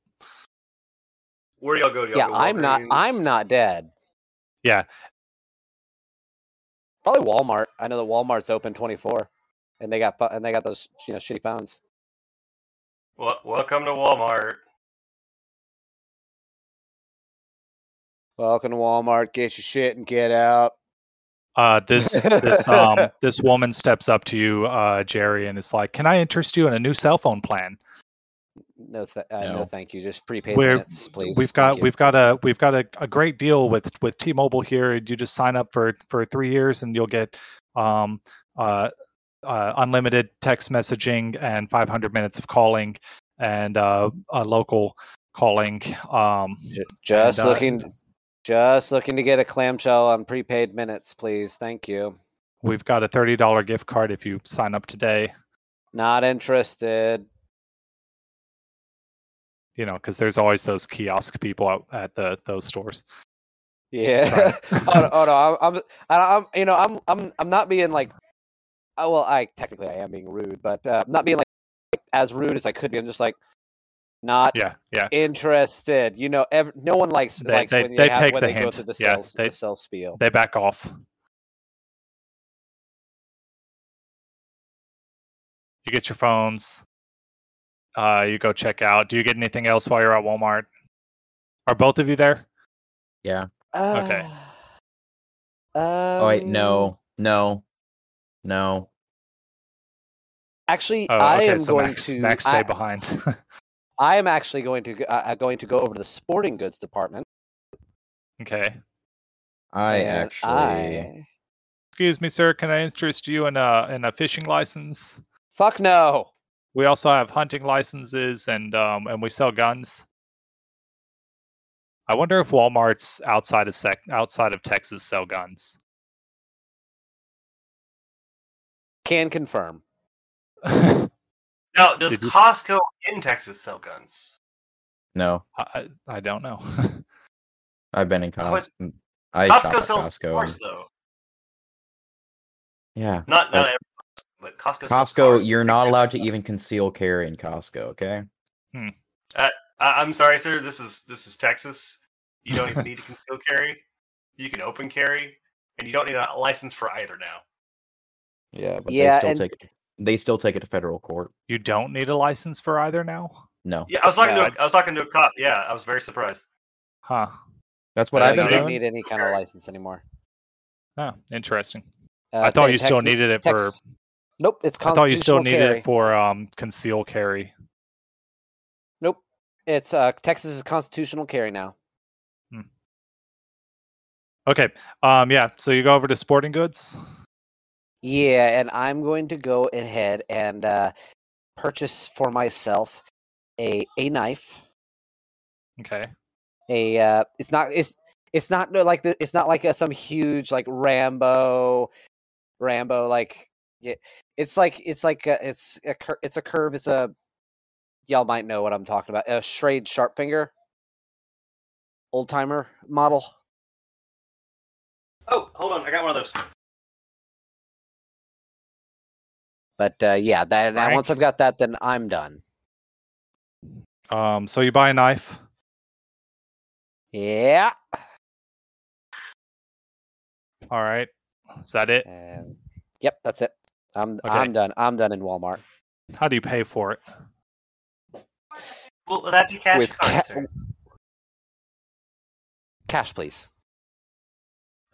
Where do y'all go? Do y'all Yeah, go I'm not. I'm not dead. yeah, Probably Walmart. I know that Walmart's open 24, and they got and they got those you know shitty phones. Well, welcome to Walmart. Welcome to Walmart. Get your shit and get out. uh, this this um this woman steps up to you, uh, Jerry, and is like, "Can I interest you in a new cell phone plan? No, th- uh, no. No. thank you. Just prepaid We're- minutes, please. we've got we've got a we've got a, a great deal with with T-Mobile here. You just sign up for for three years, and you'll get um uh, uh unlimited text messaging and 500 minutes of calling and uh, uh local calling. Um, just and, uh, looking, just looking to get a clamshell on prepaid minutes, please. Thank you. we've got a thirty dollar gift card if you sign up today. Not interested. You know, because there's always those kiosk people out at the those stores. Yeah. oh, no, oh no, I'm, I'm, I'm, you know, I'm, I'm, I'm not being like, oh, well, I technically I am being rude, but uh, I'm not being like as rude as I could be. I'm just like not Yeah, yeah. interested. You know, ev- no one likes They- likes they- when they have, take when the they go hint. through the Yeah, sales they- the sales spiel. They back off. You get your phones. Uh, you go check out. Do you get anything else while you're at Walmart? Are both of you there? Yeah. okay. Oh wait, Um, no, no, no. Actually, Oh, I am so going Max, to. Max stay I, behind. I am actually going to go- uh, uh, going to go over to the sporting goods department. okay. I and actually. I- Excuse me, sir. Can I interest you in a in a fishing license? Fuck no. We also have hunting licenses and um and we sell guns. I wonder if Walmart's outside of sec- outside of Texas sell guns. Can confirm. Now, does Did you Costco in Texas sell guns? No, I I don't know. I've been in it- Costco. Mm, I Costco sells Costco. cars, and- though. yeah, Not not But- every, but Costco. sells Costco. cars. You're not allowed to even conceal carry in Costco. Okay. Hmm. Uh, I, I'm sorry, sir. This is this is Texas. You don't even need to conceal carry. You can open carry, and you don't need a license for either now. Yeah, but Yeah, they still and- take it. They still take it to federal court. you don't need a license for either now? No, Yeah, I was talking No. to a, I was talking to a cop. Yeah, I was very surprised. Huh. that's what I've been don't don't doing. need any kind of license anymore. Oh, interesting. Uh, I thought te- you still needed it for Tex- Nope, it's I thought you still needed carry. it for um conceal carry. Nope, it's uh Texas is constitutional carry now. Okay. Um yeah, so you go over to Sporting Goods. Yeah, and I'm going to go ahead and uh, purchase for myself a a knife. Okay. A uh, it's not it's it's not like the, it's not like a, some huge like Rambo, Rambo like yeah, it's like it's like a, it's a cur- it's a curve. It's a y'all might know what I'm talking about. A Schrade sharp finger, old timer model. Oh, hold on, I got one of those. But uh, yeah, that now Frank? once I've got that, then I'm done. Um so you buy a knife. Yeah. All right. Is that it? And yep, that's it. I'm Okay. I'm done. I'm done in Walmart. How do you pay for it? Well, would that be cash With or card, ca- sir? Cash, please.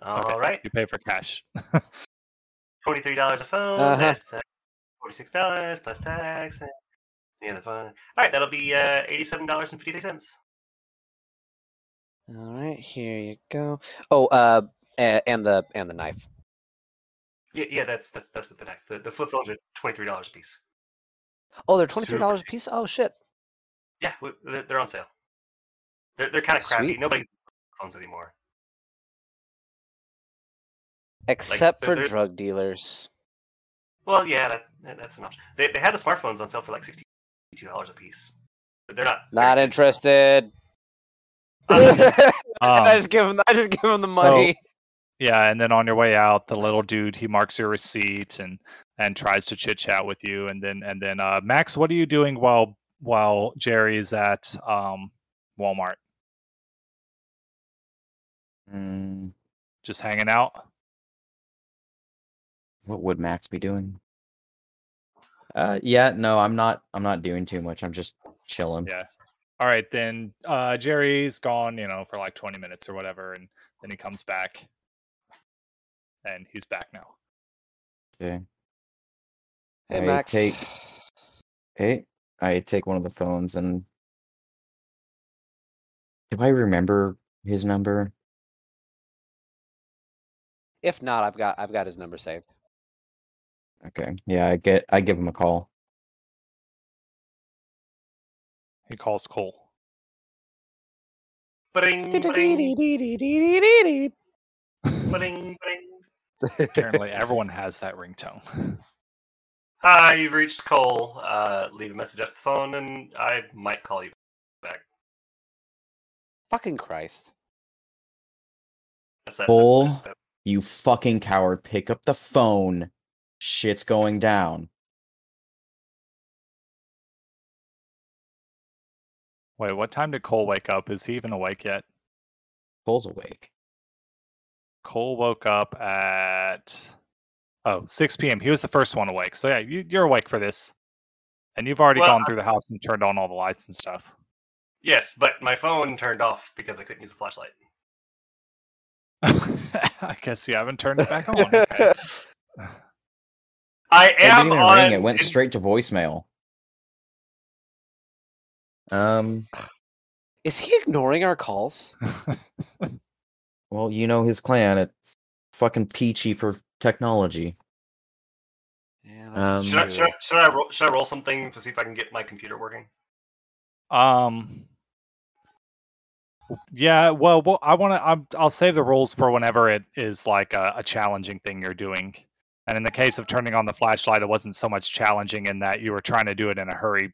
All Okay, right, You pay for cash. twenty-three dollars a phone. Uh-huh. That's uh, forty-six dollars plus tax. And the phone. All right, that'll be uh, eighty-seven dollars and fifty-three cents. All right, here you go. Oh, uh, and the and the knife. Yeah, yeah, that's that's that's with the knife. The, the flip phones are twenty three dollars a piece. Oh, they're twenty three dollars a piece. Oh shit! Yeah, they're, they're on sale. They're they're kind of crappy. Sweet. Nobody phones anymore. Except they're- for they're- drug dealers. Well, yeah, that- that's an option. They they had the smartphones on sale for like sixty two dollars a piece. But they're not. Not very good. interested. Um, I just give him. I just give him the so- money. Yeah, and then on your way out, the little dude he marks your receipt and and tries to chit chat with you, and then and then uh, Max, what are you doing while while Jerry's at um, Walmart? Mm, Just hanging out. what would Max be doing? Uh, yeah, no, I'm not. I'm not doing too much. I'm just chilling. Yeah. All right, then uh, Jerry's gone, you know, for like twenty minutes or whatever, and then he comes back, and he's back now. Okay. Hey I Max. take- Hey, I take one of the phones and do I remember his number? If not, I've got I've got his number saved. Okay. Yeah, I get. I give him a call. He calls Cole. Ba-ding, ba-ding, ba-ding, ba-ding. Apparently, everyone has that ringtone. Hi, you've reached Cole. Uh, leave a message at the phone, and I might call you back. Fucking Christ! That's that. Cole? that- that- You fucking coward! Pick up the phone. Shit's going down. Wait, what time did Cole wake up? Is he even awake yet? Cole's awake. Cole woke up at oh 6 p.m. He was the first one awake. So yeah, you, you're awake for this, and you've already Well, gone through the house and turned on all the lights and stuff. Yes, but my phone turned off because I couldn't use the flashlight. I guess you haven't turned it back on. Okay. I It didn't am even on. ring. It went straight to voicemail. Um. Is he ignoring our calls? Well, you know his clan. It's fucking peachy for technology. Yeah, Um, Should I, should, I, should, I roll, should I roll something to see if I can get my computer working? Um. Yeah, well, well I want to. I'll save the rules for whenever it is like a, a challenging thing you're doing. And in the case of turning on the flashlight, it wasn't so much challenging in that you were trying to do it in a hurry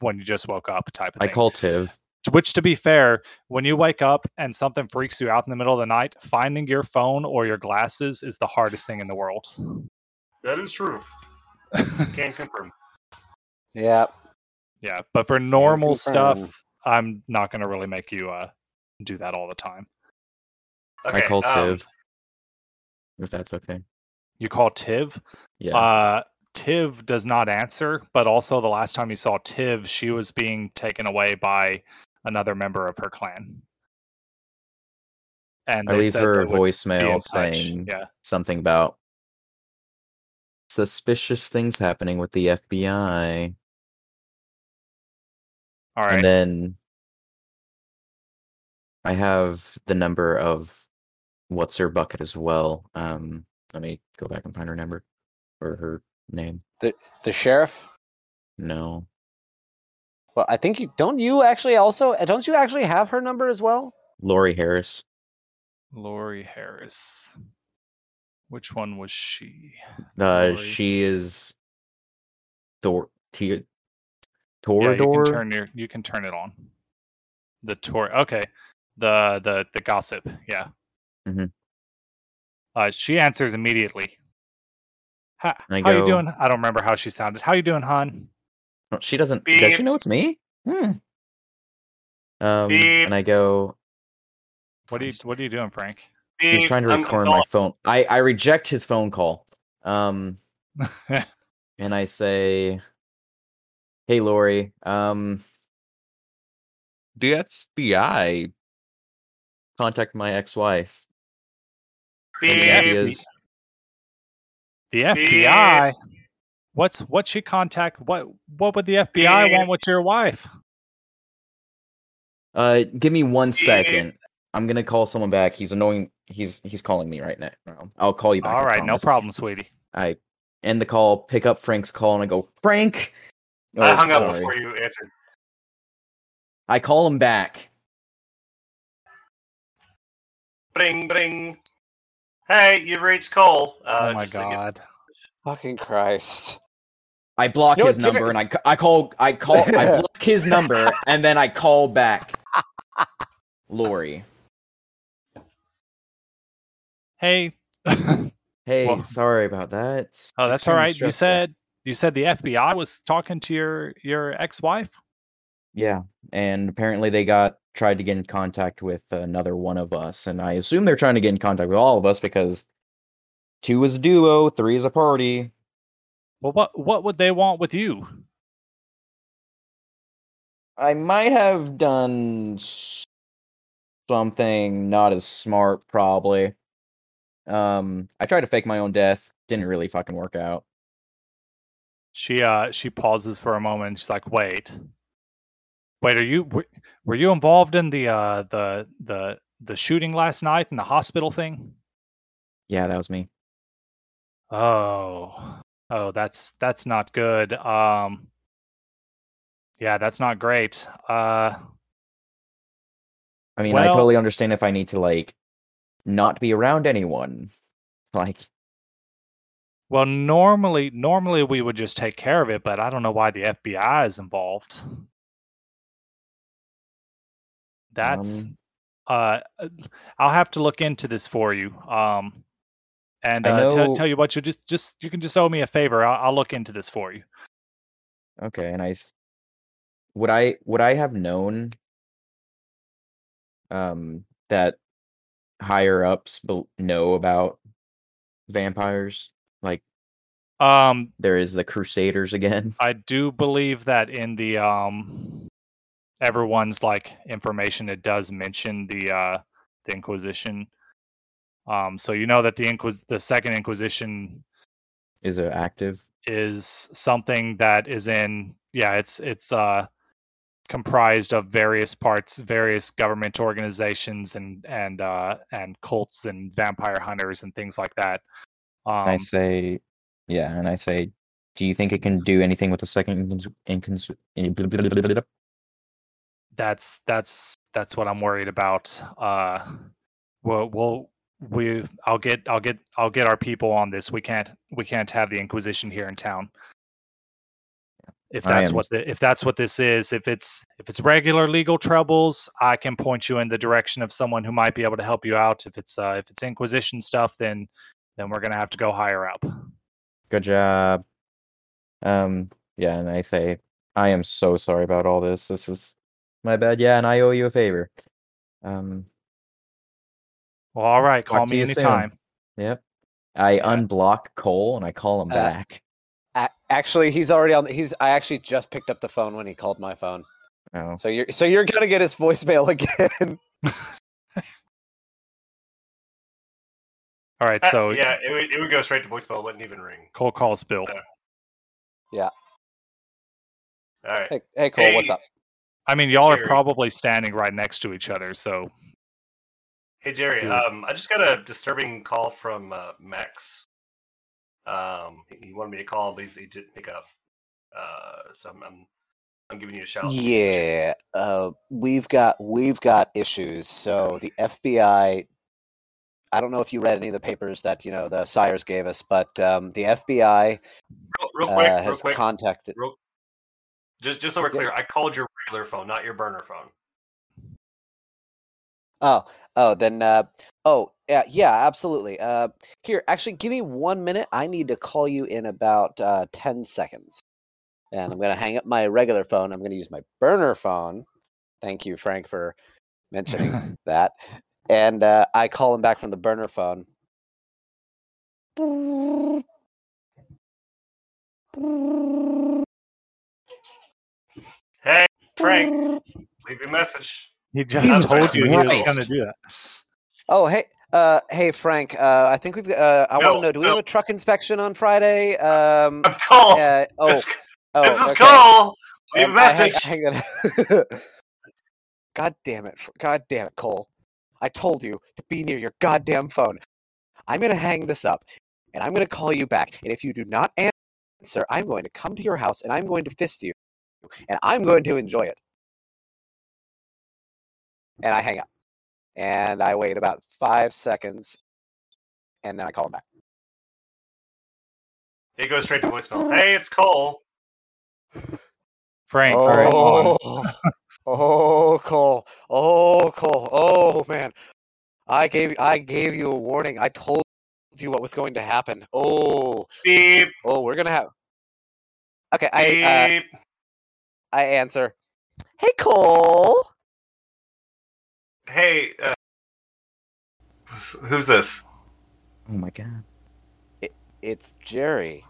when you just woke up, type of I thing. call Tiv. Which, to be fair, when you wake up and something freaks you out in the middle of the night, finding your phone or your glasses is the hardest thing in the world. That is true. Can confirm. yeah. Yeah, but for normal stuff, I'm not going to really make you uh, do that all the time. Okay, I call um, Tiv. If that's okay. You call Tiv. Yeah. Uh, Tiv does not answer, but also the last time you saw Tiv, she was being taken away by another member of her clan. And I they leave said her a they would be in voicemail saying "Yeah, something about suspicious things happening with the FBI. all right, And then I have the number of what's her bucket as well. Um, let me go back and find her number or her name. The the sheriff. No, Well, I think you don't. You actually also uh, don't you actually have her number as well? Lori Harris. Lori Harris. Which one was she? Uh, Lori. she is Thor. T- Yeah, you can turn your you can turn it on. The tour. Okay, the the the gossip. Yeah. Mhm. Uh, she answers immediately. How, I how you doing? I don't remember how she sounded. How you doing, hon? Oh, she doesn't. Beep. Does she know it's me? Hmm. Um, Beep. and I go. What are you What are you doing, Frank? He's trying to I'm- I'm record my phone. I I reject his phone call. Um, and I say, "Hey, Lori. Um, the FBI contact my ex-wife. Any Beep. ideas? the FBI. What's what she contact? What what would the FBI want with your wife? Uh, give me one Beep. second. I'm gonna call someone back. He's annoying. he's he's calling me right now. I'll call you back. All right, no problem, sweetie. I end the call, pick up Frank's call, and I go, Frank. I Oh, hung up before you answered. I call him back. Bring, bring. Hey, you've reached Cole. Uh, oh my god. Fucking Christ. I block You know his what, Jerry- number and I, I call I call I block his number and then I call back Lori. Hey. Hey, Well- sorry about that. Oh, that's all right. extremely right. You said you said the FBI was talking to your your ex-wife. Yeah, and apparently they got tried to get in contact with another one of us, and I assume they're trying to get in contact with all of us because two is a duo, three is a party. Well, what what would they want with you? I might have done something not as smart, probably. Um, I tried to fake my own death. Didn't really fucking work out. She uh she pauses for a moment. She's like, "Wait, wait. Are you were, were you involved in the uh the the the shooting last night in the hospital thing?" Yeah, that was me. Oh, oh, that's that's not good. Um, yeah, that's not great. Uh, I mean, I totally understand if I need to like not be around anyone. Like, well, normally normally we would just take care of it, but I don't know why the FBI is involved. That's um, uh, I'll have to look into this for you. Um, and uh, know- tell you what, you just just you can just owe me a favor. I'll, I'll look into this for you. okay, and I s- would I would I have known um that higher ups know about vampires? Like, Um, there is the Crusaders again. I do believe that in the um everyone's like information it does mention the uh the Inquisition. Um so you know that the Inquis the second Inquisition Is it active? is something that is in yeah, it's it's uh comprised of various parts, various government organizations and and uh and cults and vampire hunters and things like that. And I Um say, yeah, and I say, do you think it can do anything with the second incons? incons- that's that's that's what I'm worried about. Uh, we'll, we'll we I'll get I'll get I'll get our people on this. We can't we can't have the Inquisition here in town. If that's what the, if that's what this is, if it's if it's regular legal troubles, I can point you in the direction of someone who might be able to help you out. If it's uh, if it's Inquisition stuff, then then we're gonna have to go higher up. Good job. Um, yeah, and I say, I am so sorry about all this. This is my bad. Yeah, and I owe you a favor. Um, Well, all right, call me you soon. anytime. yep. I unblock Cole and I call him Uh, back. A- actually, he's already on. He's. I actually just picked up the phone when he called my phone. Oh, So you're. So you're gonna get his voicemail again. All right, Uh, so yeah, it would, it would go straight to voicemail. It wouldn't even ring. Cole calls Bill. Yeah. All right. hey, hey, Cole, what's up? I mean, y'all are probably standing right next to each other, so Hey Jerry, um, I just got a disturbing call from uh, Max. Um, he- he wanted me to call, but he's, he didn't pick up. Uh, so I'm, I'm, I'm giving you a shout. Yeah, uh, we've got we've got issues. So the FBI. I don't know if you read any of the papers that you know the sires gave us, but um, the FBI Real, real quick, uh, real has quick, contacted. real, just just so we're clear, I called your regular phone, not your burner phone. Oh, oh, then, uh, oh, yeah, yeah, absolutely. Uh, here, actually, give me one minute. I need to call you in about uh, 10 seconds. And I'm going to hang up my regular phone. I'm going to use my burner phone. Thank you, Frank, for mentioning that. And uh, I call him back from the burner phone. Hey Frank, leave a message. he Jesus just told you he was going to do that. Oh, hey, uh, hey, Frank. Uh, I think we've. Uh, I want to know. Do we no. have a truck inspection on Friday? Um, I'm Cole. uh, oh, this, oh, this is okay. Cole. Leave a Um, I hang- message. hang on. God damn it! God damn it, Cole. I told you to be near your goddamn phone. I'm going to hang this up and I'm going to call you back. And if you do not answer, I'm going to come to your house and I'm going to fist you. And I'm going to enjoy it. And I hang up. And I wait about five seconds and then I call him back. It goes straight to voicemail. Hey, it's Cole. Frank, all right, come on. Oh, oh, Cole. Oh, Cole. Oh, man. I gave I gave you a warning. I told you what was going to happen. Oh, Beep. oh, we're gonna have. Okay, I uh, Beep. I answer. Hey, Cole. hey, uh, who's this? Oh my god. It's Jerry.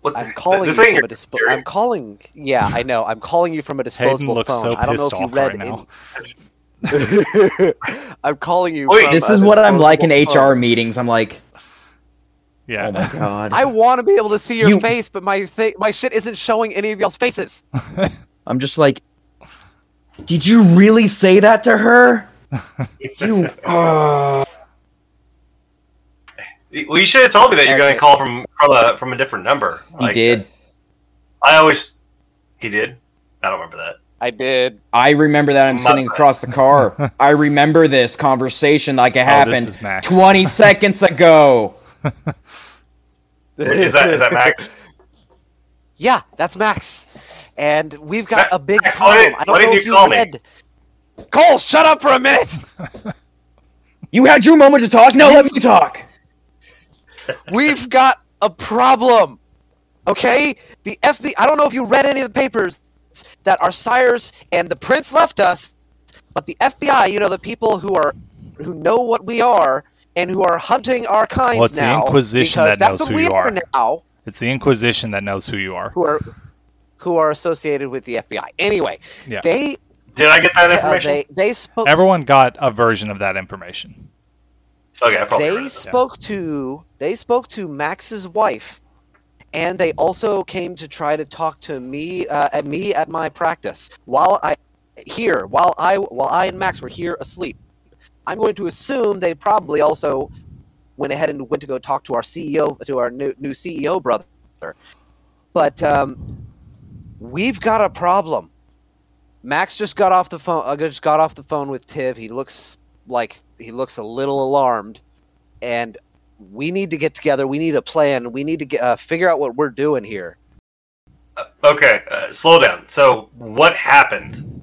What? I'm calling this you from a dispo- Jerry. I'm calling. Yeah, I know. I'm calling you from a disposable Hayden looks phone. so I don't know pissed if you off read. right now. in- I'm calling you. Wait, from This a is what I'm like in HR phone. meetings. I'm like, Yeah. oh my god. I want to be able to see your You- face, but my th- my shit isn't showing any of y'all's faces. I'm just like, did you really say that to her? You. Uh... Well, you should have told me that you're going to call from from a from a different number. He Like, did. I always. He did. I don't remember that. I did. I remember that I'm My sitting bad. across the car. I remember this conversation like it Oh, happened 20 seconds ago. Is that is that Max? Yeah, that's Max. And we've got Ma- a big Max, problem. did- I don't why know didn't if you you call me? read. Cole, shut up for a minute. You had your moment to talk. Now let me talk. We've got a problem. Okay? The FBI. I don't know if you read any of the papers that our sires and the prince left us, but the FBI, you know, the people who are who know what we are and who are hunting our kind Well, it's the now. Inquisition that that's knows what who we you are. now. It's the Inquisition that knows who you are. who are who are associated with the FBI. Anyway, Yeah. they Did I get that uh, information? they they spoke Everyone got a version of that information. okay, I probably they it. spoke to they spoke to Max's wife, and they also came to try to talk to me uh, at me at my practice while I here while I while I and Max were here asleep. I'm going to assume they probably also went ahead and went to go talk to our CEO to our new new CEO brother. But um, we've got a problem. Max just got off the phone. Uh, just got off the phone with Tiv. He looks like he looks a little alarmed, and we need to get together. We need a plan. We need to get, uh, figure out what we're doing here. Okay, uh, slow down. So, what happened?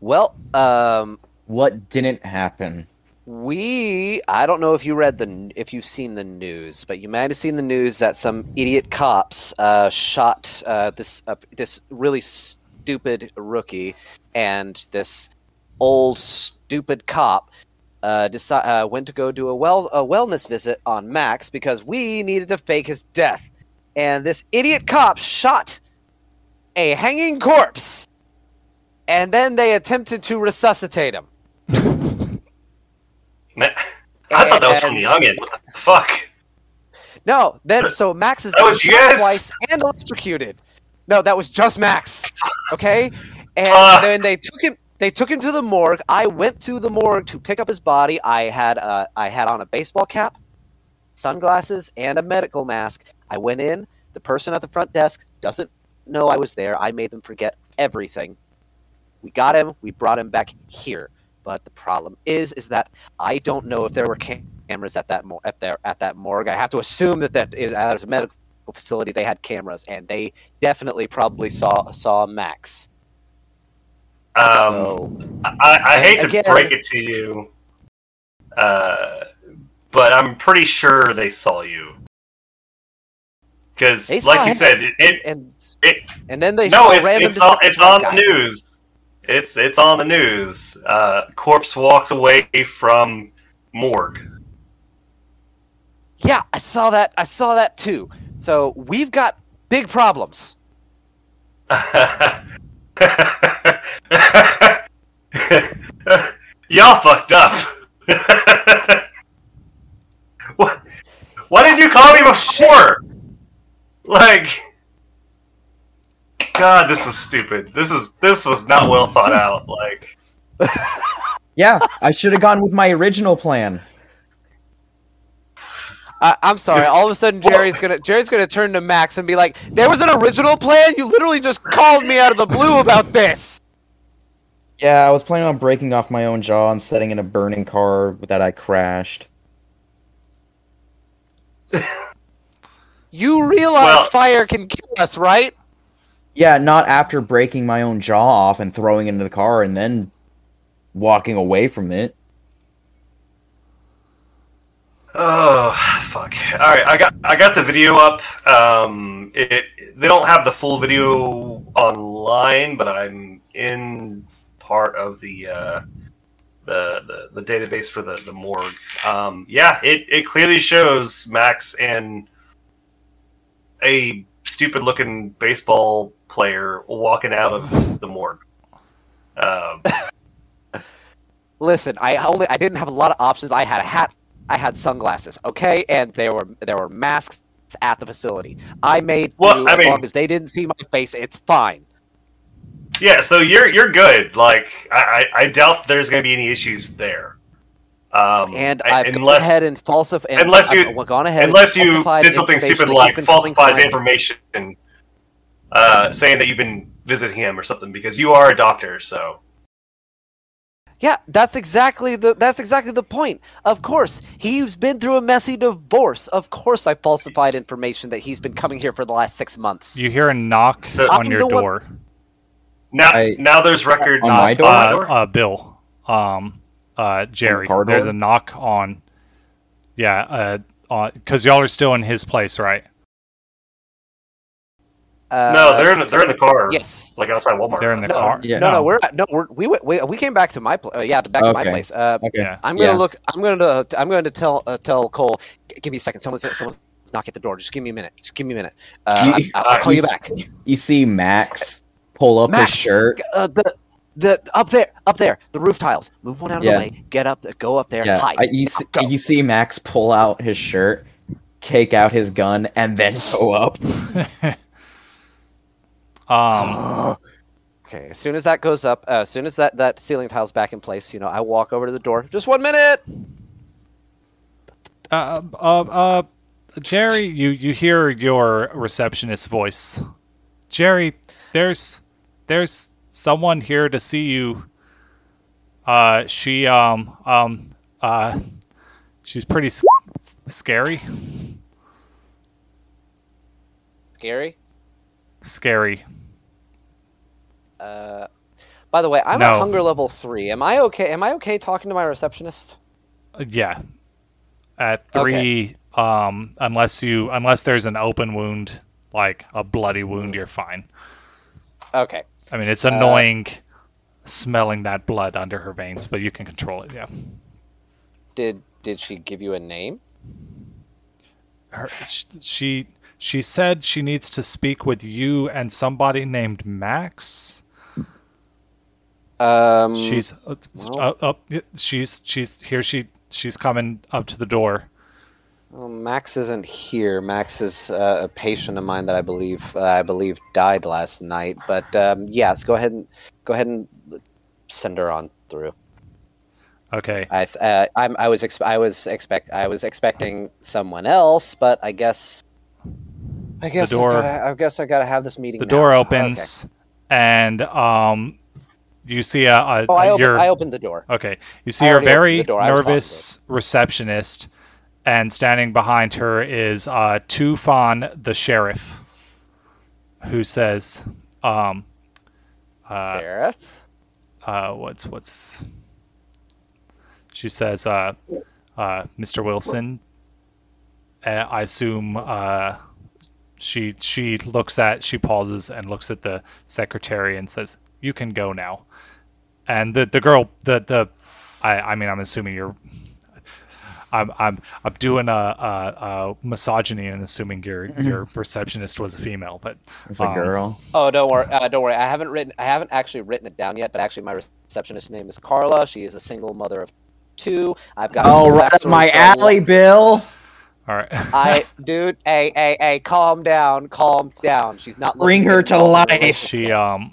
Well, um, What didn't happen? we I don't know if you read the if you've seen the news, but you might have seen the news that some idiot cops uh, shot uh, this uh, this really stupid rookie and this old stupid cop uh, deci- uh, went to go do a well a wellness visit on Max because we needed to fake his death, and this idiot cop shot a hanging corpse, and then they attempted to resuscitate him. Man, I thought that was from Onion. What the fuck? No, then so Max is was shot yes! twice and electrocuted. No, that was just Max. Okay, and Fuck. then they took him. They took him to the morgue. I went to the morgue to pick up his body. I had uh, I had on a baseball cap, sunglasses, and a medical mask. I went in. The person at the front desk doesn't know I was there. I made them forget everything. We got him. We brought him back here. But the problem is, is that I don't know if there were cam- cameras at that mor- at at that morgue. I have to assume that that is, as a medical facility they had cameras, and they definitely probably saw saw Max. Um, so I, I hate to break it to you, uh, but I'm pretty sure they saw you. Because, like you said, it, it, and it and then they no, it's it's on, it's on the guy. news. It's it's on the news. Uh, corpse walks away from morgue. Yeah, I saw that. I saw that too. So we've got big problems. Y'all fucked up. what? Why did you call me before? Like, God, this was stupid. This is this was not well thought out. Like, Yeah, I should have gone with my original plan. I, I'm sorry. All of a sudden, Jerry's gonna Jerry's gonna turn to Max and be like, "There was an original plan. You literally just called me out of the blue about this." Yeah, I was planning on breaking off my own jaw and setting in a burning car that I crashed. You realize Well- fire can kill us, right? Yeah, not after breaking my own jaw off and throwing it into the car and then walking away from it. Oh fuck! All right, I got I got the video up. Um, it they don't have the full video online, but I'm in part of the uh, the, the the database for the the morgue. Um, yeah, it it clearly shows Max and a stupid looking baseball player walking out of the morgue. Um, Listen, I only I didn't have a lot of options. I had a hat, I had sunglasses, okay, and there were there were masks at the facility. I made Well, do I as mean- long as they didn't see my face. It's fine. Yeah, so you're you're good. Like I, I, I doubt there's going to be any issues there. Um, And I- I've gone unless ahead and falsified. unless you- I've gone ahead and unless you did something stupid like falsified information, uh, saying that you've been visiting him or something because you are a doctor. So Yeah, that's exactly the that's exactly the point. Of course, he's been through a messy divorce. Of course, I falsified information that he's been coming here for the last six months. You hear a knock So- on I'm your the one- door. now I- now there's records On my door? uh, Uh, uh, Bill, um, uh, Jerry. car There's a knock on. Yeah, uh, because y'all are still in his place, right? Uh, no, they're in the, they're in the car. yes. like outside Walmart. They're in the No, car. Yeah. No, no, No. we're no, we're we we, we came back to my place. Uh, yeah, back to my place. Uh, Okay. I'm gonna Yeah. look. I'm gonna. I'm going to tell uh, tell Cole. Give me a second. Someone's someone's knocking at the door. Just give me a minute. Just give me a minute. Uh, You- I, will call you s- back. You see Max pull up Max, his shirt. Uh, the the up there, up there, the roof tiles. Move one out of Yeah. the way. Get up. Go up there. Yeah, hide. I, you, see, Go. you see Max pull out his shirt, take out his gun, and then go up. um, okay. As soon as that goes up, uh, as soon as that that ceiling tile's back in place, you know, I walk over to the door. Just one minute. uh, uh, uh, Jerry, you you hear your receptionist's voice. Jerry, there's there's someone here to see you. Uh, she um um uh, she's pretty s- scary. Scary. Scary. Uh, by the way, I'm No. at hunger level three. Am I okay? Am I okay talking to my receptionist? Uh, Yeah. At Okay. three, um, unless you unless there's an open wound, like a bloody wound, you're fine. Okay. I mean, it's Uh, annoying smelling that blood under her veins, but you can control it. Yeah. Did did she give you a name? Her, sh- she she said she needs to speak with you and somebody named Max. Um, she's uh, well- uh, up. she's she's here. She she's coming up to the door. well, Max isn't here. Max is uh, a patient of mine that I believe uh, I believe died last night. But um, yes, go ahead and go ahead and send her on through. Okay. I uh, I'm I was ex- I was expect I was expecting someone else, but I guess I guess door- I, gotta, I guess I gotta have this meeting. The now. door Okay. opens, and um, you see a, a, Oh, I, open, your I opened the door. Okay. You see your already very the door. I was talking to nervous receptionist, and standing behind her is uh, Tufan the sheriff, who says, um, uh, Sheriff. uh, what's what's she says, uh, uh, Mr. Wilson. Uh, I assume uh, she she looks at she pauses and looks at the secretary and says, "You can go now." And the the girl the the I I mean I'm assuming you're. I'm I'm I'm doing a, a, a misogyny and assuming your your receptionist was a female, but It's a Um, girl. Oh, don't worry. Uh, don't worry. I haven't written. I haven't actually written it down yet. But actually, my receptionist's name is Carla. She is a single mother of two. I've got. Oh, a right my so- alley, Bill. All right. I, dude, hey, hey, hey, calm down, calm down. She's not. Bring her to life. she um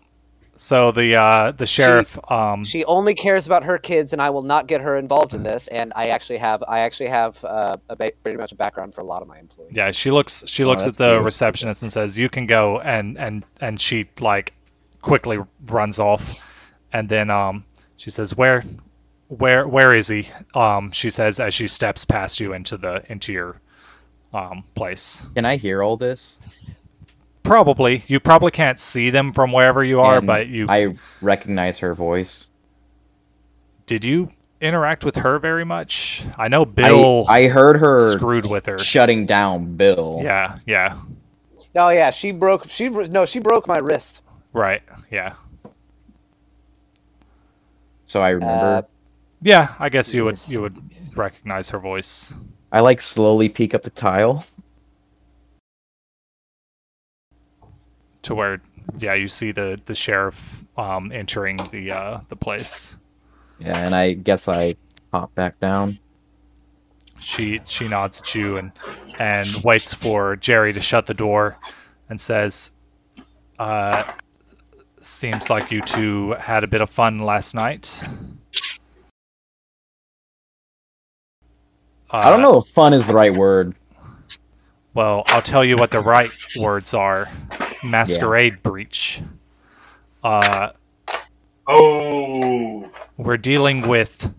So the uh, the sheriff. um, She only cares about her kids, and I will not get her involved in this. And I actually have, I actually have uh, a ba- pretty much a background for a lot of my employees. yeah, she looks. She Oh, looks at the cute. receptionist and says, "You can go." And and and she like quickly runs off, and then um she says, "Where, where, where is he?" Um, she says as she steps past you into the into your um place. Can I hear all this? Probably you probably can't see them from wherever you are, And but you I recognize her voice. did you interact with her very much? I know Bill I, I heard her screwed with her. shutting down Bill. Yeah, yeah, Oh yeah, she broke. She no, she broke my wrist. right, yeah, So I remember. Uh, yeah. I guess you would you would recognize her voice. I like slowly peek up the tile. to where yeah you see the the sheriff um entering the uh the place Yeah, and I guess I hop back down. she she nods at you and and waits for jerry to shut the door and says uh seems like you two had a bit of fun last night I don't Uh, know if fun is the right word. Well, I'll tell you what the right words are. Masquerade breach. Uh, Oh, we're dealing with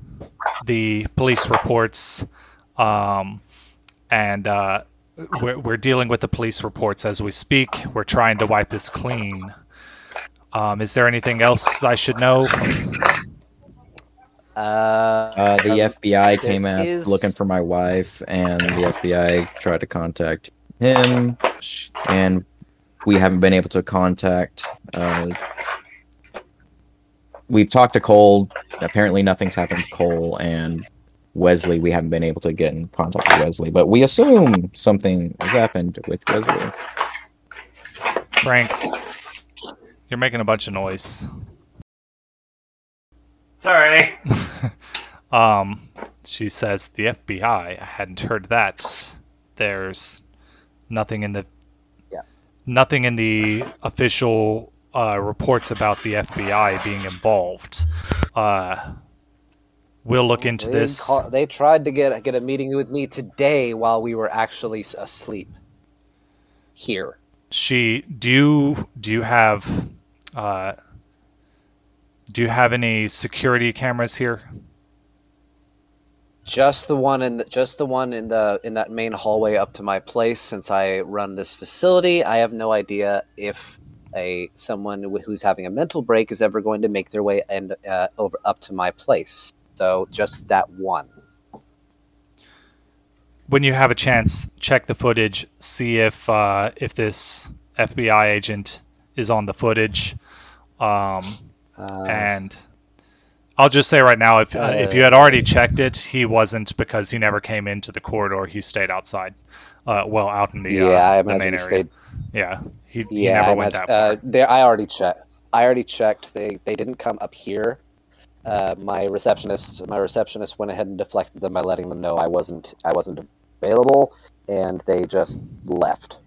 the police reports, um, and uh, we're, we're dealing with the police reports as we speak. We're trying to wipe this clean. Um, is there anything else I should know? Uh, Uh, the Um, FBI came out is- looking for my wife, and the FBI tried to contact him, and we haven't been able to contact. Uh, we've talked to Cole. Apparently, nothing's happened to Cole and Wesley. We haven't been able to get in contact with Wesley, but we assume something has happened with Wesley. Frank, you're making a bunch of noise. Sorry. um, she says the FBI. I hadn't heard that. There's nothing in the Yeah. nothing in the official uh, reports about the FBI being involved. Uh, we'll look into they this. ca- they tried to get get a meeting with me today while we were actually asleep. Here. She do you do you have uh, do you have any security cameras here? Just the one in the, just the one in the in that main hallway up to my place. Since I run this facility, I have no idea if a someone who's having a mental break is ever going to make their way and uh, over up to my place. So just that one. when you have a chance, check the footage, see if uh, if this FBI agent is on the footage. Um, Uh, and I'll just say right now, if uh, if you had already checked it, he wasn't because he never came into the corridor. He stayed outside, uh, well, out in the uh, yeah, I the main area. they. Yeah, he, he Yeah, never I went imagine, that far. uh, they, I already checked. I already checked. They they didn't come up here. Uh, my receptionist my receptionist went ahead and deflected them by letting them know I wasn't I wasn't available, and they just left.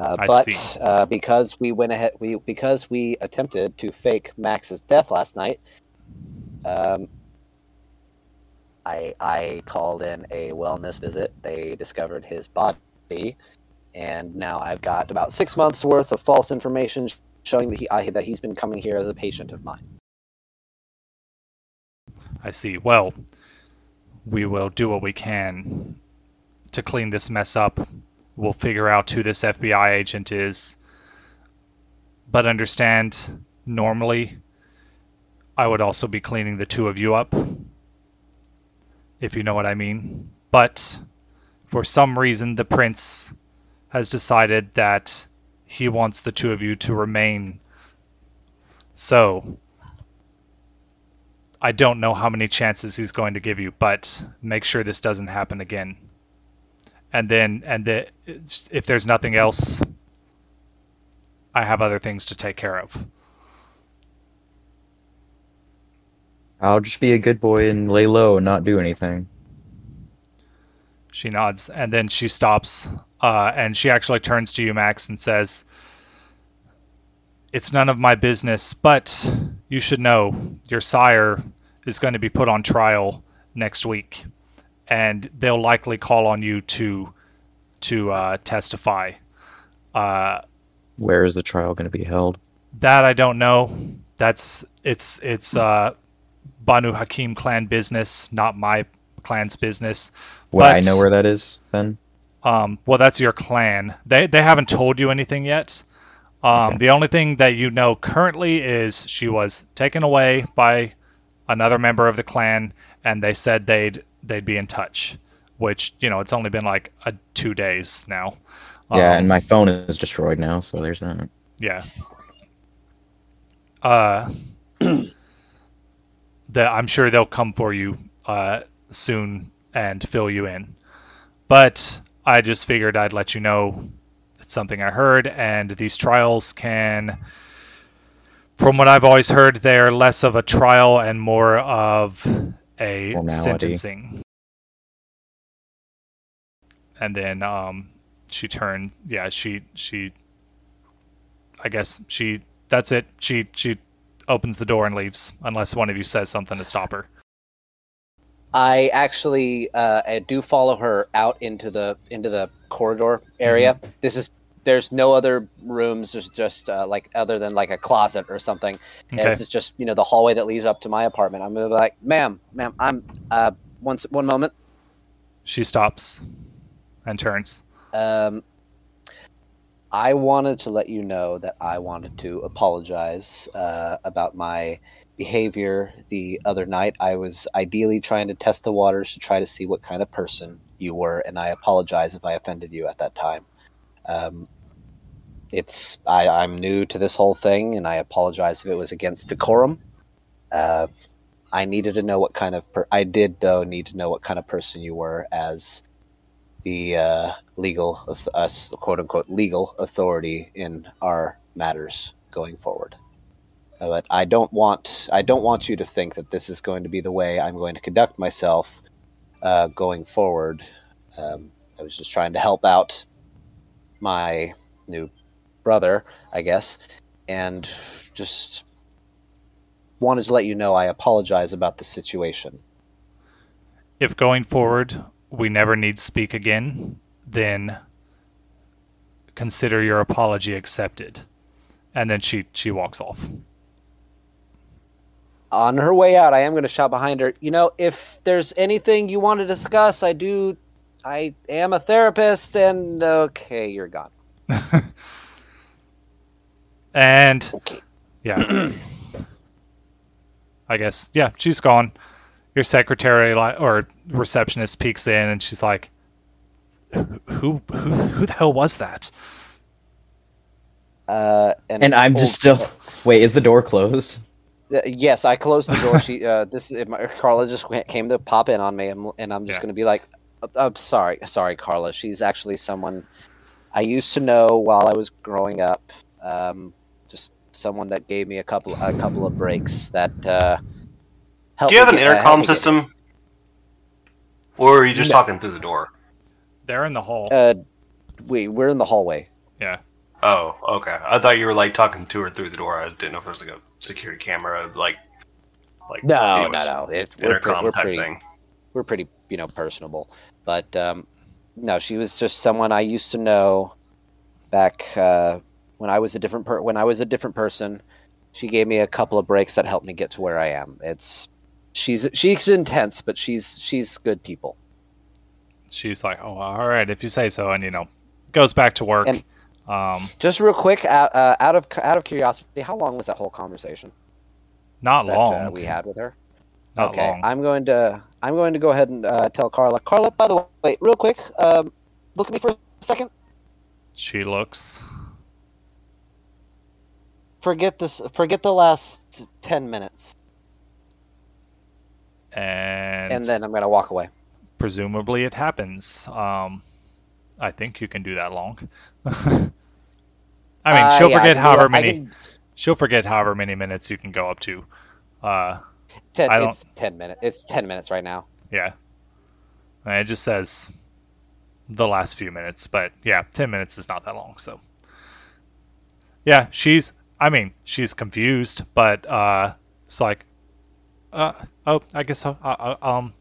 Uh, but uh, because we went ahead, we because we attempted to fake Max's death last night. Um, I I called in a wellness visit. They discovered his body, and now I've got about six months worth of false information showing that he I, that he's been coming here as a patient of mine. I see. Well, we will do what we can to clean this mess up. We'll figure out who this FBI agent is. But understand, normally, I would also be cleaning the two of you up. If you know what I mean. But for some reason, the prince has decided that he wants the two of you to remain. So, I don't know how many chances he's going to give you, but make sure this doesn't happen again. And then, and the, if there's nothing else, I have other things to take care of. I'll just be a good boy and lay low and not do anything. She nods, and then she stops, uh, and she actually turns to you, Max, and says, it's none of my business, but you should know your sire is going to be put on trial next week, and they'll likely call on you to to uh, testify. Uh, Where is the trial going to be held? that I don't know. That's it's it's uh, Banu Haqim clan business, not my clan's business. Well, I know where that is. Then Um, well, that's your clan. They they haven't told you anything yet. Um, Okay. The only thing that you know currently is she was taken away by another member of the clan, and they said they'd they'd be in touch. Which you know, it's only been like a, two days now. yeah, Um, and my phone is destroyed now, so there's that. yeah. Uh, that I'm sure they'll come for you uh, soon and fill you in. But I just figured I'd let you know it's something I heard, and these trials can, from what I've always heard, they're less of a trial and more of a Formality. sentencing. And then um, she turned, yeah, she she I guess she that's it. She she opens the door and leaves unless one of you says something to stop her. I actually uh, I do follow her out into the into the corridor area. This is there's no other rooms. There's just uh, like other than like a closet or something. And Okay. This is just you know the hallway that leads up to my apartment. I'm gonna be like, ma'am, ma'am, I'm uh one s- one moment. She stops and turns. Um, I wanted to let you know that I wanted to apologize uh, about my behavior the other night. I was ideally trying to test the waters to try to see what kind of person you were, and I apologize if I offended you at that time. Um, it's I, I'm new to this whole thing, and I apologize if it was against decorum. Uh, I needed to know what kind of per- I did though need to know what kind of person you were as the uh, legal us the quote unquote legal authority in our matters going forward. Uh, But I don't want I don't want you to think that this is going to be the way I'm going to conduct myself uh, going forward. Um, I was just trying to help out my new brother, I guess, and just wanted to let you know I apologize about the situation. If going forward we never need speak again, then consider your apology accepted. And then she she walks off. on her way out, I am going to shout behind her. You know, if there's anything you want to discuss, I do. I am a therapist, and okay, you're gone. And Okay. yeah. I guess yeah, she's gone. Your secretary li- or receptionist peeks in and she's like who who who, who the hell was that? Uh, and And I'm just oh, still. Wait, is the door closed? uh, yes, I closed the door. She, uh, this, if my, Carla just went, came to pop in on me, and, and I'm just Yeah. going to be like, "Uh, "I'm sorry, sorry, Carla. She's actually someone I used to know while I was growing up. Um, just someone that gave me a couple, a couple of breaks that uh, helped. Do you have me an get- uh, helped intercom me get- system? Or are you just No. talking through the door? They're in the hall. Uh, we we're in the hallway. yeah. Oh, okay. I thought you were like talking to her through the door. I didn't know if there was like a security camera, like, like No, no, no. It's we're, pre- intercom we're type pretty, thing. We're pretty, you know, personable. But um, no, she was just someone I used to know back uh, when I was a different per- when I was a different person. She gave me a couple of breaks that helped me get to where I am. It's she's she's intense, but she's she's good people. She's like, "Oh, all right, if you say so." And you know, goes back to work. And- um, Just real quick, out, uh, out of out of curiosity, how long was that whole conversation not that long. uh, we had with her? Not okay, long. I'm going to I'm going to go ahead and uh, tell Carla. Carla, by the way, real quick, um, look at me for a second. She looks. Forget this. Forget the last ten minutes, And, and then I'm going to walk away. presumably it happens. Um, I think you can do that long. I mean, Uh, she'll yeah, forget however many. can- She'll forget however many minutes you can go up to. Uh, ten, I don't- It's ten minutes. It's ten minutes right now. yeah. And it just says the last few minutes, but yeah, ten minutes is not that long. So, yeah, she's I mean, she's confused, but uh, it's like, uh, oh, I guess. Uh, uh, um,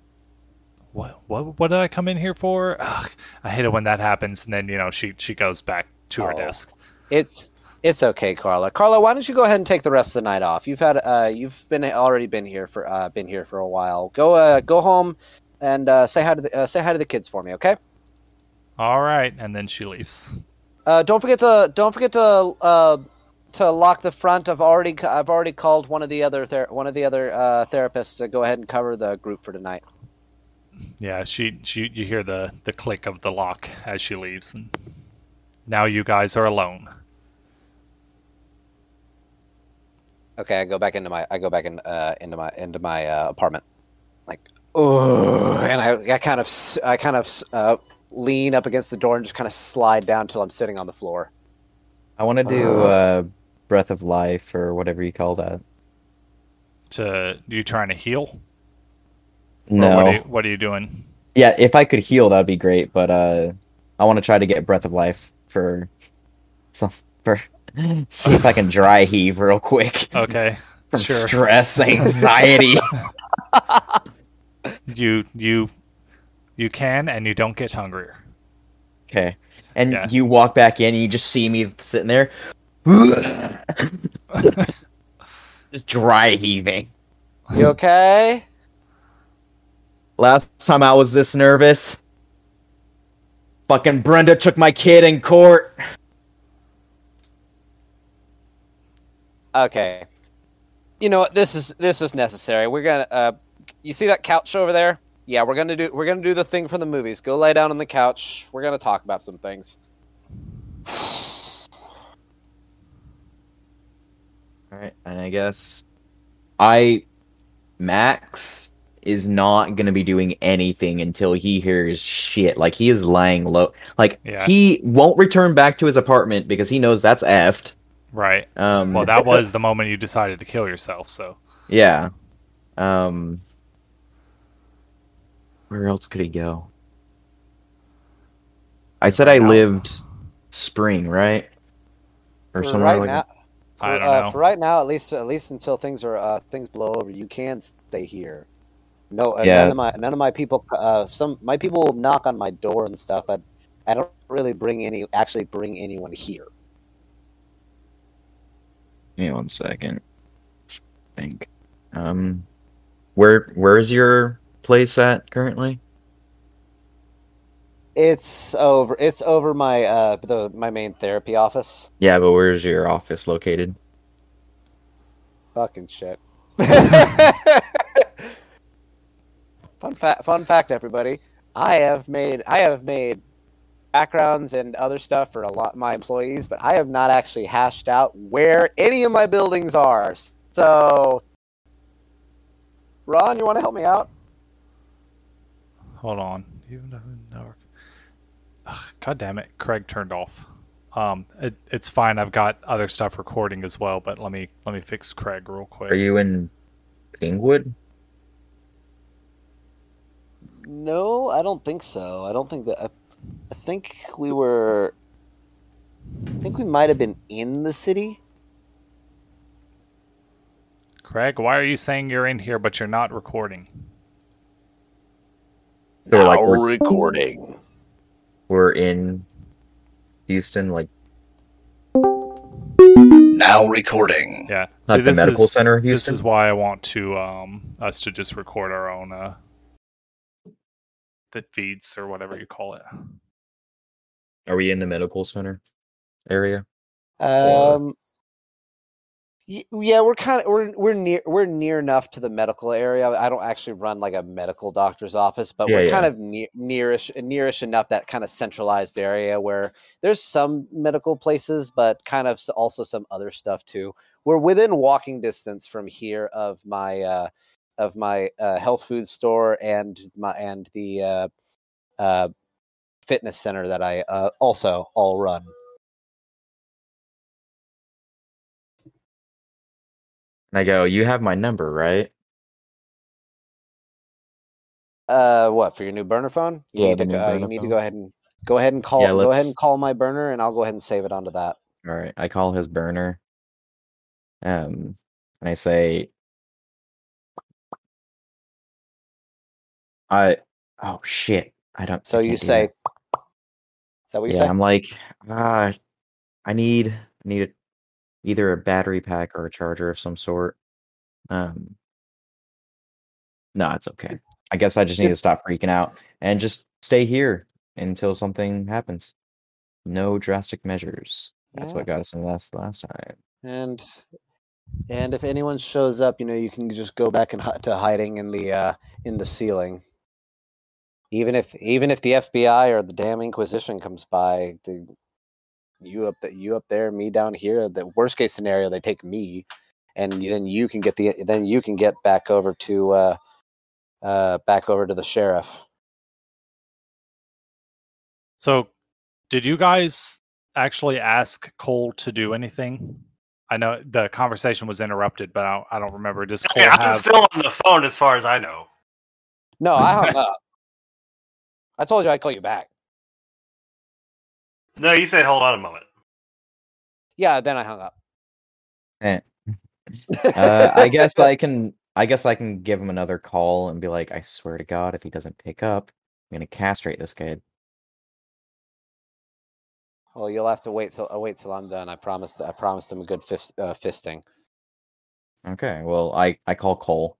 what, what, what did I come in here for? Ugh, I hate it when that happens, and then you know she she goes back to her Oh. desk. It's it's okay, Carla. Carla, why don't you go ahead and take the rest of the night off? You've had uh you've been already been here for uh been here for a while. Go uh go home and uh, say hi to the uh, say hi to the kids for me, okay? All right, and then she leaves. Uh, don't forget to don't forget to uh, to lock the front. I've already I've already called one of the other ther- one of the other uh, therapists to go ahead and cover the group for tonight. Yeah, she she you hear the the click of the lock as she leaves, and now you guys are alone. Okay, I go back into my I go back in uh, into my into my uh, apartment, like oh, and I I kind of I kind of uh, lean up against the door and just kind of slide down till I'm sitting on the floor. I want to do uh, breath of life or whatever you call that. To you trying to heal? No. What are you, what are you doing? Yeah, if I could heal, that'd be great. But uh, I want to try to get breath of life for some for see if I can dry heave real quick Okay, from sure. stress, anxiety. You you you can, and you don't get hungrier. okay, and Yeah. you walk back in, and you just see me sitting there, just dry heaving. You okay? Last time I was this nervous, fucking Brenda took my kid in court. Okay. You know what? This is this is necessary. We're gonna. Uh, you see that couch over there? Yeah, we're gonna do we're gonna do the thing from the movies. Go lay down on the couch. We're gonna talk about some things. All right, and I guess I Max is not gonna be doing anything until he hears shit. Like he is lying low. Like Yeah. he won't return back to his apartment because he knows that's effed. Right. Um, Well, that was the moment you decided to kill yourself. So yeah. Um, where else could he go? I said I now. lived spring, right? Or For somewhere right like now, I for, don't uh, know. For right now, at least at least until things are uh, things blow over, you can stay here. No, uh, Yeah. none of my none of my people. Uh, some my people will knock on my door and stuff, but I don't really bring any actually bring anyone here. Give me one second. Think. Um, where where is your place at currently? It's over. It's over my uh the my main therapy office. Yeah, but where's your office located? Fucking shit. fun fact. Fun fact, everybody. I have made. I have made backgrounds and other stuff for a lot of my employees, but I have not actually hashed out where any of my buildings are. So, Ron, you want to help me out? hold on. You know, network. Ugh, God damn it, Craig turned off. Um, it, it's fine. I've got other stuff recording as well, but let me let me fix Craig real quick. Are you in Kingwood? No, I don't think so. I don't think that. I, I think we were. I think we might have been in the city. Craig, why are you saying you're in here but you're not recording? So like we're, recording. we're in Houston, like Now recording. Yeah. not See, the this medical is, center of This is why I want to um us to just record our own uh the feeds or whatever you call it. Are we in the medical center area? Um. y- Yeah, we're kind of we're we're near we're near enough to the medical area. I don't actually run like a medical doctor's office, but Yeah, we're yeah. kind of near nearish nearish enough that kind of centralized area where there's some medical places, but kind of also some other stuff too. We're within walking distance from here of my uh, of my uh, health food store and my and the uh, uh, fitness center that I uh, also all run. And I go, you have my number, right? Uh, what for your new burner phone? You Yeah, need to go, uh, you need to go ahead and go ahead and call Yeah, go ahead and call my burner, and I'll go ahead and save it onto that. All right. I call his burner. Um, and I say, I oh shit, I don't. So I you say, that. is that what you yeah, say? I'm like, ah, I need I need a, either a battery pack or a charger of some sort. Um, no, it's okay. I guess I just need to stop freaking out and just stay here until something happens. No drastic measures. That's Yeah. what got us in the last last time. And and if anyone shows up, you know, you can just go back and to hiding in the uh, in the ceiling. Even if even if the FBI or the damn Inquisition comes by, the you up that you up there, me down here. The worst case scenario, they take me, and then you can get the then you can get back over to uh, uh, back over to the sheriff. So, did you guys actually ask Cole to do anything? I know the conversation was interrupted, but I don't, I don't remember. Does Cole Yeah, I'm have? still on the phone as far as I know. No, I hung up. I told you I'd call you back. No, you said hold on a moment. Yeah, then I hung up. Eh. Uh, I guess I can. I guess I can give him another call and be like, I swear to God, if he doesn't pick up, I'm gonna castrate this kid. Well, you'll have to wait till uh, wait till I'm done. I promised. I promised him a good fist, uh, fisting. Okay, well, I I call Cole.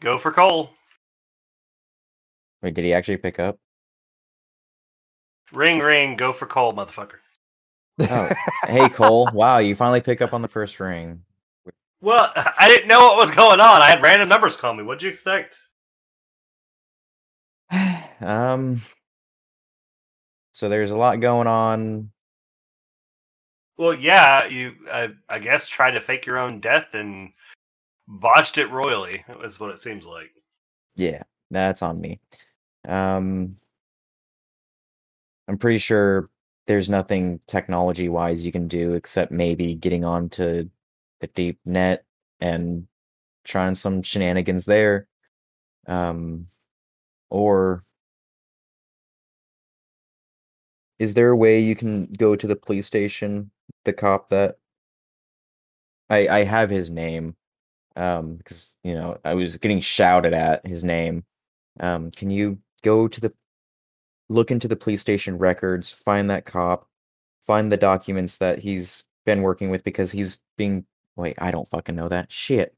Go for Cole. Wait, did he actually pick up? Ring, ring. Go for Cole, motherfucker. Oh, hey Cole! Wow, you finally pick up on the first ring. Well, I didn't know what was going on. I had random numbers call me. What'd you expect? um. So there's a lot going on. Well, yeah, you, I, I guess, tried to fake your own death and botched it royally. Is what it seems like. Yeah, that's on me. Um, I'm pretty sure there's nothing technology wise you can do except maybe getting onto the deep net and trying some shenanigans there. Um, or is there a way you can go to the police station, the cop that I I have his name um because you know I was getting shouted at his name. Um, can you go to the look into the police station records, find that cop, find the documents that he's been working with because he's being wait, I don't fucking know that. Shit.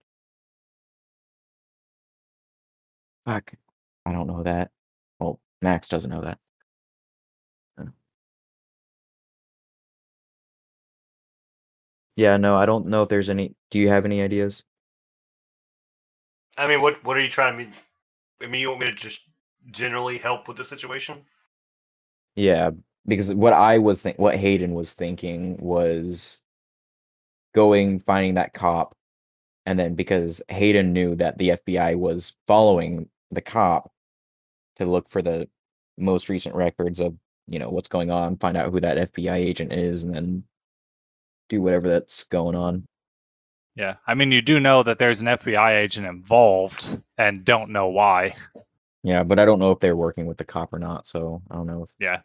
Fuck. I don't know that. Well, Max doesn't know that. Uh. Yeah, no, I don't know if there's any. Do you have any ideas? I mean, what what are you trying to mean? I mean, you want me to just generally help with the situation? Yeah, because what I was think what Hayden was thinking was going finding that cop and then because Hayden knew that the FBI was following the cop to look for the most recent records of, you know, what's going on, find out who that FBI agent is and then do whatever that's going on. Yeah, I mean, you do know that there's an FBI agent involved, and don't know why. Yeah, but I don't know if they're working with the cop or not, so I don't know if Yeah,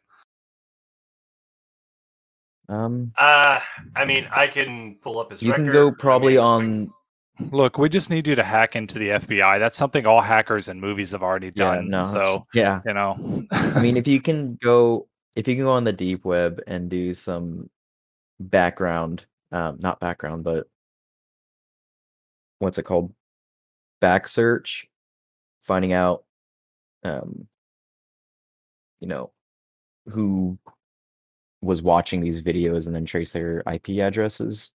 um Uh, I mean, I can pull up his. you can record. go I probably mean, on look, we just need you to hack into the FBI. That's something all hackers and movies have already yeah, done. no, so yeah. you know, I mean, if you can go, if you can go on the deep web and do some background, um, not background, but what's it called? Back search, finding out, um, you know, who was watching these videos and then trace their IP addresses.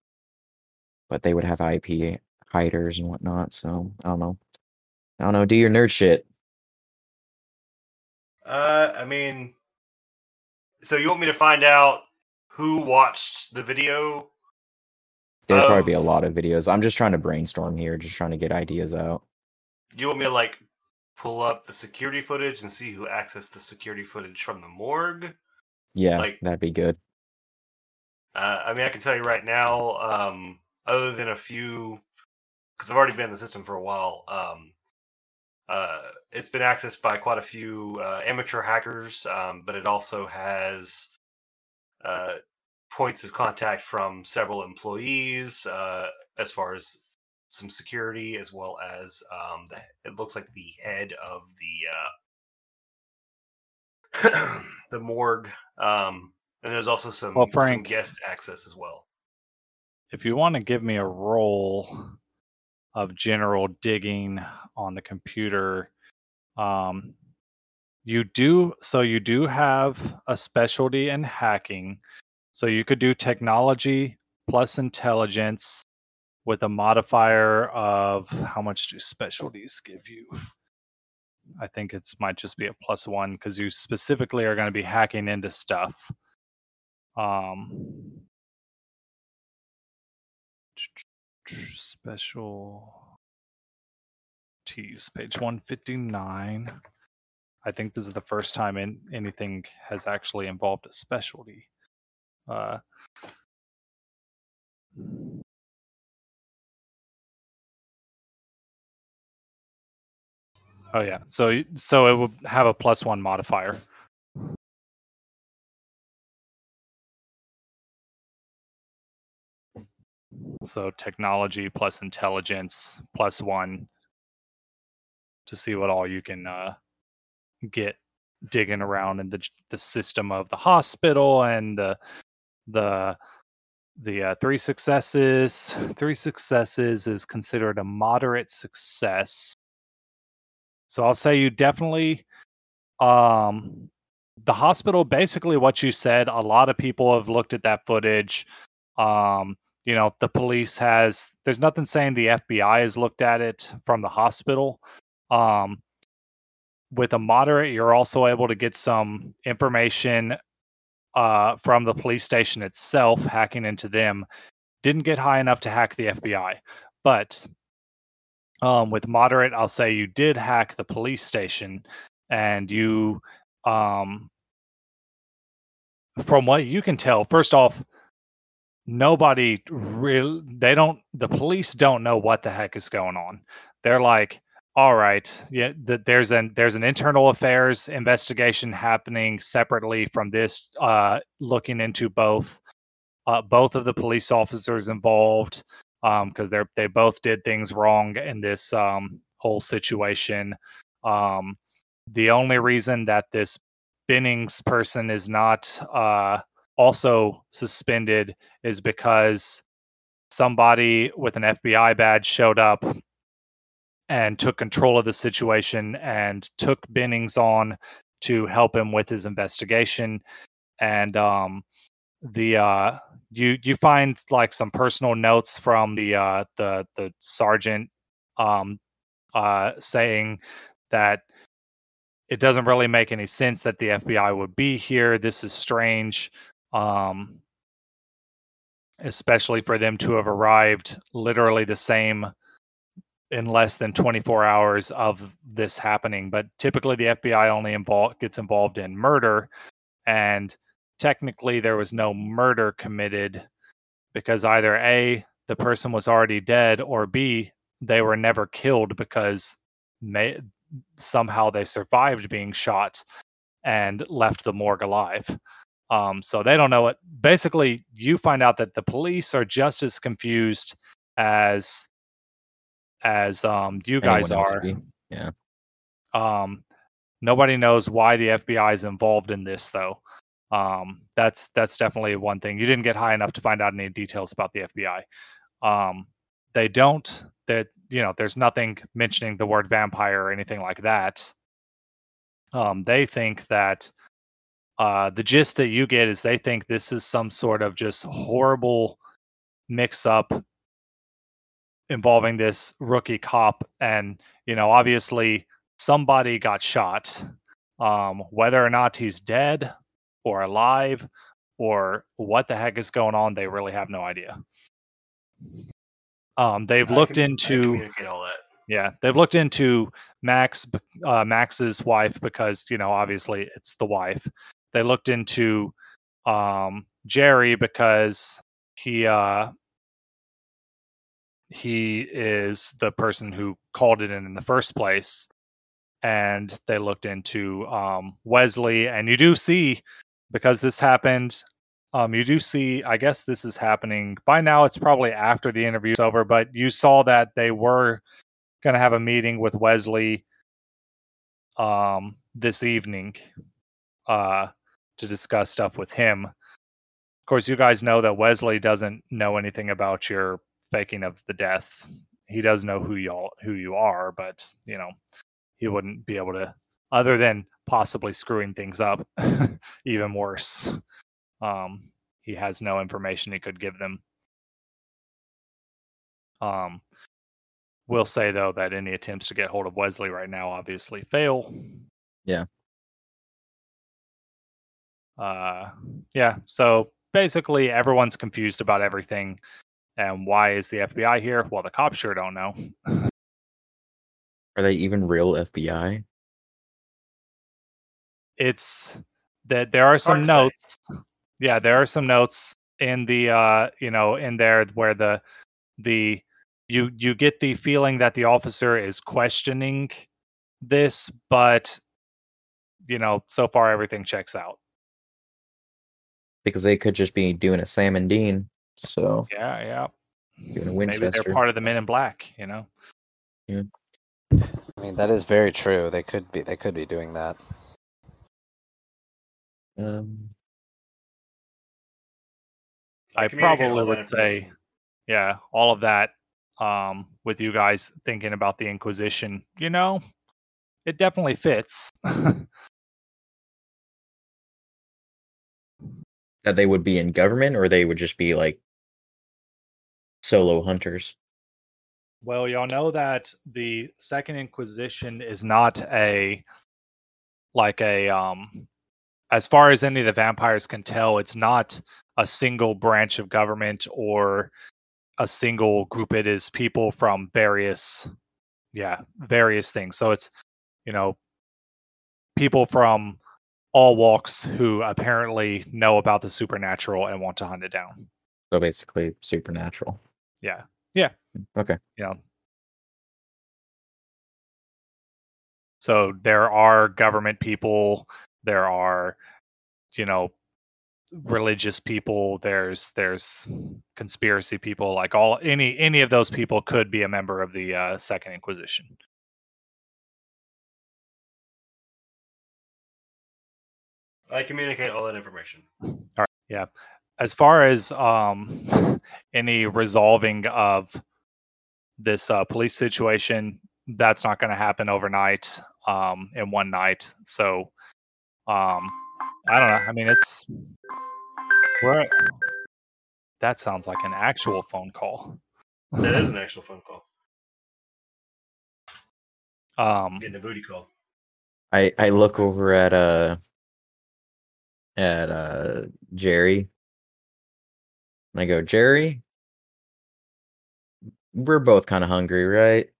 But they would have IP hiders and whatnot. So I don't know. I don't know. Do your nerd shit. Uh, I mean, so you want me to find out who watched the video? There'd probably be a lot of videos. I'm just trying to brainstorm here, just trying to get ideas out. You want me to like pull up the security footage and see who accessed the security footage from the morgue? Yeah, Like- that'd be good. Uh, I mean, I can tell you right now, um, other than a few, because I've already been in the system for a while, um, uh, it's been accessed by quite a few uh, amateur hackers, um, but it also has uh, points of contact from several employees, uh, as far as some security, as well as um, the, it looks like the head of the uh, the morgue. Um, and there's also some, Well, some guest access as well. if you want to give me a roll of general digging on the computer, um, you do so you do have a specialty in hacking. So you could do technology plus intelligence with a modifier of how much do specialties give you? I think it's might just be a plus one because you specifically are going to be hacking into stuff. Um, special tease page 159 i think this is the first time in anything has actually involved a specialty uh oh yeah. So so it would have a plus one modifier. So technology plus intelligence plus one to see what all you can uh, get digging around in the the system of the hospital and the the the uh, three successes. Three successes is considered a moderate success so i'll say you definitely um the hospital basically what you said a lot of people have looked at that footage. Um you know the police has there's nothing saying the fbi has looked at it from the hospital. Um with a moderate you're also able to get some information uh from the police station itself hacking into them. Didn't get high enough to hack the fbi but um with moderate i'll say you did hack the police station and you um from what you can tell first off nobody real they don't the police don't know what the heck is going on. They're like all right yeah th- there's an there's an internal affairs investigation happening separately from this uh looking into both uh both of the police officers involved um because they're they both did things wrong in this um whole situation um the only reason that this Bennings person is not uh also suspended is because somebody with an FBI badge showed up and took control of the situation and took Bennings on to help him with his investigation. And um, the uh, you you find like some personal notes from the uh, the the sergeant um, uh, saying that it doesn't really make any sense that the FBI would be here. This is strange. Um, especially for them to have arrived literally the same in less than 24 hours of this happening but typically the FBI only involved gets involved in murder and technically there was no murder committed because either a the person was already dead or b they were never killed because may, somehow they survived being shot and left the morgue alive um, so they don't know it. Basically, you find out that the police are just as confused as as um, you guys Anyone are. Yeah. Um, nobody knows why the FBI is involved in this, though. Um, that's that's definitely one thing. You didn't get high enough to find out any details about the FBI. Um, they don't. That you know, there's nothing mentioning the word vampire or anything like that. Um, they think that uh, the gist that you get is they think this is some sort of just horrible mix up involving this rookie cop and you know obviously somebody got shot um, whether or not he's dead or alive or what the heck is going on they really have no idea. Um, they've I looked can- into yeah, they've looked into Max, uh, Max's wife because you know obviously it's the wife. They looked into um, Jerry because he uh, he is the person who called it in in the first place, and they looked into um, Wesley, and you do see because this happened Um, you do see, I guess this is happening by now. It's probably after the interview's over, but you saw that they were going to have a meeting with Wesley um, this evening uh, to discuss stuff with him. Of course, you guys know that Wesley doesn't know anything about your faking of the death. He does know who y'all who you are, but you know he wouldn't be able to, other than possibly screwing things up even worse. Um, he has no information he could give them. Um, will say though that any attempts to get hold of Wesley right now obviously fail. Yeah. Uh, yeah. So basically, everyone's confused about everything. And why is the FBI here? Well, the cops sure don't know. Are they even real FBI? It's that there are some to say. notes. Yeah, there are some notes in the uh, you know, in there where the the you you get the feeling that the officer is questioning this, but you know, so far everything checks out. Because they could just be doing a Sam and Dean. So Yeah, yeah. doing a Maybe they're part of the Men in Black, you know. Yeah. I mean, that is very true. They could be. They could be doing that. Um, I probably would say, yeah, all of that. Um, with you guys thinking about the Inquisition, you know, it definitely fits. that they would be in government or they would just be like solo hunters. well, y'all know that the Second Inquisition is not a like a um, as far as any of the vampires can tell, it's not a single branch of government or a single group. It is people from various, yeah, various things. So it's you know people from all walks who apparently know about the supernatural and want to hunt it down. So basically supernatural. Yeah. Yeah. Okay. You know. So there are government people, there are, you know, religious people, there's there's conspiracy people, like all any any of those people could be a member of the uh, Second Inquisition. I communicate all that information. All right. Yeah. As far as um any resolving of this uh, police situation, that's not going to happen overnight um in one night. So um I don't know. I mean, it's we're that sounds like an actual phone call. That is an actual phone call. Um Getting a booty call. I I look over at uh at uh Jerry. And I go, Jerry, we're both kind of hungry, right?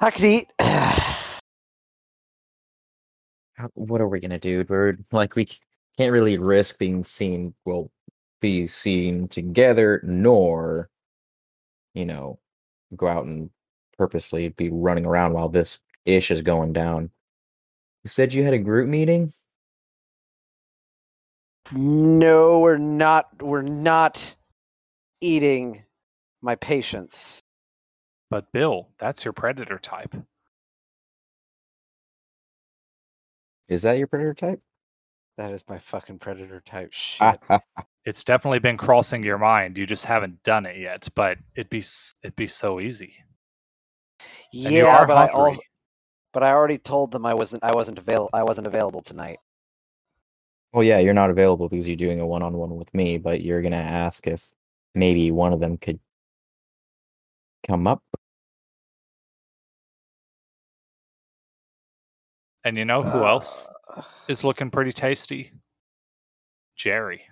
I could eat. How, what are we gonna do? We're like we can't really risk being seen. Well, be seen together, nor you know, go out and purposely be running around while this ish is going down. You said you had a group meeting. no, we're not. We're not eating my patients. but Bill, that's your predator type. Is that your predator type? That is my fucking predator type shit. It's definitely been crossing your mind. You just haven't done it yet, but it'd be it'd be so easy. And you yeah, are but I also, but I already told them I wasn't. I wasn't avail. I wasn't available tonight. Well, yeah, you're not available because you're doing a one-on-one with me, but you're gonna ask if maybe one of them could come up. And you know who else Uh, is looking pretty tasty? Jerry.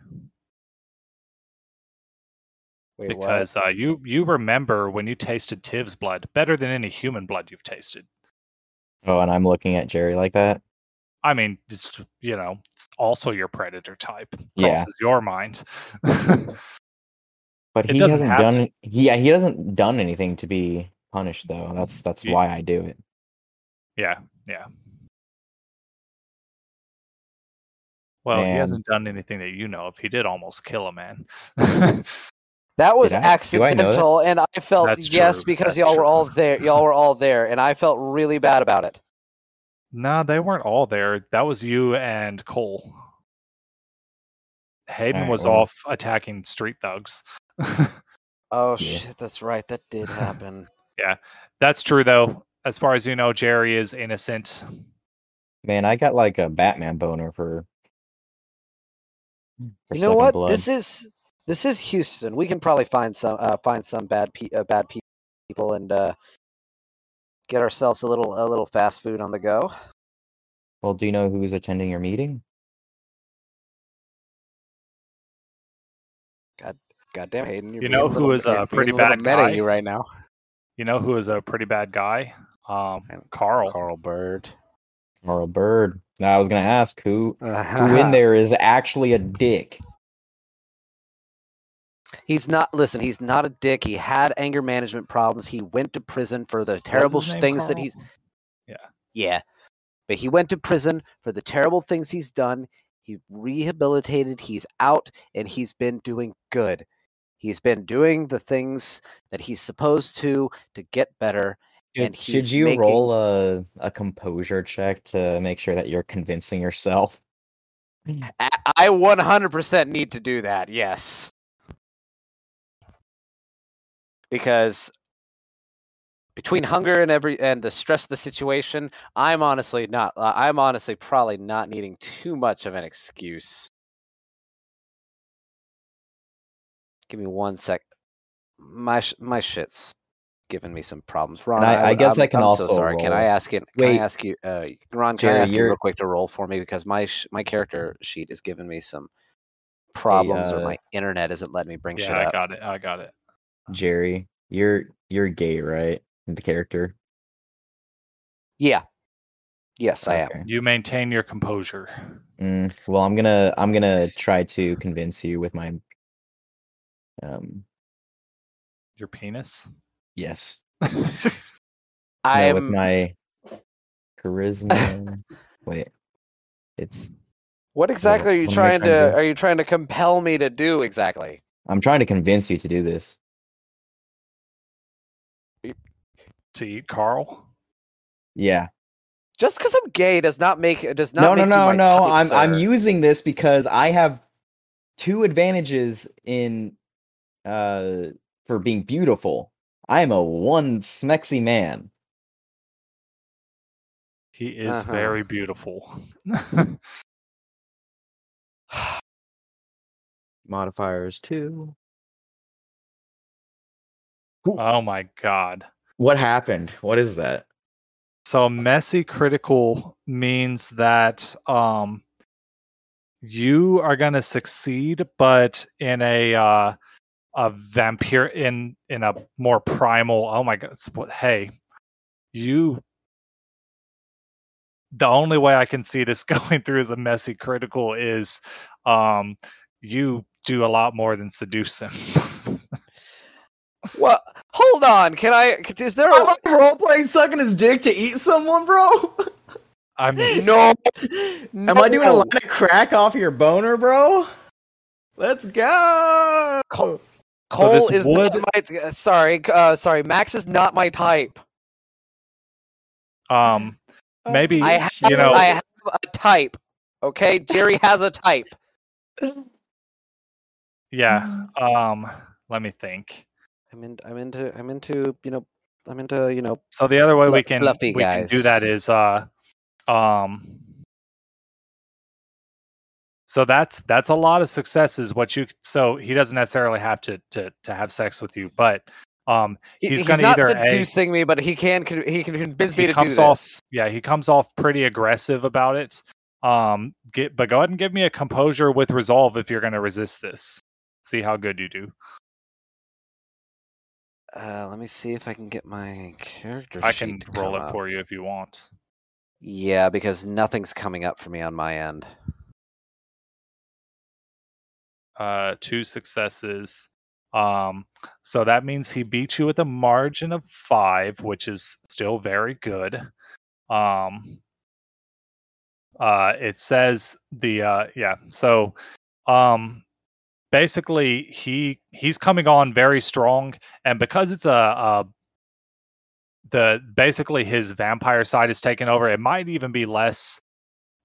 Wait, because uh, you you remember when you tasted Tiv's blood better than any human blood you've tasted. Oh, and I'm looking at Jerry like that. I mean, it's you know, it's also your predator type. Yeah. Crosses your mind. But he doesn't hasn't have done. Yeah, he hasn't done anything to be punished, though. That's that's Ye- why I do it. yeah, yeah. Well, he hasn't done anything that you know of. He did almost kill a man. That was I? Do I that? accidental, and I felt That's yes true, because that's y'all were all there. Y'all were all there, and I felt really bad about it. no, they weren't all there. That was you and Cole. Hayden Alright, was well- off attacking street thugs. Oh Yeah. shit, that's right. That did happen. Yeah, that's true, though. As far as you know, Jerry is innocent. Man, I got like a Batman boner for. For you know what? blood. This is this is Houston. We can probably find some uh, find some bad pe- uh, bad pe- people and uh, get ourselves a little a little fast food on the go. Well, do you know who's attending your meeting? God, Goddamn, Hayden, you're You know a who little- is a pretty little bad meta guy? you right now. You know who is a pretty bad guy? Um, Carl. Carl Bird. Carl Bird. Now I was gonna ask who who Uh-huh. in there is actually a dick. He's not. Listen, he's not a dick. He had anger management problems. He went to prison for the terrible his name things that he's. Yeah. Yeah, but he went to prison for the terrible things he's done. He rehabilitated. He's out, and he's been doing good. He's been doing the things that he's supposed to to get better. Should, should you making- roll a a composure check to make sure that you're convincing yourself? I- I 100% need to do that. Yes. Because between hunger and every and the stress of the situation, I'm honestly not uh, I'm honestly probably not needing too much of an excuse. Give me one sec. My sh- my shit's giving me some problems. Ron, I- I would- guess I'm, I can I'm so also sorry. Can I roll. ask you? Can Wait. I ask you? Uh, Ron, can Jerry, I ask you real quick to roll for me because my sh- my character sheet is giving me some problems, or uh, my internet isn't letting me bring shit Yeah, I up. got it. I got it. Jerry, you're you're gay, right? The character. Yeah. Yes, I am. You maintain your composure. Mm, well, I'm gonna I'm gonna try to convince you with my um Your penis. Yes I no, with my charisma. Wait, it's What exactly are you what trying trying to to? Are you trying to compel me to do exactly? I'm trying to convince you to do this. to eat Carl. Yeah. Just because I'm gay does not make it does not. No, no, make you no, no. type, I'm I'm using this because I have two advantages in uh for being beautiful. I am a one smexy man. He is Uh-huh. very beautiful. Modifiers two. oh my god. What happened? What is that? So messy critical means that um you are gonna succeed, but in a uh a vampire in in a more primal oh my god hey you the only way I can see this going through as a messy critical is um you do a lot more than seduce him. Well, hold on. Can i Is there a role playing sucking his dick to eat someone, bro? i'm No. Am I doing a No. line of crack off your boner, bro? Let's go. Cole, So is would- not my. uh, Sorry, uh, sorry. Max is not my type. um maybe I have, you know I have a type. Okay, Jerry has a type. yeah um let me think. I'm in. I'm into. I'm into. You know. I'm into. You know. So the other way we can fluffy we can do that is uh um so that's that's a lot of successes what you so he doesn't necessarily have to to to have sex with you but um He's he's, gonna not either A- seducing me, but he can. He can convince me to do off- this. yeah he comes off pretty aggressive about it um get but go ahead and give me a composure with resolve if you're going to resist this see how good you do Uh, let me see if I can get my character. i sheet can roll it up. for you if you want Yeah, because nothing's coming up for me on my end. Uh two successes um so that means he beat you with a margin of five which is still very good um Uh, it says the uh, yeah. So, um, basically he he's coming on very strong, and because it's a, a the basically his vampire side is taking over. It might even be less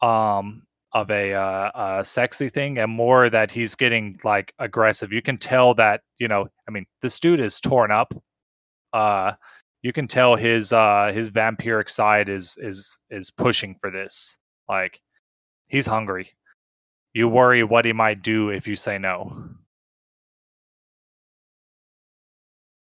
um of a uh, a sexy thing and more that he's getting like aggressive. You can tell that you know. I mean, this dude is torn up. Uh, you can tell his uh his vampiric side is is is pushing for this. Like he's hungry. You worry what he might do if you say no.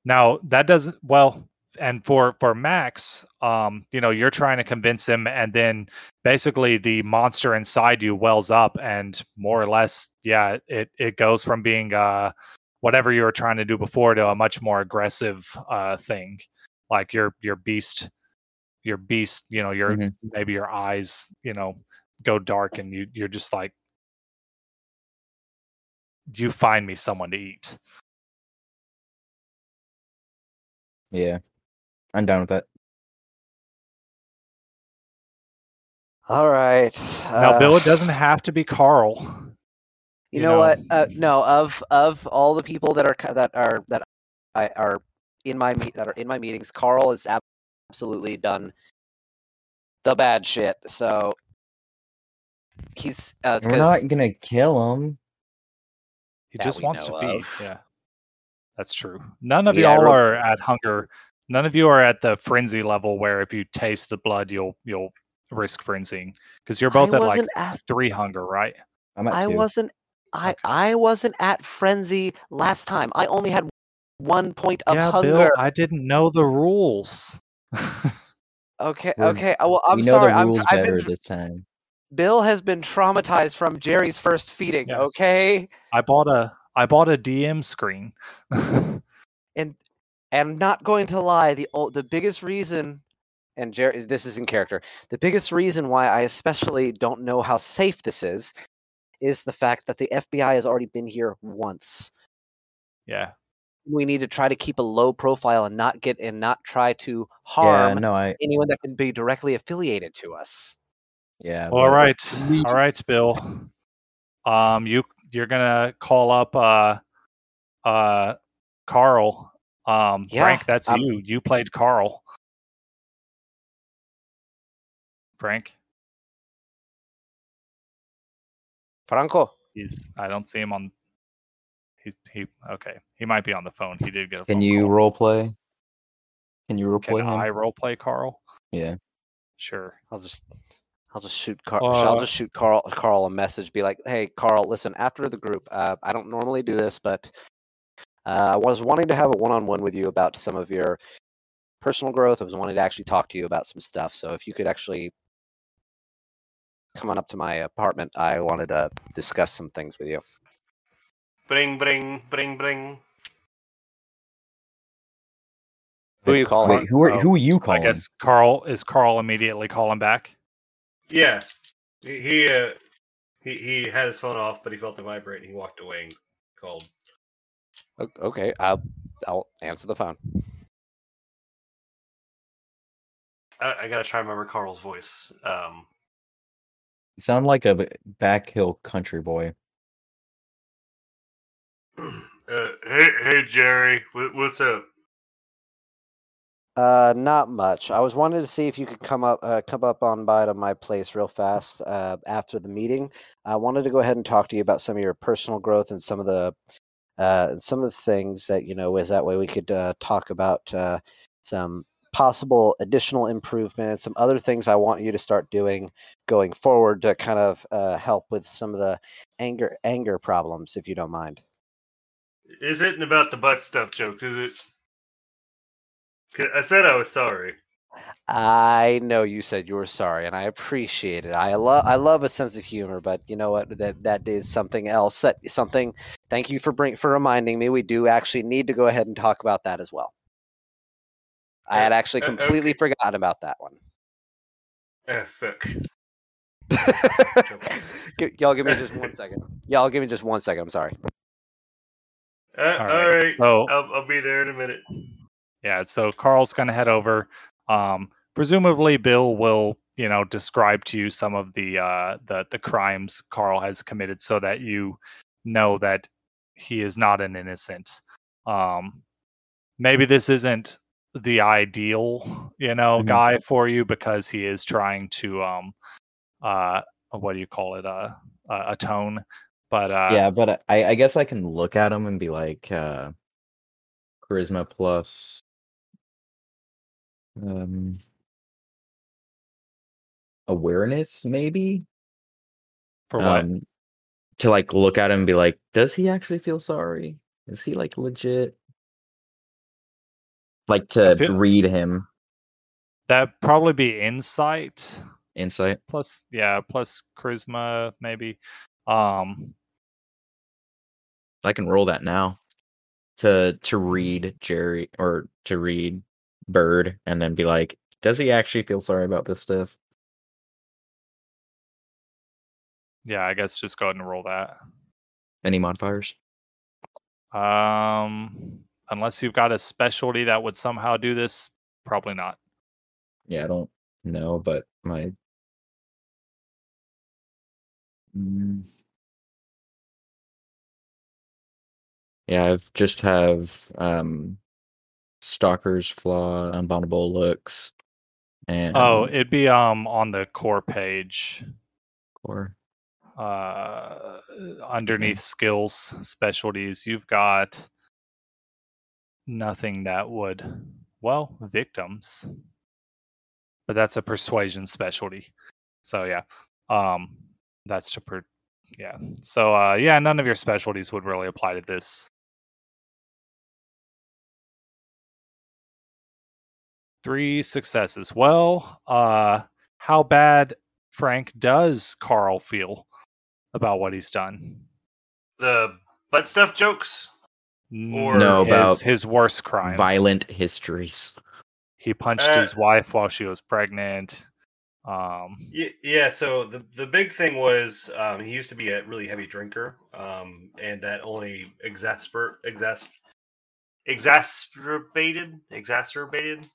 Now that doesn't well and for for Max, um, you know, you're trying to convince him, and then basically the monster inside you wells up, and more or less, yeah, it it goes from being uh, whatever you were trying to do before to a much more aggressive uh, thing, like your your beast, your beast, you know, your Mhm. maybe your eyes, you know, go dark, and you you're just like, you find me someone to eat. Yeah. I'm down with that. All right. Now, uh, Bill, it doesn't have to be Carl. You you know, know. what? Uh, no, of of all the people that are that are that I are in my meet that are in my meetings, Carl has ab- absolutely done the bad shit. So he's uh, We're 'cause- not gonna kill him. He just wants to feed. of. Yeah, that's true. None of Yeah, y'all real- are at hunger. None of you are at the frenzy level where if you taste the blood, you'll you'll risk frenzying because you're both I at like at three hunger, right? I'm at I two. wasn't I I wasn't at frenzy last time. I only had one point of yeah, hunger. Bill. I didn't know the rules. Okay, We're- okay. uh, Well, I'm we know sorry. the I'm, rules I've better been, this time. Bill has been traumatized from Jerry's first feeding. Yeah. Okay, I bought a I bought a DM screen. and and I'm not going to lie. The the biggest reason, and Jerry, this is in character. The biggest reason why I especially don't know how safe this is, is the fact that the FBI has already been here once. yeah, We need to try to keep a low profile and not get and not try to Yeah, harm no, I anyone that can be directly affiliated to us. yeah. All but right, we- all right, Bill. Um, you you're gonna call up uh uh Carl. Um, Yeah, Frank, that's I'm- you. You played Carl. Frank, Franco. he's. I don't see him on. He he. Okay, he might be on the phone. He did get a Can phone you call. role play? Can you role play Can him? I role play Carl? Yeah. Sure. I'll just I'll just shoot Carl. I'll Uh, just shoot Carl Carl a message. Be like, hey, Carl, listen. After the group, uh, I don't normally do this, but uh, I was wanting to have a one-on-one with you about some of your personal growth. I was wanting to actually talk to you about some stuff. So if you could actually come on up to my apartment, I wanted to discuss some things with you. Bring, bring, bring, bring. Who are you calling? Wait, who are Oh, who are you calling? I calling? guess Carl is Carl immediately calling back. Yeah, he he, uh, he he had his phone off, but he felt it vibrate, and he walked away and called. O- Okay, I'll I'll answer the phone. I, I gotta try and remember Carl's voice. Um, You sound like a back hill country boy. uh, hey, hey, Jerry, what, what's up? Uh, not much. I was wanting to see if you could come up, uh, come up on by to my place real fast. Uh, after the meeting, I wanted to go ahead and talk to you about some of your personal growth and some of the, uh, some of the things that you know. Is that way we could uh, talk about uh, some possible additional improvement and some other things I want you to start doing going forward to kind of uh, help with some of the anger anger problems, if you don't mind. Is it about the butt stuff jokes? Is it? I said I was sorry. I know you said you were sorry, and I appreciate it. I love I love a sense of humor, but you know what? That that is something else. That something. Thank you for bring for reminding me. We do actually need to go ahead and talk about that as well. I had Uh, actually uh, completely okay. forgotten about that one. Ah, fuck. Y'all give me just one second. Y'all give me just one second. I'm sorry. Uh, All all right, right, so- I'll, I'll be there in a minute. Yeah, so Carl's gonna head over. Um, presumably, Bill will, you know describe to you some of the uh, the the crimes Carl has committed, so that you know that he is not an innocent. Um, maybe this isn't the ideal, you know, Mhm. guy for you because he is trying to um, uh, what do you call it, uh, uh atone. But uh, yeah, but I, I guess I can look at him and be like, uh, charisma plus, um, awareness, maybe. for what? Um, to like look at him and be like, does he actually feel sorry? Is he like legit? Like to feel- read him That probably be insight. insight. plus yeah plus charisma maybe um I can roll that now to to read Jerry or to read Bird and then be like, does he actually feel sorry about this stuff? yeah i guess just go ahead and roll that Any modifiers? um unless you've got a specialty that would somehow do this probably not Yeah, I don't know, but my Mm. Yeah, I've just have um Stalker's Flaw, Unbondable Looks, and oh it'd be um on the core page. Core. uh underneath skills specialties you've got nothing that would well victims. But that's a persuasion specialty. So yeah um that's to per yeah. So uh yeah none of your specialties would really apply to this three successes well uh how bad frank does carl feel about what he's done The butt stuff jokes. Or- No, about his worst crimes violent histories. he punched Uh, his wife while she was pregnant um Yeah, yeah. So the the big thing was um, he used to be a really heavy drinker, um, and that only exasper exas exacerbated exacerbated,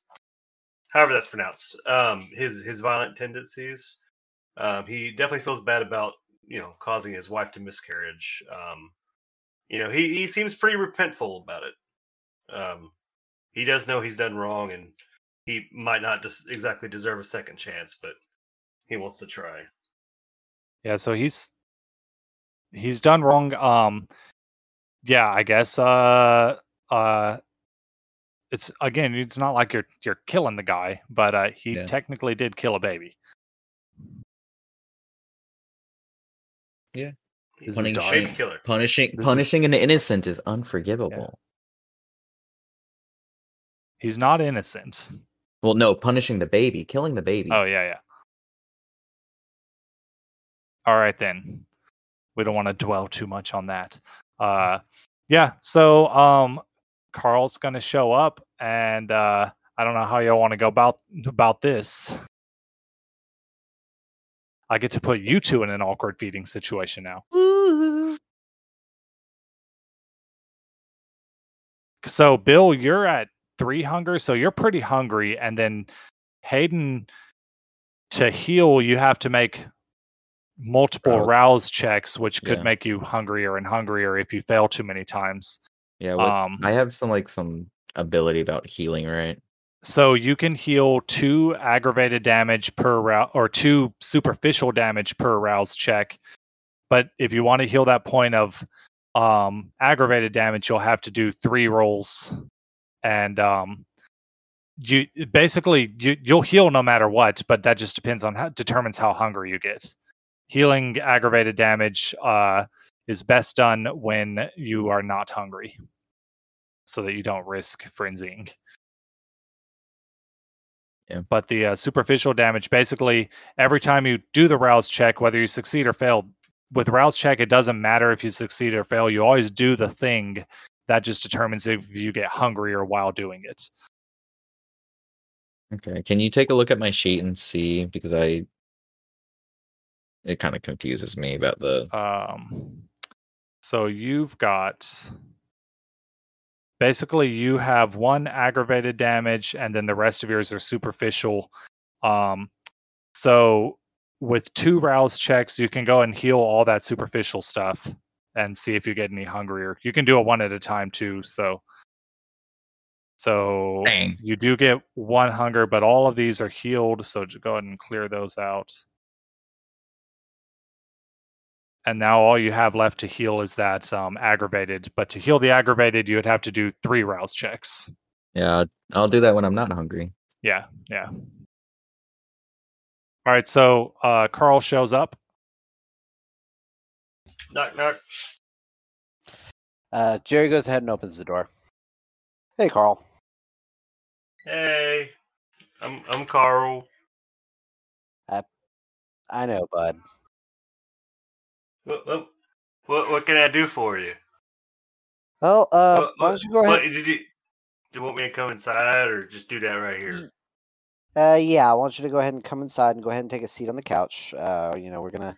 however that's pronounced. Um, his his violent tendencies. Um, he definitely feels bad about you know causing his wife to miscarriage. Um, you know he he seems pretty repentful about it. Um, he does know he's done wrong and he might not just exactly deserve a second chance, but he wants to try. Yeah, so he's he's done wrong. Um, yeah, I guess. Uh, uh, it's again, it's not like you're you're killing the guy, but uh, he Yeah. technically did kill a baby. He's This Punishing, dark. baby killer. punishing, This is- punishing an innocent is unforgivable. He's not innocent. Well, no, punishing the baby, killing the baby. Oh yeah, yeah. All right then. We don't want to dwell too much on that. Uh yeah, so um Carl's gonna show up and uh I don't know how y'all want to go about about this. I get to put you two in an awkward feeding situation now. So Bill, you're at three hunger, so you're pretty hungry, and then Hayden to heal, you have to make multiple Rouse. rouse checks, which could Yeah. make you hungrier and hungrier if you fail too many times. Yeah, what, Um, I have some like some ability about healing, right? so you can heal two aggravated damage per rouse or two superficial damage per rouse check. But if you want to heal that point of um, aggravated damage, you'll have to do three rolls, and um, you basically you, you'll heal no matter what. But that just depends on how determines how hungry you get. Healing aggravated damage uh, is best done when you are not hungry, so that you don't risk frenzying. But the uh, superficial damage, basically, every time you do the rouse check, whether you succeed or fail, with rouse check, it doesn't matter if you succeed or fail. You always do the thing. That just determines if you get hungrier while doing it. Okay. Can you take a look at my sheet and see because I it kind of confuses me about the Um, so you've got basically you have one aggravated damage, and then the rest of yours are superficial. Um, So with two rouse checks, you can go and heal all that superficial stuff and see if you get any hungrier. You can do it one at a time too. So, so Dang. you do get one hunger, but all of these are healed. So go ahead and clear those out. And now all you have left to heal is that um, aggravated. But to heal the aggravated, you would have to do three rouse checks. Yeah, I'll do that when I'm not hungry. Yeah, yeah. All right, so uh, Carl shows up. Knock knock. Uh, Jerry goes ahead and opens the door. Hey, Carl. Hey, I'm I'm Carl. I know, bud. What what what, what can I do for you? Well, uh, What- why don't you go what- ahead? did you do you want me to come inside or just do that right here? Uh, yeah, I want you to go ahead and come inside and go ahead and take a seat on the couch. Uh, you know, we're gonna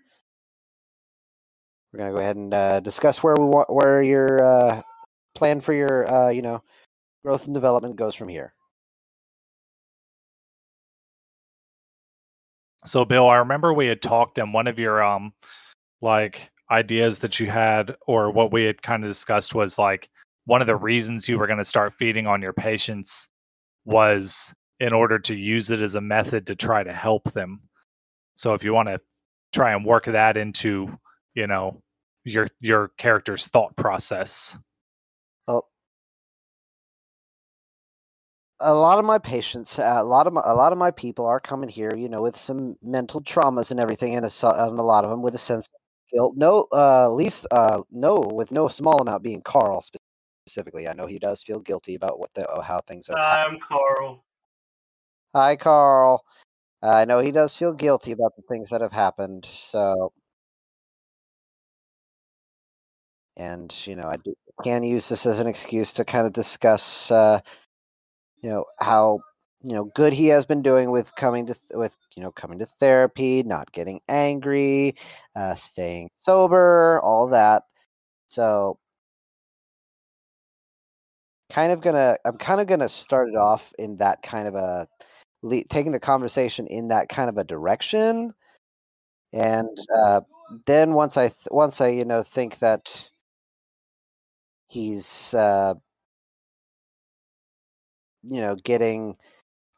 we're gonna go ahead and uh, discuss where we want where your uh, plan for your uh, you know growth and development goes from here. So, Bill, I remember we had talked, and one of your um, like ideas that you had, or what we had kind of discussed, was like one of the reasons you were going to start feeding on your patients was in order to use it as a method to try to help them. So, if you want to try and work that into, you know, your your character's thought process. Well, a lot of my patients, a lot of my, a lot of my people are coming here, you know, with some mental traumas and everything, and a, and a lot of them with a sense of guilt. No, uh, least, uh, no, with no small amount being Carl specifically. I know he does feel guilty about what the uh, how things are. I'm Carl. Hi, Carl. I know he does feel guilty about the things that have happened. So, and you know, I do, can use this as an excuse to kind of discuss, uh, you know, how you know good he has been doing with coming to th- with you know coming to therapy, not getting angry, uh, staying sober, all that. So, kind of gonna, I'm kind of gonna start it off in that kind of a le- taking the conversation in that kind of a direction and uh, then once i th- once i you know think that he's uh, you know getting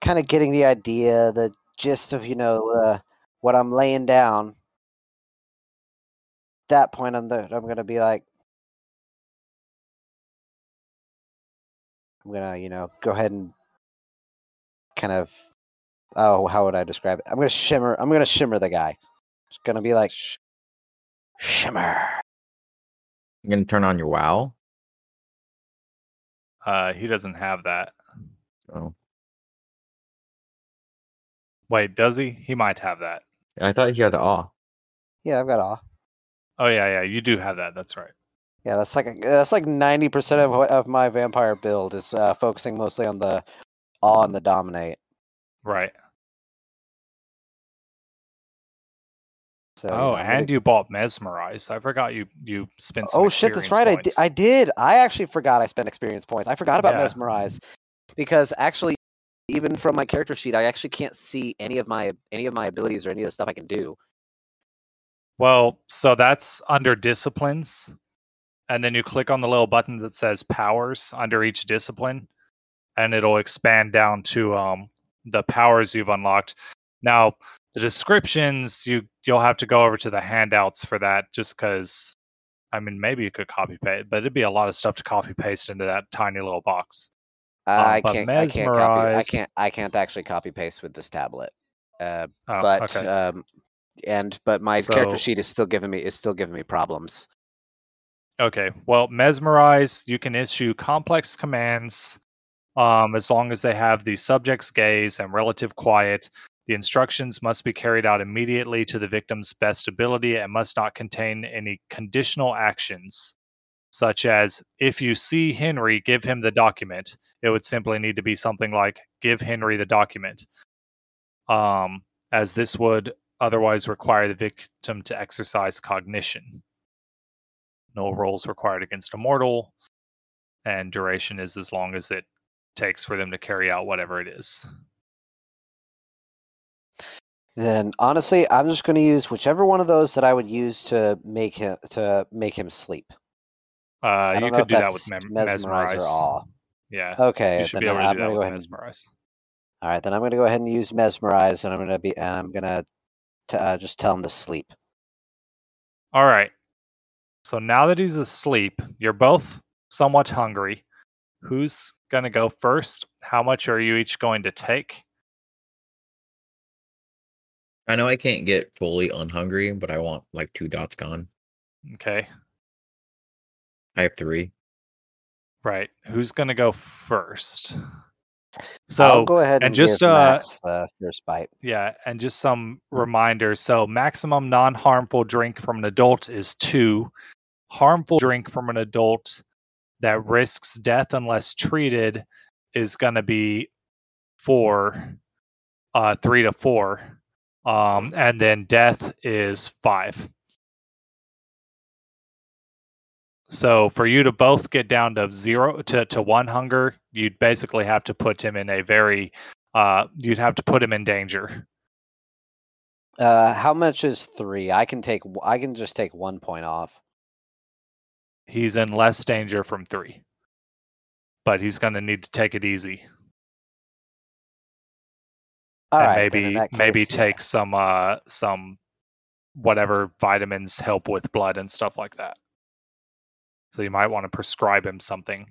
kind of getting the idea the gist of you know uh, what i'm laying down. That point i'm the, i'm gonna be like i'm gonna you know go ahead and kind of oh how would i describe it? I'm gonna shimmer i'm gonna shimmer the guy. It's gonna be like Sh- shimmer. I'm gonna turn on your WoW. Uh, he doesn't have that. So Wait, does he? He might have that. I thought he had awe. yeah i've got awe Oh yeah, yeah, you do have that. That's right. yeah that's like a, that's like 90% of of my vampire build is uh, focusing mostly on the awe and the dominate Right. so you oh, know, I'm and you bought mesmerize. I forgot you you spent. Some oh shit that's experience right I did. I did i actually forgot i spent experience points i forgot about Yeah. mesmerize because actually even from my character sheet i actually can't see any of my any of my abilities or any of the stuff i can do Well, so that's under disciplines, and then you click on the little button that says powers under each discipline, and it'll expand down to um the powers you've unlocked. Now, the descriptions you you'll have to go over to the handouts for that, just because. I mean, maybe you could copy paste, but it'd be a lot of stuff to copy paste into that tiny little box. I can't. I can't copy. I can't. I can't actually copy paste with this tablet. Uh, Oh, but okay. um, and but my character sheet is still giving me is still giving me problems. Okay. Well, mesmerize, you can issue complex commands um, as long as they have the subject's gaze and relative quiet. The instructions must be carried out immediately to the victim's best ability and must not contain any conditional actions, such as if you see Henry, give him the document. It would simply need to be something like give Henry the document, um, as this would otherwise require the victim to exercise cognition no rolls required against a mortal, and duration is as long as it takes for them to carry out whatever it is. Then honestly, I'm just going to use whichever one of those that I would use to make him to make him sleep. Uh, you could do that with mem- mesmerize, mesmerize. or awe. Yeah, Okay, you should then be able I'm do going that to go with ahead. And, mesmerize. all right, then I'm going to go ahead and use mesmerize, and I'm going to be and I'm going to uh, just tell him to sleep. All right. So now that he's asleep, you're both somewhat hungry. Who's going to go first? How much are you each going to take? I know I can't get fully unhungry, but I want like two dots gone. Okay. I have three. Right. Who's going to go first? So I'll So, go ahead and, and just, give uh, Max the first bite. yeah, and just some reminders. So, maximum non harmful drink from an adult is two. Harmful drink from an adult that risks death unless treated is going to be four, uh, three to four. Um, and then death is five. So for you to both get down to zero to, to one hunger, you'd basically have to put him in a very uh you'd have to put him in danger. Uh, how much is three? I can take. I can just take one point off. He's in less danger from three. But he's gonna need to take it easy. All and right, maybe that maybe case, yeah. take some uh some whatever vitamins help with blood and stuff like that. So you might want to prescribe him something.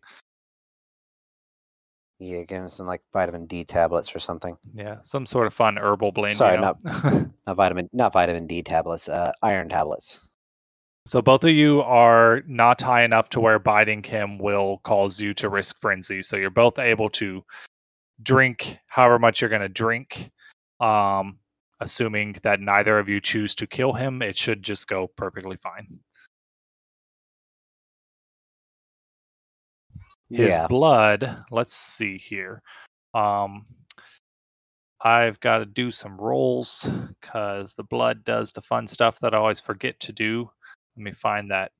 Yeah, give him some like vitamin D tablets or something. Yeah, some sort of fun herbal blend. you Sorry, know? Not vitamin, not vitamin D tablets. Uh, iron tablets. So both of you are not high enough to where biting him will cause you to risk frenzy. So you're both able to drink however much you're going to drink. Um, assuming that neither of you choose to kill him, it should just go perfectly fine. His yeah. blood, let's see here. Um, I've got to do some rolls because the blood does the fun stuff that I always forget to do. Let me find that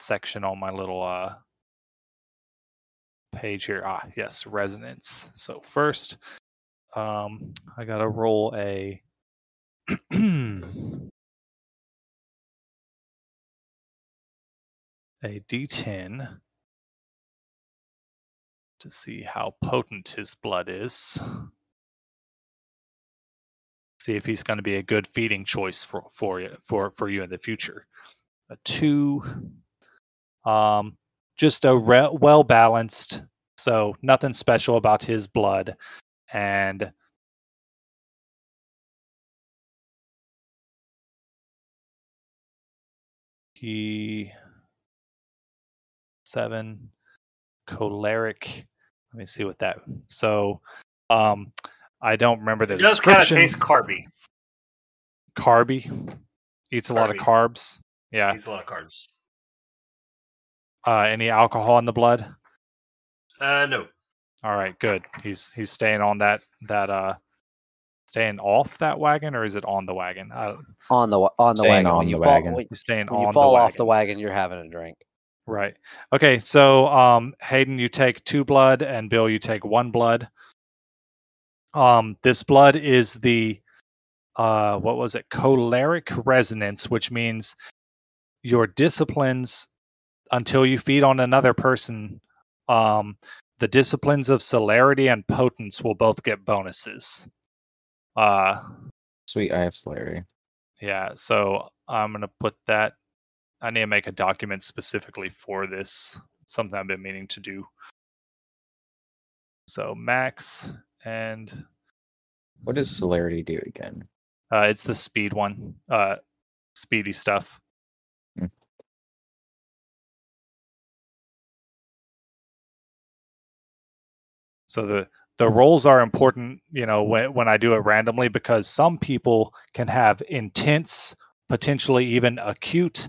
section on my little uh, page here. Ah, yes, resonance. So first, um, I got to roll a. a d10 to see how potent his blood is. See if he's going to be a good feeding choice for for you for for you in the future. A two, um, just a re- well balanced. So nothing special about his blood, and he seven choleric. Let me see what that. So, um, I don't remember the It does kind of description. taste carby. carby. Eats a lot of carbs. Yeah. Eats a lot of carbs. Uh, any alcohol in the blood? Uh, no. All right, good. He's he's staying on that that uh staying off that wagon or is it on the wagon? Uh, On the on the Staying wagon. on when you the fall, wagon. When, he's staying when on you fall the off the wagon, you're having a drink. Right. Okay. So, um, Hayden, you take two blood, and Bill, you take one blood. Um, this blood is the, uh, what was it? Choleric resonance, which means your disciplines until you feed on another person. Um, the disciplines of celerity and potence will both get bonuses. Uh, Sweet, I have celerity. yeah. So I'm gonna put that. I need to make a document specifically for this. Something I've been meaning to do. So max and What does celerity do again? uh, it's the speed one. Uh, speedy stuff. Hmm. So the the roles are important, you know, when when I do it randomly because some people can have intense, potentially even acute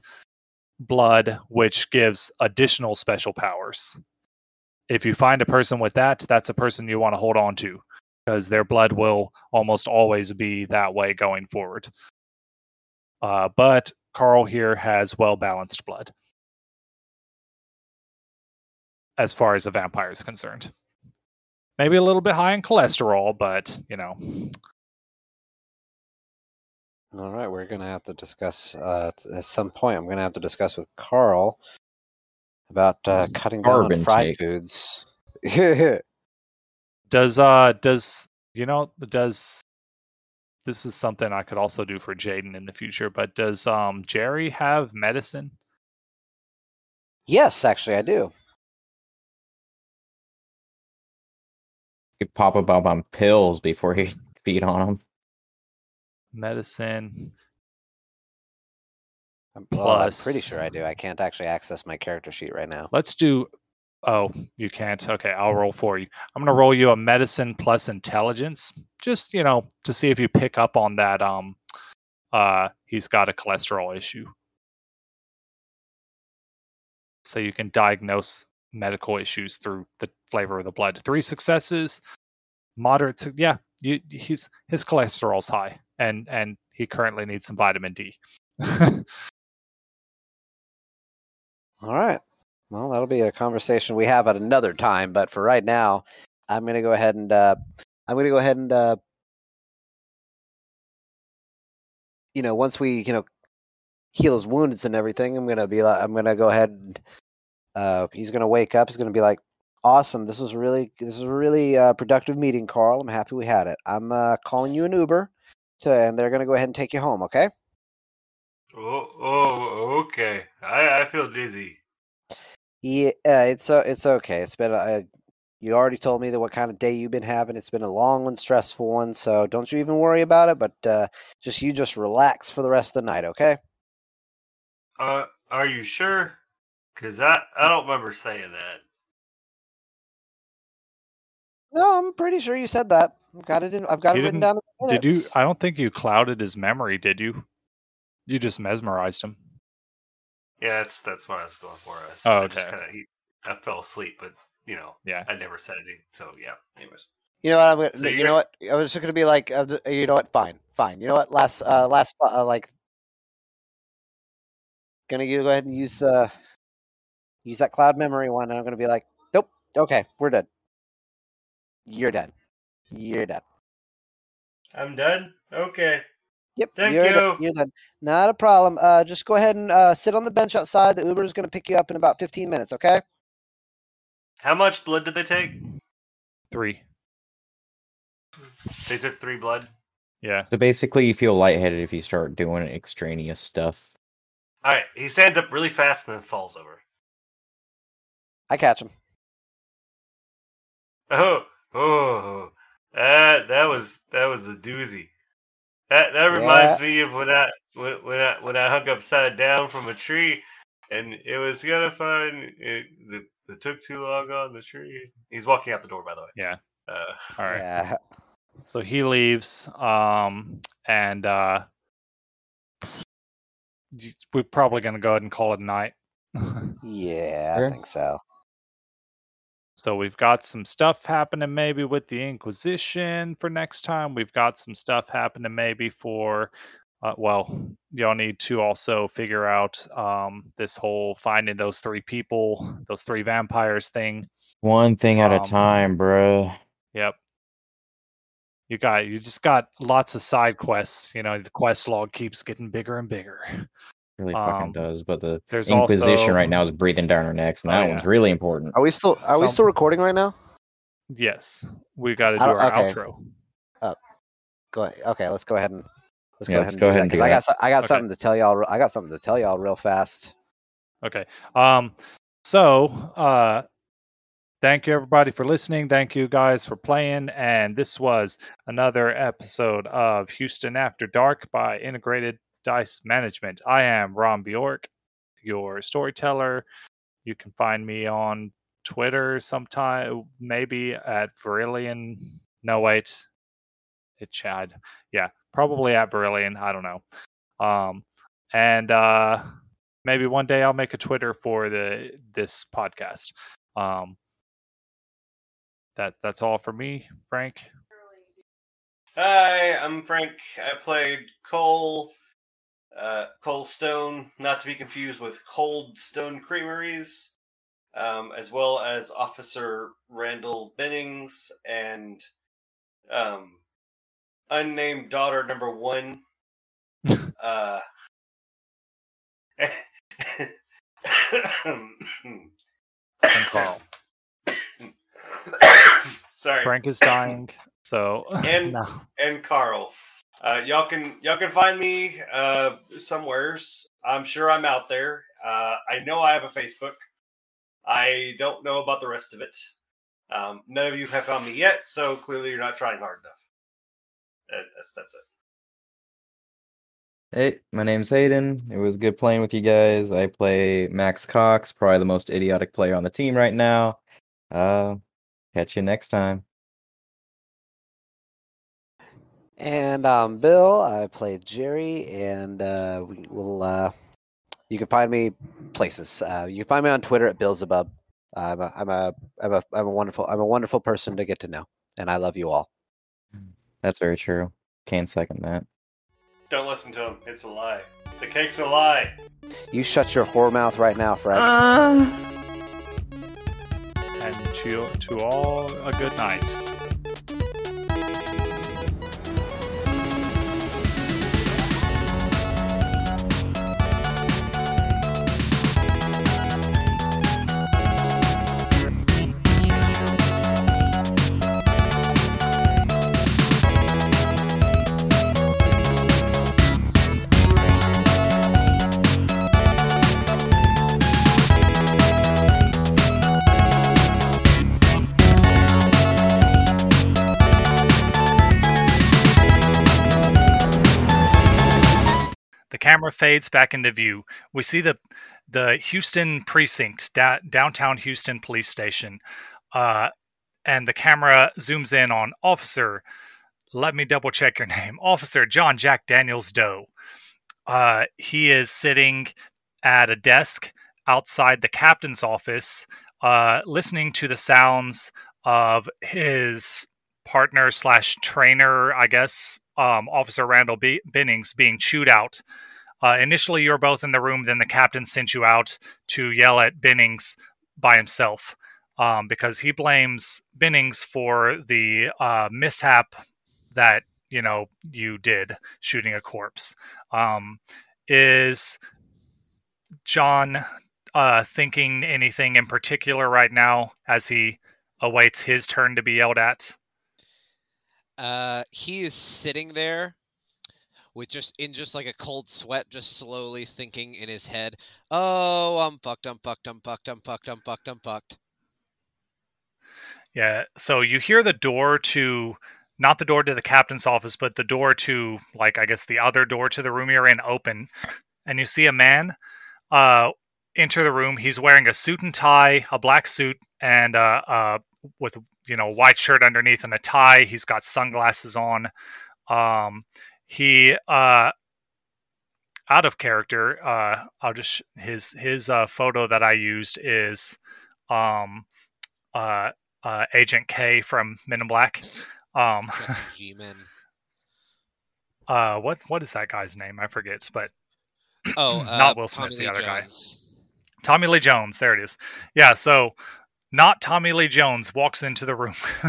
blood, which gives additional special powers. If you find a person with that, that's a person you want to hold on to because their blood will almost always be that way going forward. Uh, but Carl here has well balanced blood as far as a vampire is concerned. Maybe a little bit high in cholesterol, but you know, All right, we're gonna have to discuss uh, at some point. I'm gonna have to discuss with Carl about uh, cutting down on fried intake. foods. Does uh does you know does this is something I could also do for Jaden in the future, but does um Jerry have medicine? yes, actually, I do. You could pop up on pills before you feed on them. Medicine. I'm, well, I'm pretty sure I do. I can't actually access my character sheet right now. Let's do Oh, you can't. Okay, I'll roll for you. I'm gonna roll you a medicine plus intelligence, just you know, to see if you pick up on that. Um, uh, he's got a cholesterol issue, so you can diagnose medical issues through the flavor of the blood. Three successes, moderate. Yeah, you, he's his cholesterol's high, and and he currently needs some vitamin D. All right. Well, that'll be a conversation we have at another time. But for right now, I'm gonna go ahead and uh, I'm gonna go ahead and uh, you know once we you know heal his wounds and everything, I'm gonna be like I'm gonna go ahead and uh, he's gonna wake up. He's gonna be like, "Awesome! This was really this was a really uh, productive meeting, Carl. I'm happy we had it. I'm uh, calling you an Uber, to, and they're gonna go ahead and take you home. Okay? Oh, oh, okay. I, I feel dizzy. Yeah, it's uh, it's okay. It's been uh, you already told me that what kind of day you've been having. It's been a long one, stressful one. So don't you even worry about it. But uh, just you just relax for the rest of the night, okay? Uh, are you sure? Cause I, I don't remember saying that. No, I'm pretty sure you said that. I've got it in. I've got You it written down. did you? I don't think you clouded his memory, did you? You just mesmerized him. Yeah, that's that's what I was going for. I, was, Oh, I just okay. kinda, he, I fell asleep, but you know, Yeah. I never said anything. So yeah. Anyways, You know what? I'm gonna. So you know what? I was just gonna be like, uh, you know what? Fine, fine. You know what? Last, uh, last, uh, like, gonna you go ahead and use the use that cloud memory one. And I'm gonna be like, nope. Okay, we're done. You're done. You're done. I'm done. Okay. Yep. Thank you're done. You're done. Not a problem. Uh, just go ahead and uh, sit on the bench outside. The Uber is gonna pick you up in about 15 minutes. Okay. How much blood did they take? Three. They took three blood. Yeah. So basically, you feel lightheaded if you start doing extraneous stuff. All right. He stands up really fast and then falls over. I catch him. Oh, oh, that that was that was a doozy. That that reminds me of when I when, when I when I hung upside down from a tree, and it was kind of fun. It, it, it took too long on the tree. He's walking out the door, by the way. Yeah. Uh, All right. Yeah. So he leaves, um, and uh, we're probably gonna go ahead and call it a night. Yeah, Sure. I think so. So we've got some stuff happening maybe with the Inquisition for next time. We've got some stuff happening maybe for, uh, well, y'all need to also figure out um, this whole finding those three people, those three vampires thing. One thing at a Um, time, bro. Yep. You got you just got lots of side quests. You know, the quest log keeps getting bigger and bigger. Really fucking um, does. But the There's Inquisition also, right now is breathing down our necks, and Oh, that yeah. one's really important. Are we still Are we still recording right now? Yes, we got to do our okay. outro. Go ahead. Okay, let's go ahead and let's Yeah, go let's ahead and go do ahead that, and do 'cause I got so- I got Okay. something to tell y'all. I got something to tell y'all real fast. Okay. Um. So, uh, thank you everybody for listening. Thank you guys for playing. And this was another episode of Houston After Dark by Integrated Dice Management. I am Ron Bjork, your storyteller. You can find me on Twitter sometime, maybe at Verillion. No, wait, it Chad. Yeah, probably at Verillion. I don't know. Um, and uh, maybe one day I'll make a Twitter for the this podcast. Um, that that's all for me, Frank. Hi, I'm Frank. I played Cole, uh, Cole Stone, not to be confused with Cold Stone Creameries, um, as well as Officer Randall Bennings and um, unnamed daughter number one. uh, And Carl. Sorry. Frank is dying, so And- no. and Carl. Uh, y'all can y'all can find me uh, somewheres. I'm sure I'm out there. Uh, I know I have a Facebook. I don't know about the rest of it. Um, none of you have found me yet, so clearly you're not trying hard enough. Uh, that's that's it. Hey, my name's Hayden. It was good playing with you guys. I play Max Cox, probably the most idiotic player on the team right now. Uh, catch you next time. And um, Bill, I played Jerry, and uh, we will. Uh, you can find me places. Uh, you can find me on Twitter at Billzabub. I'm a, I'm a, I'm a, I'm a wonderful, I'm a wonderful person to get to know, and I love you all. That's very true. Can't second that. Don't listen to him. It's a lie. The cake's a lie. You shut your whore mouth right now, Fred. And to to all a good night. Camera fades back into view. We see the the Houston precinct, da- downtown Houston police station, uh, and the camera zooms in on Officer. Let me double check your name, Officer John Jack Daniels Doe. Uh, he is sitting at a desk outside the captain's office, uh, listening to the sounds of his partner slash trainer, I guess, um, Officer Randall B- Bennings being chewed out. Uh, initially, you're both in the room. Then the captain sent you out to yell at Bennings by himself um, because he blames Bennings for the uh, mishap that you know you did shooting a corpse. Um, is John uh, thinking anything in particular right now as he awaits his turn to be yelled at? Uh, he is sitting there with just in just like a cold sweat, just slowly thinking in his head, "Oh, I'm fucked. I'm fucked. I'm fucked. I'm fucked. I'm fucked. I'm fucked." Yeah. So you hear the door to not the door to the captain's office, but the door to like I guess the other door to the room you're in open, and you see a man uh enter the room. He's wearing a suit and tie, a black suit, and uh, uh with you know white shirt underneath and a tie. He's got sunglasses on. Um, he uh out of character. Uh, I'll just his his uh, photo that I used is um uh uh, Agent K from Men in Black. Um, G-men. uh, what what is that guy's name? I forget, but Oh, uh, Not Will Smith, Tommy the Lee other guy. Tommy Lee Jones. There it is. Yeah, so not Tommy Lee Jones walks into the room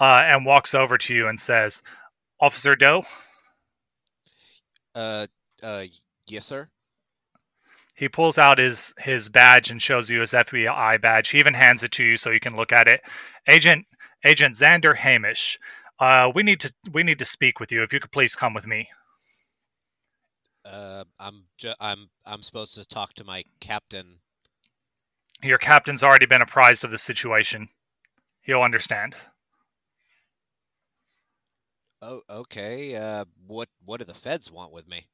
uh, and walks over to you and says, "Officer Doe." Uh, uh, yes, sir. He pulls out his his badge and shows you his FBI badge. He even hands it to you so you can look at it. Agent Agent Xander Hamish. Uh, we need to we need to speak with you. If you could please come with me. Uh, I'm ju- I'm I'm supposed to talk to my captain. Your captain's already been apprised of the situation. He'll understand. Oh, okay. Uh, what what do the feds want with me?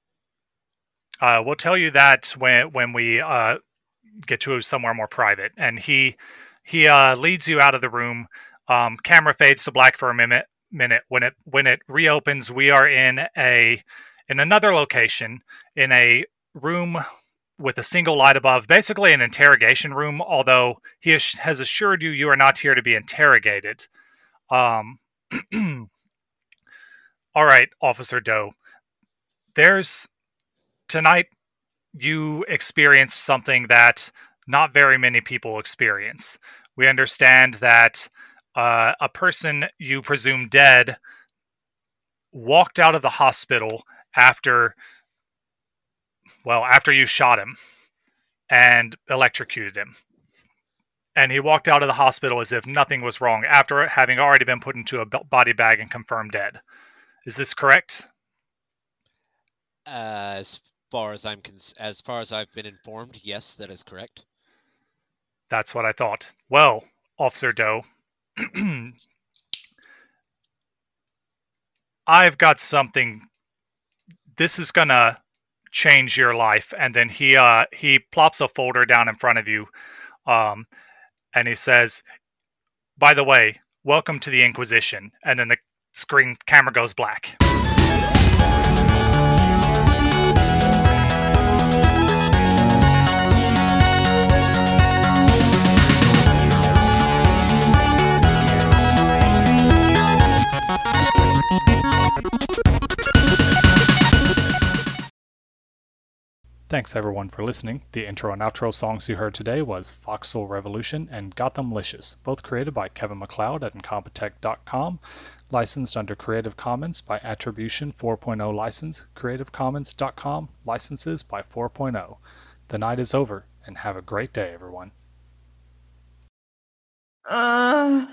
Uh, we'll tell you that when when we uh, get to somewhere more private. And he he uh, leads you out of the room. Um, camera fades to black for a minute. Minute when it when it reopens, we are in a in another location in a room with a single light above, basically an interrogation room. Although he has assured you you are not here to be interrogated. Um, all right, Officer Doe. There's tonight you experienced something that not very many people experience. We understand that uh, a person you presume dead walked out of the hospital after well, after you shot him and electrocuted him. And he walked out of the hospital as if nothing was wrong after having already been put into a body bag and confirmed dead. Is this correct? As far as I'm cons- as far as I've been informed, yes, that is correct. That's what I thought. Well, Officer Doe, I've got something. This is gonna change your life. And then he uh he plops a folder down in front of you, um, and he says, "By the way, welcome to the Inquisition." And then the screen camera goes black. Thanks everyone for listening. The intro and outro songs you heard today was Foxhole Revolution and Gothamlicious, both created by Kevin MacLeod at Incompetech.com, licensed under Creative Commons by Attribution 4.0 license, CreativeCommons.com, licenses by 4.0. The night is over, and have a great day, everyone. Uh